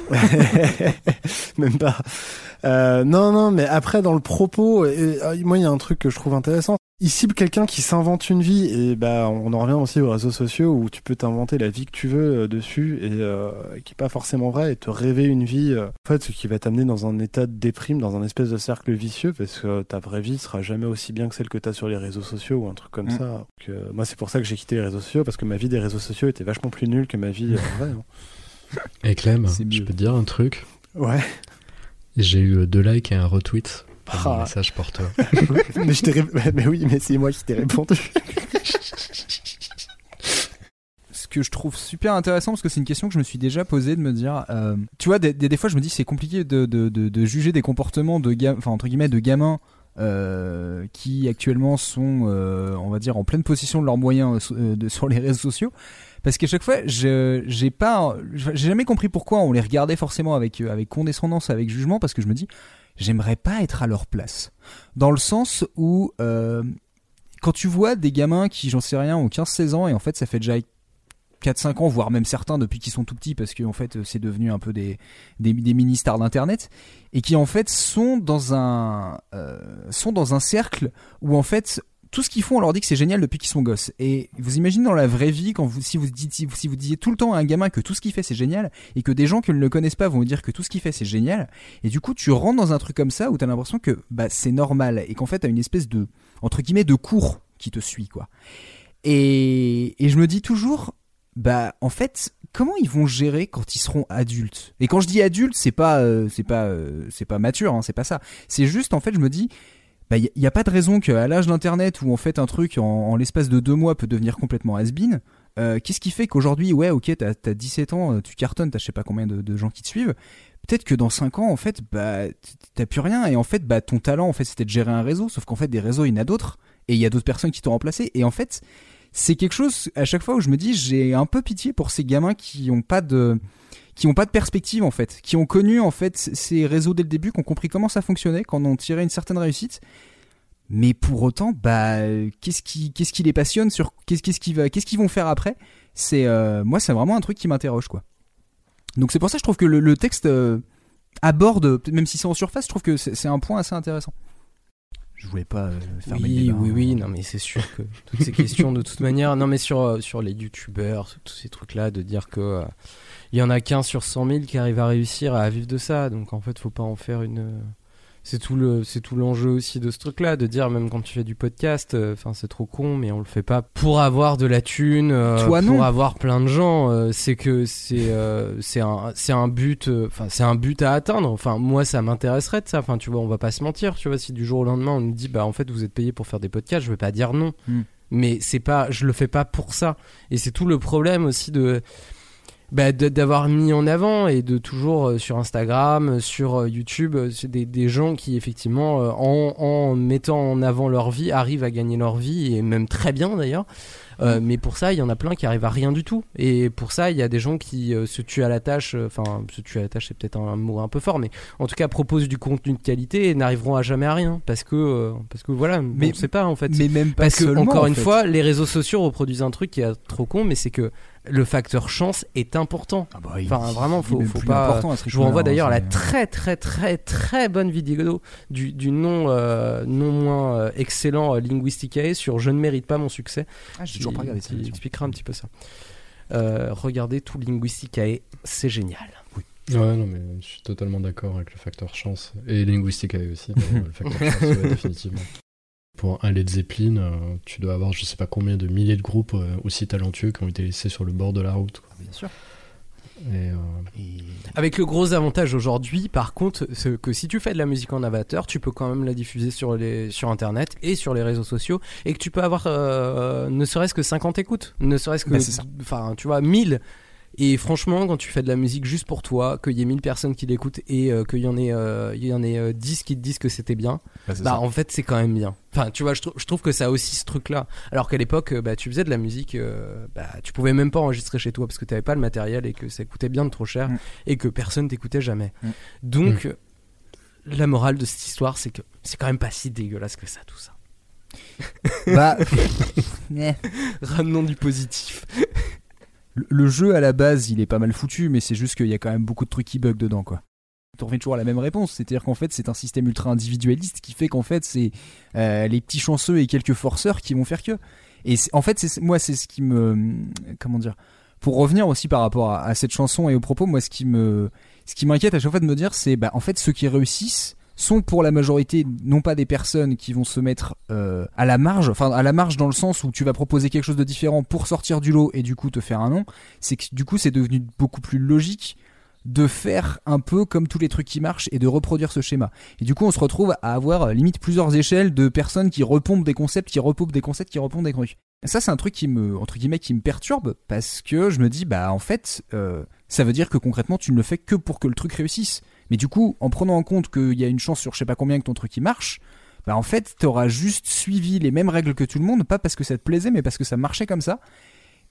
Même pas. Euh, non, non, mais après, dans le propos, et, euh, moi, il y a un truc que je trouve intéressant. Il cible quelqu'un qui s'invente une vie, et bah, on en revient aussi aux réseaux sociaux où tu peux t'inventer la vie que tu veux euh, dessus, et euh, qui est pas forcément vrai, et te rêver une vie, euh, en fait, ce qui va t'amener dans un état de déprime, dans un espèce de cercle vicieux, parce que ta vraie vie sera jamais aussi bien que celle que t'as sur les réseaux sociaux ou un truc comme Mm. ça. Donc, euh, moi, c'est pour ça que j'ai quitté les réseaux sociaux, parce que ma vie des réseaux sociaux était vachement plus nulle que ma vie vraie. hein. Et Clem, je peux te dire un truc? Ouais. J'ai eu deux likes et un retweet. Ah. message pour toi. mais, je ré- mais oui, mais c'est moi qui t'ai répondu. Ce que je trouve super intéressant, parce que c'est une question que je me suis déjà posée de me dire, euh, tu vois, des, des, des fois je me dis c'est compliqué de, de, de, de juger des comportements de enfin entre guillemets de gamins euh, qui actuellement sont, euh, on va dire, en pleine possession de leurs moyens euh, de- sur les réseaux sociaux. Parce qu'à chaque fois, je j'ai j'ai jamais compris pourquoi on les regardait forcément avec euh, avec condescendance, avec jugement, parce que je me dis, j'aimerais pas être à leur place. Dans le sens où euh, quand tu vois des gamins qui, j'en sais rien, ont 15-16 ans et en fait ça fait déjà 4-5 ans, voire même certains depuis qu'ils sont tout petits, parce qu'en fait c'est devenu un peu des, des, mini-stars d'internet, et qui en fait sont dans un, euh, sont dans un cercle où en fait tout ce qu'ils font, on leur dit que c'est génial depuis qu'ils sont gosses. Et vous imaginez dans la vraie vie, quand vous, si vous dites, si vous, si vous disiez tout le temps à un gamin que tout ce qu'il fait c'est génial, et que des gens qui ne le connaissent pas vont vous dire que tout ce qu'il fait c'est génial, et du coup tu rentres dans un truc comme ça où t'as l'impression que bah, c'est normal, et qu'en fait t'as une espèce de, entre guillemets, de cours qui te suit, quoi. Et, et je me dis toujours, bah en fait, comment ils vont gérer quand ils seront adultes? Et quand je dis adulte, c'est pas, euh, c'est pas, euh, c'est pas mature, hein, c'est pas ça. C'est juste en fait, je me dis, bah il y, a pas de raison qu'à l'âge d'internet où en fait un truc en, l'espace de deux mois peut devenir complètement has-been. euh, Qu'est-ce qui fait qu'aujourd'hui, ouais, ok, t'as as 17 ans, tu cartonnes, t'as je sais pas combien de, gens qui te suivent. Peut-être que dans 5 ans, en fait, bah, t'as plus rien. Et en fait, bah, ton talent, en fait, c'était de gérer un réseau. Sauf qu'en fait, des réseaux, il y en a d'autres. Et il y a d'autres personnes qui t'ont remplacé. Et en fait, c'est quelque chose, à chaque fois où je me dis, j'ai un peu pitié pour ces gamins qui ont pas de, qui ont pas de perspective, en fait. Qui ont connu, en fait, ces réseaux dès le début, qui ont compris comment ça fonctionnait, qui en ont tiré une certaine réussite. Mais pour autant, bah, qu'est-ce qui, qu'est-ce qui les passionne sur, qu'est-ce, qu'est-ce qu'ils vont faire après? C'est, euh, moi, c'est vraiment un truc qui m'interroge, quoi. Donc c'est pour ça que je trouve que le, texte euh, aborde, même si c'est en surface, je trouve que c'est un point assez intéressant. Je voulais pas euh, fermer le Oui, débat, oui, hein. oui, non, mais c'est sûr que toutes ces questions, de toute manière, non, mais sur, euh, sur les youtubeurs, tous ces trucs-là, de dire que euh, il y en a qu'un sur 100 000 qui arrive à réussir à vivre de ça, donc en fait, faut pas en faire une. C'est tout le, c'est tout l'enjeu aussi de ce truc-là, de dire même quand tu fais du podcast, euh, enfin c'est trop con, mais on le fait pas pour avoir de la thune, euh, Toi, non. pour avoir plein de gens. euh, c'est que c'est, c'est un, c'est un but, enfin c'est un but à atteindre. Enfin moi ça m'intéresserait de ça. Enfin tu vois, on va pas se mentir. Tu vois, si du jour au lendemain on nous dit bah en fait vous êtes payé pour faire des podcasts, je vais pas dire non. Mm. Mais c'est pas, je le fais pas pour ça. Et c'est tout le problème aussi de bah, d'avoir mis en avant et de toujours euh, sur Instagram, euh, sur euh, YouTube, c'est des, des gens qui effectivement, en, en mettant en avant leur vie, arrivent à gagner leur vie et même très bien d'ailleurs. Euh, mais pour ça, il y en a plein qui arrivent à rien du tout. Et pour ça, il y a des gens qui euh, se tuent à la tâche. euh, Enfin, se tuent à la tâche, c'est peut-être un mot un peu fort, mais en tout cas proposent du contenu de qualité et n'arriveront à jamais à rien parce que parce que voilà, Mais- on sait pas en fait. Mais même pas Parce que seulement, encore en une fait. fois, les réseaux sociaux reproduisent un truc qui est trop con, mais c'est que le facteur chance est important. il- enfin, vraiment, il est faut, pas. je vous renvoie d'ailleurs à la hein, très, très, très, très bonne vidéo du, du non, euh, non moins euh, excellent euh, Linguisticae sur Je ne mérite pas mon succès. Ah, j'ai toujours pas regardé ça, tiens. expliquera un petit peu ça. Euh, regardez tout Linguisticae, c'est génial. Ouais, non, mais je suis totalement d'accord avec le facteur chance. Et Linguisticae aussi, le facteur chance, ouais, définitivement. Pour un Led Zeppelin, euh, tu dois avoir je sais pas combien de milliers de groupes euh, aussi talentueux qui ont été laissés sur le bord de la route. quoi. Bien sûr. Et, euh, Avec le gros avantage aujourd'hui, par contre, c'est que si tu fais de la musique en avatar, tu peux quand même la diffuser sur, les, sur Internet et sur les réseaux sociaux et que tu peux avoir euh, ne serait-ce que 50 écoutes, ne serait-ce que, Bah, enfin, tu vois, 1000. Et franchement, quand tu fais de la musique juste pour toi, qu'il y ait 1000 personnes qui l'écoutent et euh, qu'il y en ait, euh, il y en ait euh, 10 qui te disent que c'était bien, Bah, c'est bah en fait c'est quand même bien. Enfin, tu vois, je, trou- je trouve que ça a aussi ce truc-là. Alors qu'à l'époque, euh, bah, tu faisais de la musique, euh, bah, tu pouvais même pas enregistrer chez toi parce que tu n'avais pas le matériel et que ça coûtait bien de trop cher Mm. et que personne t'écoutait jamais. Mm. Donc, euh, la morale de cette histoire, c'est que c'est quand même pas si dégueulasse que ça, tout ça. Bah. Ramenons du positif. Le, jeu à la base, il est pas mal foutu, mais c'est juste qu'il y a quand même beaucoup de trucs qui bug dedans, quoi. Tu reviens toujours à la même réponse, c'est-à-dire qu'en fait, c'est un système ultra individualiste qui fait qu'en fait, c'est euh, les petits chanceux et quelques forceurs qui vont faire que. Et en fait, c'est moi, c'est ce qui me, comment dire, pour revenir aussi par rapport à, à cette chanson et au propos, moi, ce qui me, ce qui m'inquiète à chaque fois de me dire, c'est, bah, en fait, ceux qui réussissent sont pour la majorité non pas des personnes qui vont se mettre euh, à la marge, enfin à la marge dans le sens où tu vas proposer quelque chose de différent pour sortir du lot et du coup te faire un nom, c'est que du coup c'est devenu beaucoup plus logique de faire un peu comme tous les trucs qui marchent et de reproduire ce schéma. Et du coup on se retrouve à avoir euh, limite plusieurs échelles de personnes qui repompent des concepts, qui repompent des concepts, qui repompent des trucs. Ça c'est un truc qui me, entre guillemets, qui me perturbe parce que je me dis bah en fait euh, ça veut dire que concrètement tu ne le fais que pour que le truc réussisse. Mais du coup, en prenant en compte qu'il y a une chance sur je sais pas combien que ton truc il marche, bah en fait, t'auras juste suivi les mêmes règles que tout le monde, pas parce que ça te plaisait, mais parce que ça marchait comme ça.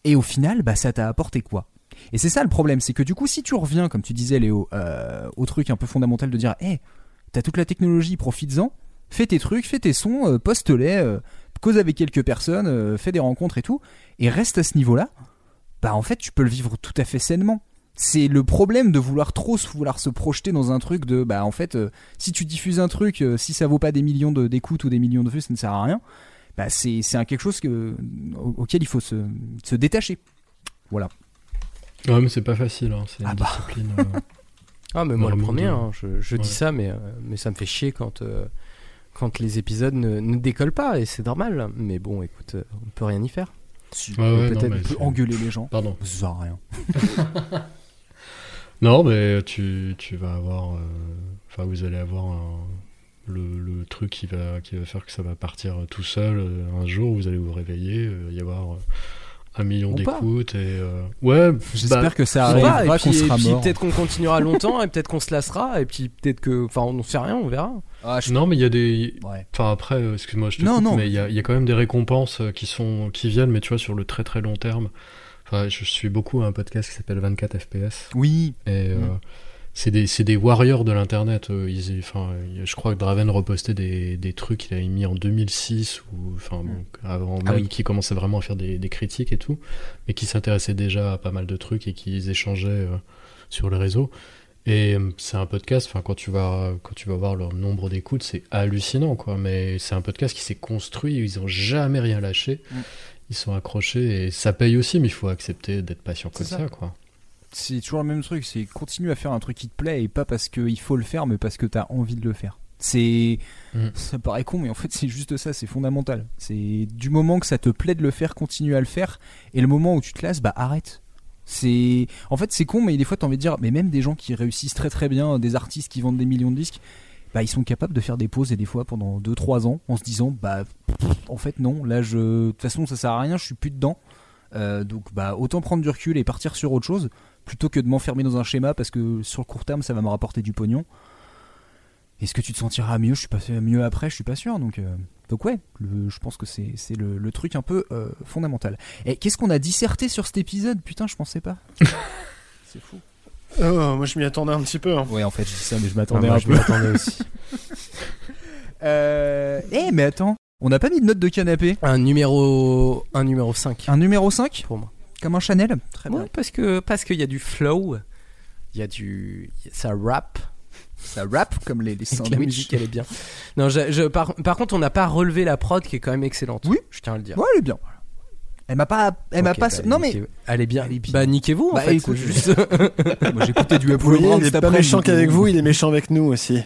Et au final, bah ça t'a apporté quoi? Et c'est ça le problème, c'est que du coup, si tu reviens, comme tu disais Léo, euh, au truc un peu fondamental de dire, hé, t'as toute la technologie, profites-en, fais tes trucs, fais tes sons, euh, poste-les, euh, cause avec quelques personnes, fais des rencontres et tout, et reste à ce niveau-là, bah en fait, tu peux le vivre tout à fait sainement c'est le problème de vouloir trop se vouloir se projeter dans un truc de bah en fait euh, si tu diffuses un truc euh, si ça vaut pas des millions de- d'écoutes ou des millions de vues ça ne sert à rien bah c'est c'est un quelque chose que, au- auquel il faut se, se détacher voilà Ouais, mais c'est pas facile, hein, c'est une Ah bah. discipline. euh, Ah, mais moi le premier, hein, je, je dis Ouais. ça, mais, euh, mais ça me fait chier quand, euh, quand les épisodes ne, ne décollent pas, et c'est normal. Mais bon, écoute, on peut rien y faire. Ouais, ouais, non, peut-être peut engueuler les gens Pardon. ça sert à rien Non, mais tu, tu vas avoir. euh, Enfin, vous allez avoir un- le, le truc qui va, qui va faire que ça va partir tout seul. euh, Un jour, vous allez vous réveiller, euh, il va y avoir euh, un million Ou pas. d'écoutes. Et, euh, ouais, j'espère bah, que ça arrivera et qu'on puis, peut-être qu'on continuera longtemps, et peut-être qu'on se lassera, et puis peut-être que. Enfin, on ne sait rien, on verra. Ah, je- Non, mais il y a des. Ouais. Enfin, après, excuse-moi, je te Non, coupe, non. mais il y a, il y a quand même des récompenses qui, sont, qui viennent, mais tu vois, sur le très très long terme. Enfin, je suis beaucoup à un podcast qui s'appelle 24 FPS. oui Et euh, Mm. c'est des, warriors de l'internet. euh, ils- Enfin, je crois que Draven repostait des, des trucs qu'il avait mis en 2006 ou enfin bon, avant Ah même oui. qui commençait vraiment à faire des, des critiques et tout, mais qui s'intéressaient déjà à pas mal de trucs et qui échangeaient euh, sur le réseau. Et euh, c'est un podcast. Enfin, quand tu vas quand tu vas voir leur nombre d'écoutes, c'est hallucinant quoi. Mais c'est un podcast qui s'est construit. Ils ont jamais rien lâché. Mm. Ils sont accrochés et ça paye aussi, mais il faut accepter d'être patient comme C'est ça. ça. quoi. c'est toujours le même truc c'est continue à faire un truc qui te plaît et pas parce qu'il faut le faire mais parce que t'as envie de le faire c'est Mm. ça paraît con mais en fait c'est juste ça c'est fondamental c'est du moment que ça te plaît de le faire continue à le faire et le moment où tu te lasses bah arrête c'est en fait c'est con mais des fois t'as envie de dire mais même des gens qui réussissent très très bien des artistes qui vendent des millions de disques bah ils sont capables de faire des pauses et des fois pendant 2-3 ans en se disant bah en fait non là je de toute façon ça sert à rien je suis plus dedans. Euh, donc bah autant prendre du recul et partir sur autre chose plutôt que de m'enfermer dans un schéma parce que sur le court terme ça va me rapporter du pognon. Est-ce que tu te sentiras mieux? Je suis pas mieux après je suis pas sûr. Donc euh, donc ouais le- je pense que c'est c'est le, le truc un peu euh, fondamental. Et qu'est-ce qu'on a disserté sur cet épisode? Putain je pensais pas. C'est fou Oh, moi je m'y attendais un petit peu. hein. ouais en fait je dis ça mais je Ah, m'attendais moi, un je peu m'attendais aussi. euh... eh mais attends on n'a pas mis de note de canapé? Un numéro, un numéro 5 un numéro 5 pour moi. Comme un Chanel? Très bien. Ouais, parce que parce qu'il y a du flow, il y a du ça rap. Ça rap comme les, les que La sandwichs. musique elle est bien. Non, je, je- par, par contre on n'a pas relevé la prod qui est quand même excellente. Oui. je tiens à le dire. Ouais, elle est bien. Elle m'a pas. Elle m'a pas. bah, non mais. est bien. Bah niquez-vous en Bah, fait. écoute, c'est juste. Moi j'écoutais du Apollo Brown il est pas méchant qu'avec vous, il est méchant avec nous aussi.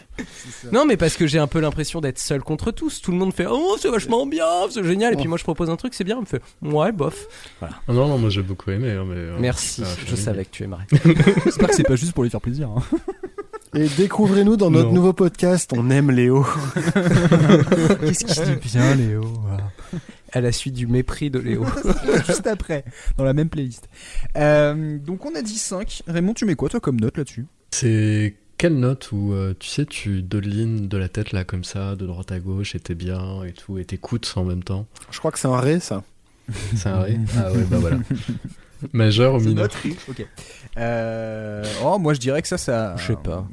non mais parce que j'ai un peu l'impression d'être seul contre tous. Tout le monde fait oh c'est vachement bien, c'est génial. Et puis moi je propose un truc, c'est bien. On me fait ouais bof. Voilà. Ah non, non, moi j'ai beaucoup aimé. hein, mais, euh, Merci. Je savais que tu aimerais. J'espère que c'est pas juste pour lui faire plaisir. hein. Et découvrez-nous dans notre Non. nouveau podcast. On aime Léo. Qu'est-ce qu'il dit bien, Léo À la suite du mépris de Léo. Juste après, dans la même playlist. Euh, donc on a dit 5. Raymond, tu mets quoi toi comme note là-dessus? C'est quelle note où euh, tu sais, tu dolines de la tête là comme ça, de droite à gauche, et t'es bien et tout, et t'écoutes en même temps? Je crois que c'est un ré, ça. C'est un ré? Ah ouais, bah voilà. Majeur ou C'est mineur ok. Euh, oh, moi je dirais que ça, ça. Je sais pas.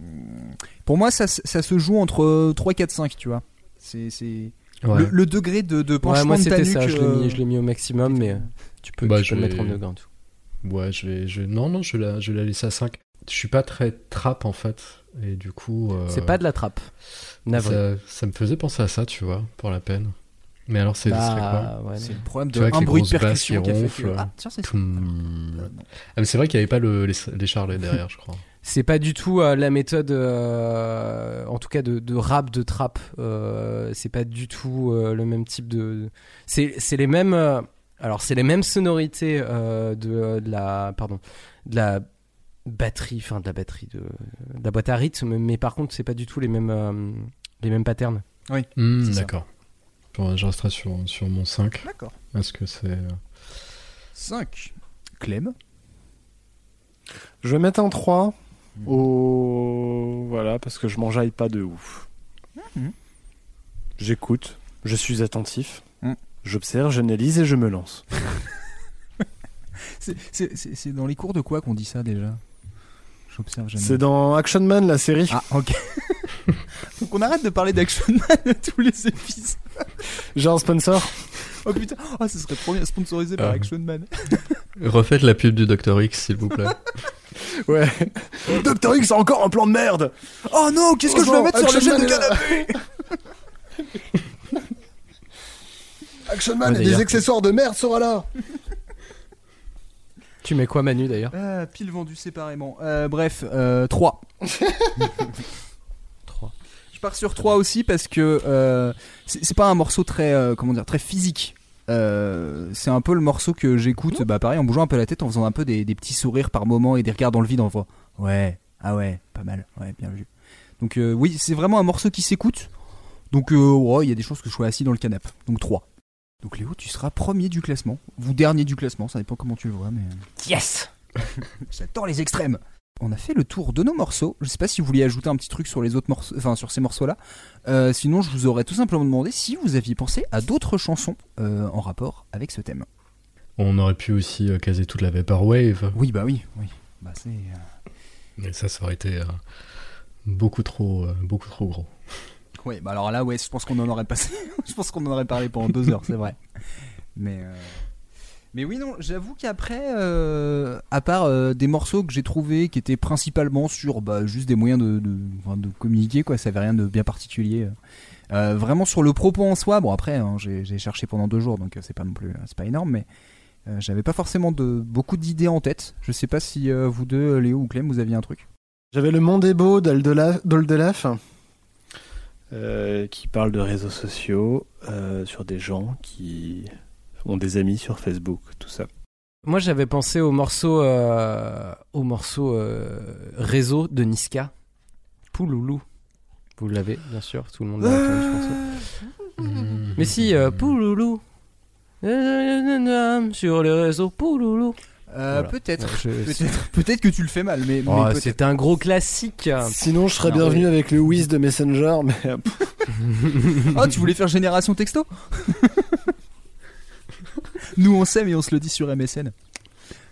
Pour moi, ça, ça se joue entre 3, 4, 5, tu vois. C'est. Ouais. Le, le degré de, de Ouais, penchement moi de ta c'était nuque, ça. Je l'ai euh, mis, je l'ai mis au maximum, mais euh, tu peux, Bah, tu peux le mettre en vais- degré en tout. Ouais, je vais, je... Non, non, je vais, la, je vais la laisser à 5. Je suis pas très trap en fait, et du coup. euh, C'est pas de la trappe. Navré. ça, ça me faisait penser à ça, tu vois, pour la peine. Mais alors, c'est Bah, ouais, le problème Tu de un bruit de percussion qui qui a fait que- Ah, tiens, c'est ça. Toum. Ah, mais c'est vrai qu'il n'y avait pas le, les, les charlets derrière, je crois. C'est pas du tout euh, la méthode, euh, en tout cas de, de rap, de trap. Euh, c'est pas du tout euh, le même type de. C'est c'est les mêmes. euh, alors c'est les mêmes sonorités euh, de, de la, pardon, de la batterie, enfin de la batterie, de, de la boîte à rythme, mais par contre c'est pas du tout les mêmes, euh, les mêmes patterns. Hmm, C'est ça. D'accord. Bon, Je resterai sur, sur mon 5. D'accord. Est-ce que c'est. euh, 5. Clem. Je vais mettre un 3 au. Voilà, parce que je m'enjaille pas de ouf. Mhm. J'écoute, je suis attentif, Mhm. j'observe, j'analyse et je me lance. C'est- C'est c'est- c'est dans les cours de quoi qu'on dit ça déjà? J'observe jamais. C'est dans Action Man, la série. Ah, ok. Donc on arrête de parler d'Action Man à tous les épisodes. J'ai un sponsor. Oh putain, oh, ce serait trop bien sponsorisé par Ah. Action Man. Refaites la pub du Dr. X, s'il vous plaît. Ouais. Docteur X a encore un plan de merde. Oh non, qu'est-ce que je vais mettre sur le gel de canapé Action Man Ouais, et des accessoires de merde sera là. Tu mets quoi Manu d'ailleurs? Ah, pile vendu séparément. Euh, bref, euh, 3. 3. Je pars sur 3 aussi parce que euh, c'est pas un morceau très, euh, comment dire, très physique. Euh, c'est un peu le morceau que j'écoute, bah pareil, en bougeant un peu la tête, en faisant un peu des, des petits sourires par moment et des regards dans le vide en voix. Ouais, ah ouais, pas mal, ouais, bien vu. Donc oui, c'est vraiment un morceau qui s'écoute. Donc il y a des choses que je sois assis dans le canapé. Donc 3. Donc Léo, tu seras premier du classement, ou dernier du classement, ça dépend comment tu le vois, mais... Yes J'adore les extrêmes. On a fait le tour de nos morceaux. Je sais pas si vous vouliez ajouter un petit truc sur les autres morceaux, enfin sur ces morceaux-là. Euh, sinon, je vous aurais tout simplement demandé si vous aviez pensé à d'autres chansons euh, en rapport avec ce thème. On aurait pu aussi euh, caser toute la Vaporwave. Oui, bah oui, oui. Bah c'est. Mais ça, ça aurait été beaucoup trop, beaucoup trop gros. Ouais, bah alors là, ouais, je pense qu'on en aurait passé. je pense qu'on en aurait parlé pendant deux heures, c'est vrai. Mais. Mais oui, non, j'avoue qu'après, euh, à part euh, des morceaux que j'ai trouvés qui étaient principalement sur bah, juste des moyens de, communiquer, quoi, ça avait rien de bien particulier. Euh, vraiment sur le propos en soi, bon après, hein, j'ai cherché pendant deux jours, donc c'est pas non plus, c'est pas énorme, mais j'avais pas forcément beaucoup d'idées en tête. Je sais pas si vous deux, Léo ou Clem, vous aviez un truc. J'avais le Monde est beau qui parle de réseaux sociaux sur des gens qui ont des amis sur Facebook, tout ça. Moi j'avais pensé au morceau, euh, au morceau euh, réseau de Niska. Pouloulou. Vous l'avez bien sûr, tout le monde l'a entendu ce morceau. Mais si, euh, Pouloulou. Sur les réseaux, Pouloulou. Euh, Voilà. Peut-être. Ouais, je- Peut-être peut-être que tu le fais mal, mais, Oh, c'est un gros classique. Sinon, je serais Non, bienvenu oui. avec le Wiz de Messenger, mais Oh, tu voulais faire génération texto? Nous on sait, mais on se le dit sur MSN.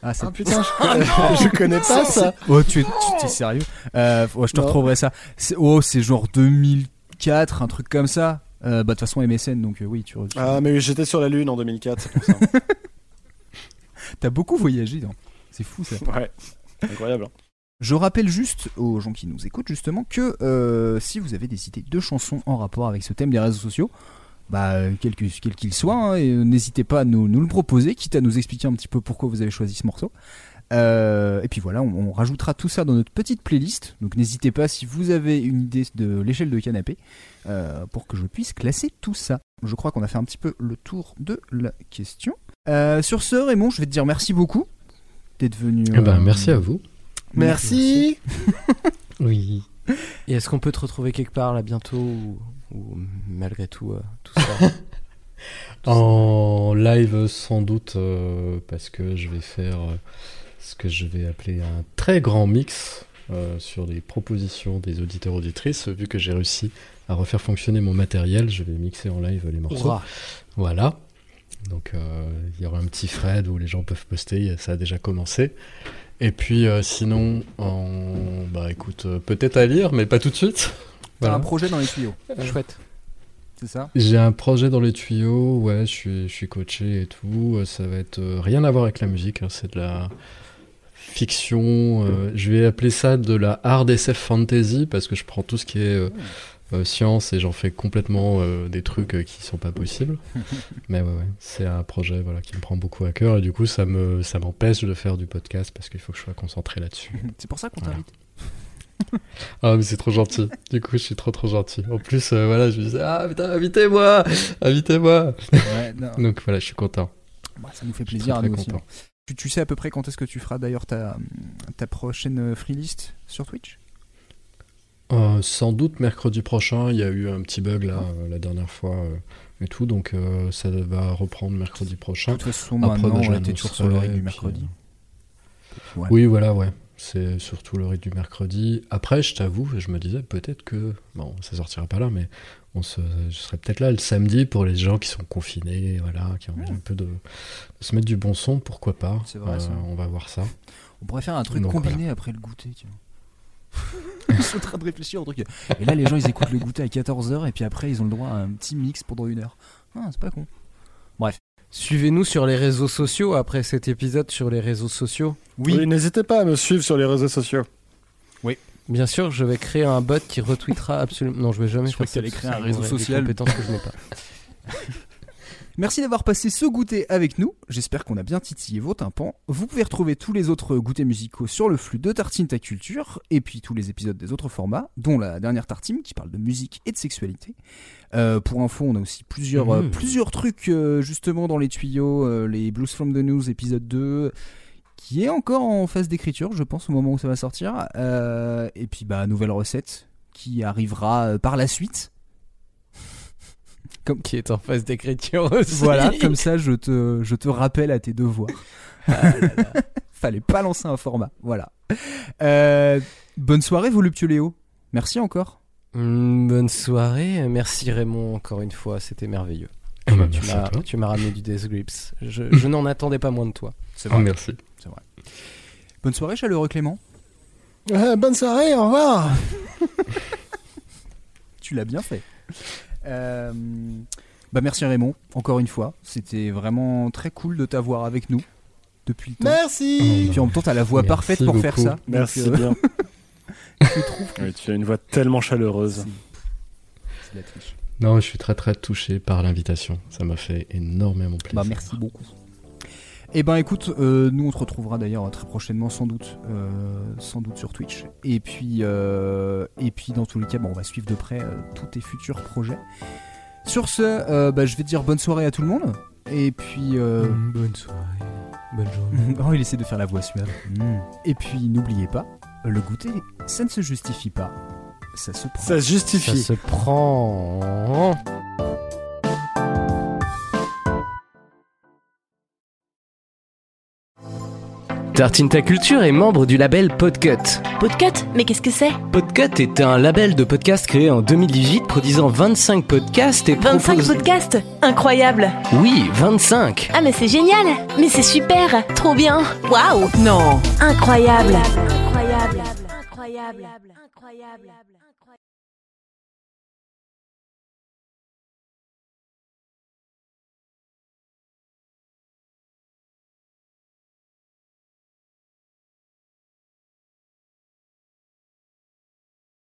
Ah, c'est Ah, putain, je connais, je connais pas ça. Oh, tu es, tu es sérieux euh, ouais, Je te Non. retrouverai ça. C'est- Oh, c'est genre 2004, un truc comme ça. Euh, bah, de toute façon, MSN, donc euh, oui, tu. Ah, mais j'étais sur la Lune en 2004, c'est pour ça. T'as beaucoup voyagé, non C'est fou ça. Ouais, incroyable. hein. Je rappelle juste aux gens qui nous écoutent justement que euh, si vous avez des idées de chansons en rapport avec ce thème des réseaux sociaux, bah, euh, quel que- quel qu'il soit, hein, et, euh, n'hésitez pas à nous, nous le proposer, quitte à nous expliquer un petit peu pourquoi vous avez choisi ce morceau. Euh, et puis voilà, on, on rajoutera tout ça dans notre petite playlist. Donc n'hésitez pas si vous avez une idée de l'échelle de canapé euh, pour que je puisse classer tout ça. Je crois qu'on a fait un petit peu le tour de la question. Euh, sur ce, Raymond, je vais te dire merci beaucoup d'être venu. Eh ben, merci à vous. Merci. Oui. Et est-ce qu'on peut te retrouver quelque part là bientôt ou, ou malgré tout euh, tout ça En live, sans doute, euh, parce que je vais faire euh, ce que je vais appeler un très grand mix euh, sur les propositions des auditeurs auditrices. Vu que j'ai réussi à refaire fonctionner mon matériel, je vais mixer en live les morceaux. Voilà. Donc euh, il y aura un petit thread où les gens peuvent poster, ça a déjà commencé. Et puis euh, sinon, en... bah écoute, peut-être à lire, mais pas tout de suite. T'as Voilà. un projet dans les tuyaux. Euh, Chouette. C'est ça? J'ai un projet dans les tuyaux, ouais, je suis, je suis coaché et tout. euh, Ça va être euh, rien à voir avec la musique, hein, c'est de la fiction. euh, je vais appeler ça de la hard SF fantasy parce que je prends tout ce qui est euh, euh, science et j'en fais complètement euh, des trucs euh, qui sont pas possibles. Mais ouais, ouais, c'est un projet voilà, qui me prend beaucoup à cœur et du coup ça me ça m'empêche de faire du podcast parce qu'il faut que je sois concentré là-dessus. C'est pour ça qu'on Voilà. Ah mais c'est trop gentil. Du coup je suis trop trop gentil. En plus euh, voilà je me disais ah putain invitez-moi, invitez-moi. Ouais. Donc voilà je suis content. Bah, ça nous fait plaisir à très, nous très aussi. content. Tu, tu sais à peu près quand est-ce que tu feras d'ailleurs ta, ta prochaine free list sur Twitch? Euh, sans doute mercredi prochain, il y a eu un petit bug là euh, la dernière fois euh, et tout, donc euh, ça va reprendre mercredi prochain. De toute façon, Après, maintenant, bah, on était toujours sur le puis, mercredi. euh, Ouais. Oui, voilà, ouais. C'est surtout le rythme du mercredi. Après, je t'avoue, je me disais peut-être que bon, ça sortira pas là, mais on se, je serai peut-être là le samedi pour les gens qui sont confinés, voilà, qui ont envie un peu de, de se mettre du bon son, pourquoi pas. C'est vrai, Euh, ça. On va voir ça. On pourrait faire un truc Donc, combiné après le goûter, tiens. je suis en train de réfléchir au truc. Et là, les gens, ils écoutent le goûter à 14h et puis après, ils ont le droit à un petit mix pendant une heure. Ah, c'est pas con. Bref. Suivez-nous sur les réseaux sociaux après cet épisode sur les réseaux sociaux. Oui, n'hésitez pas à me suivre sur les réseaux sociaux. Bien sûr, je vais créer un bot qui retweetera absolument. Non, je vais jamais Je crois faire que t'allais ça, créer un réseau demanderait des social. compétences que je n'ai pas. Merci d'avoir passé ce goûter avec nous. J'espère qu'on a bien titillé vos tympans. Vous pouvez retrouver tous les autres goûters musicaux sur le flux de Tartine Ta Culture et puis tous les épisodes des autres formats, dont la dernière Tartine qui parle de musique et de sexualité. Euh, pour info, on a aussi plusieurs, euh, Mhm. plusieurs trucs euh, justement dans les tuyaux. les Blues from the News épisode 2 qui est encore en phase d'écriture, je pense, au moment où ça va sortir. Et puis, bah, nouvelle recette qui arrivera par la suite. Qui est en phase d'écriture aussi. Voilà, comme ça, je te, je te rappelle à tes devoirs. Ah là là. Fallait pas lancer un format. Voilà. Euh, bonne soirée, voluptueux Léo. Merci encore. Bonne soirée. Merci Raymond encore une fois, c'était merveilleux. Eh ben, tu m'as toi. tu m'as ramené du Death Grips. Je, je n'en attendais pas moins de toi. C'est Ah, merci. C'est vrai. Bonne soirée, chaleureux Clément. Ouais, bonne soirée, au revoir. Tu l'as bien fait. Euh, bah merci Raymond, encore une fois. C'était vraiment très cool de t'avoir avec nous depuis le temps. Merci. Et puis en même temps, t'as la voix Merci parfaite pour faire ça. Donc, Merci euh, bien. je trouve que Oui, tu as une voix tellement chaleureuse. c'est la triche. Non, je suis très très touché par l'invitation. Ça m'a fait énormément plaisir. Bah merci beaucoup. Eh ben écoute, euh, nous on se retrouvera d'ailleurs très prochainement sans doute, euh, sans doute sur Twitch. Et puis, euh, et puis dans tous les cas, bon, on va suivre de près euh, tous tes futurs projets. Sur ce, euh, bah, je vais dire bonne soirée à tout le monde. Et puis, euh, Mm, bonne soirée. Bonne journée. oh, il essaie de faire la voix suave. Mm. Et puis n'oubliez pas, le goûter, ça ne se justifie pas, ça se prend. Ça se Ça justifie. se prend. Tartine Ta Culture est membre du label Podcut. Podcut Mais qu'est-ce que c'est? Podcut est un label de podcasts créé en 2018 produisant 25 podcasts et 25 propose- podcasts? Incroyable! Oui, 25 Ah mais c'est génial! Mais c'est super! Trop bien! Waouh! Non. Incroyable Incroyable. Incroyable. Incroyable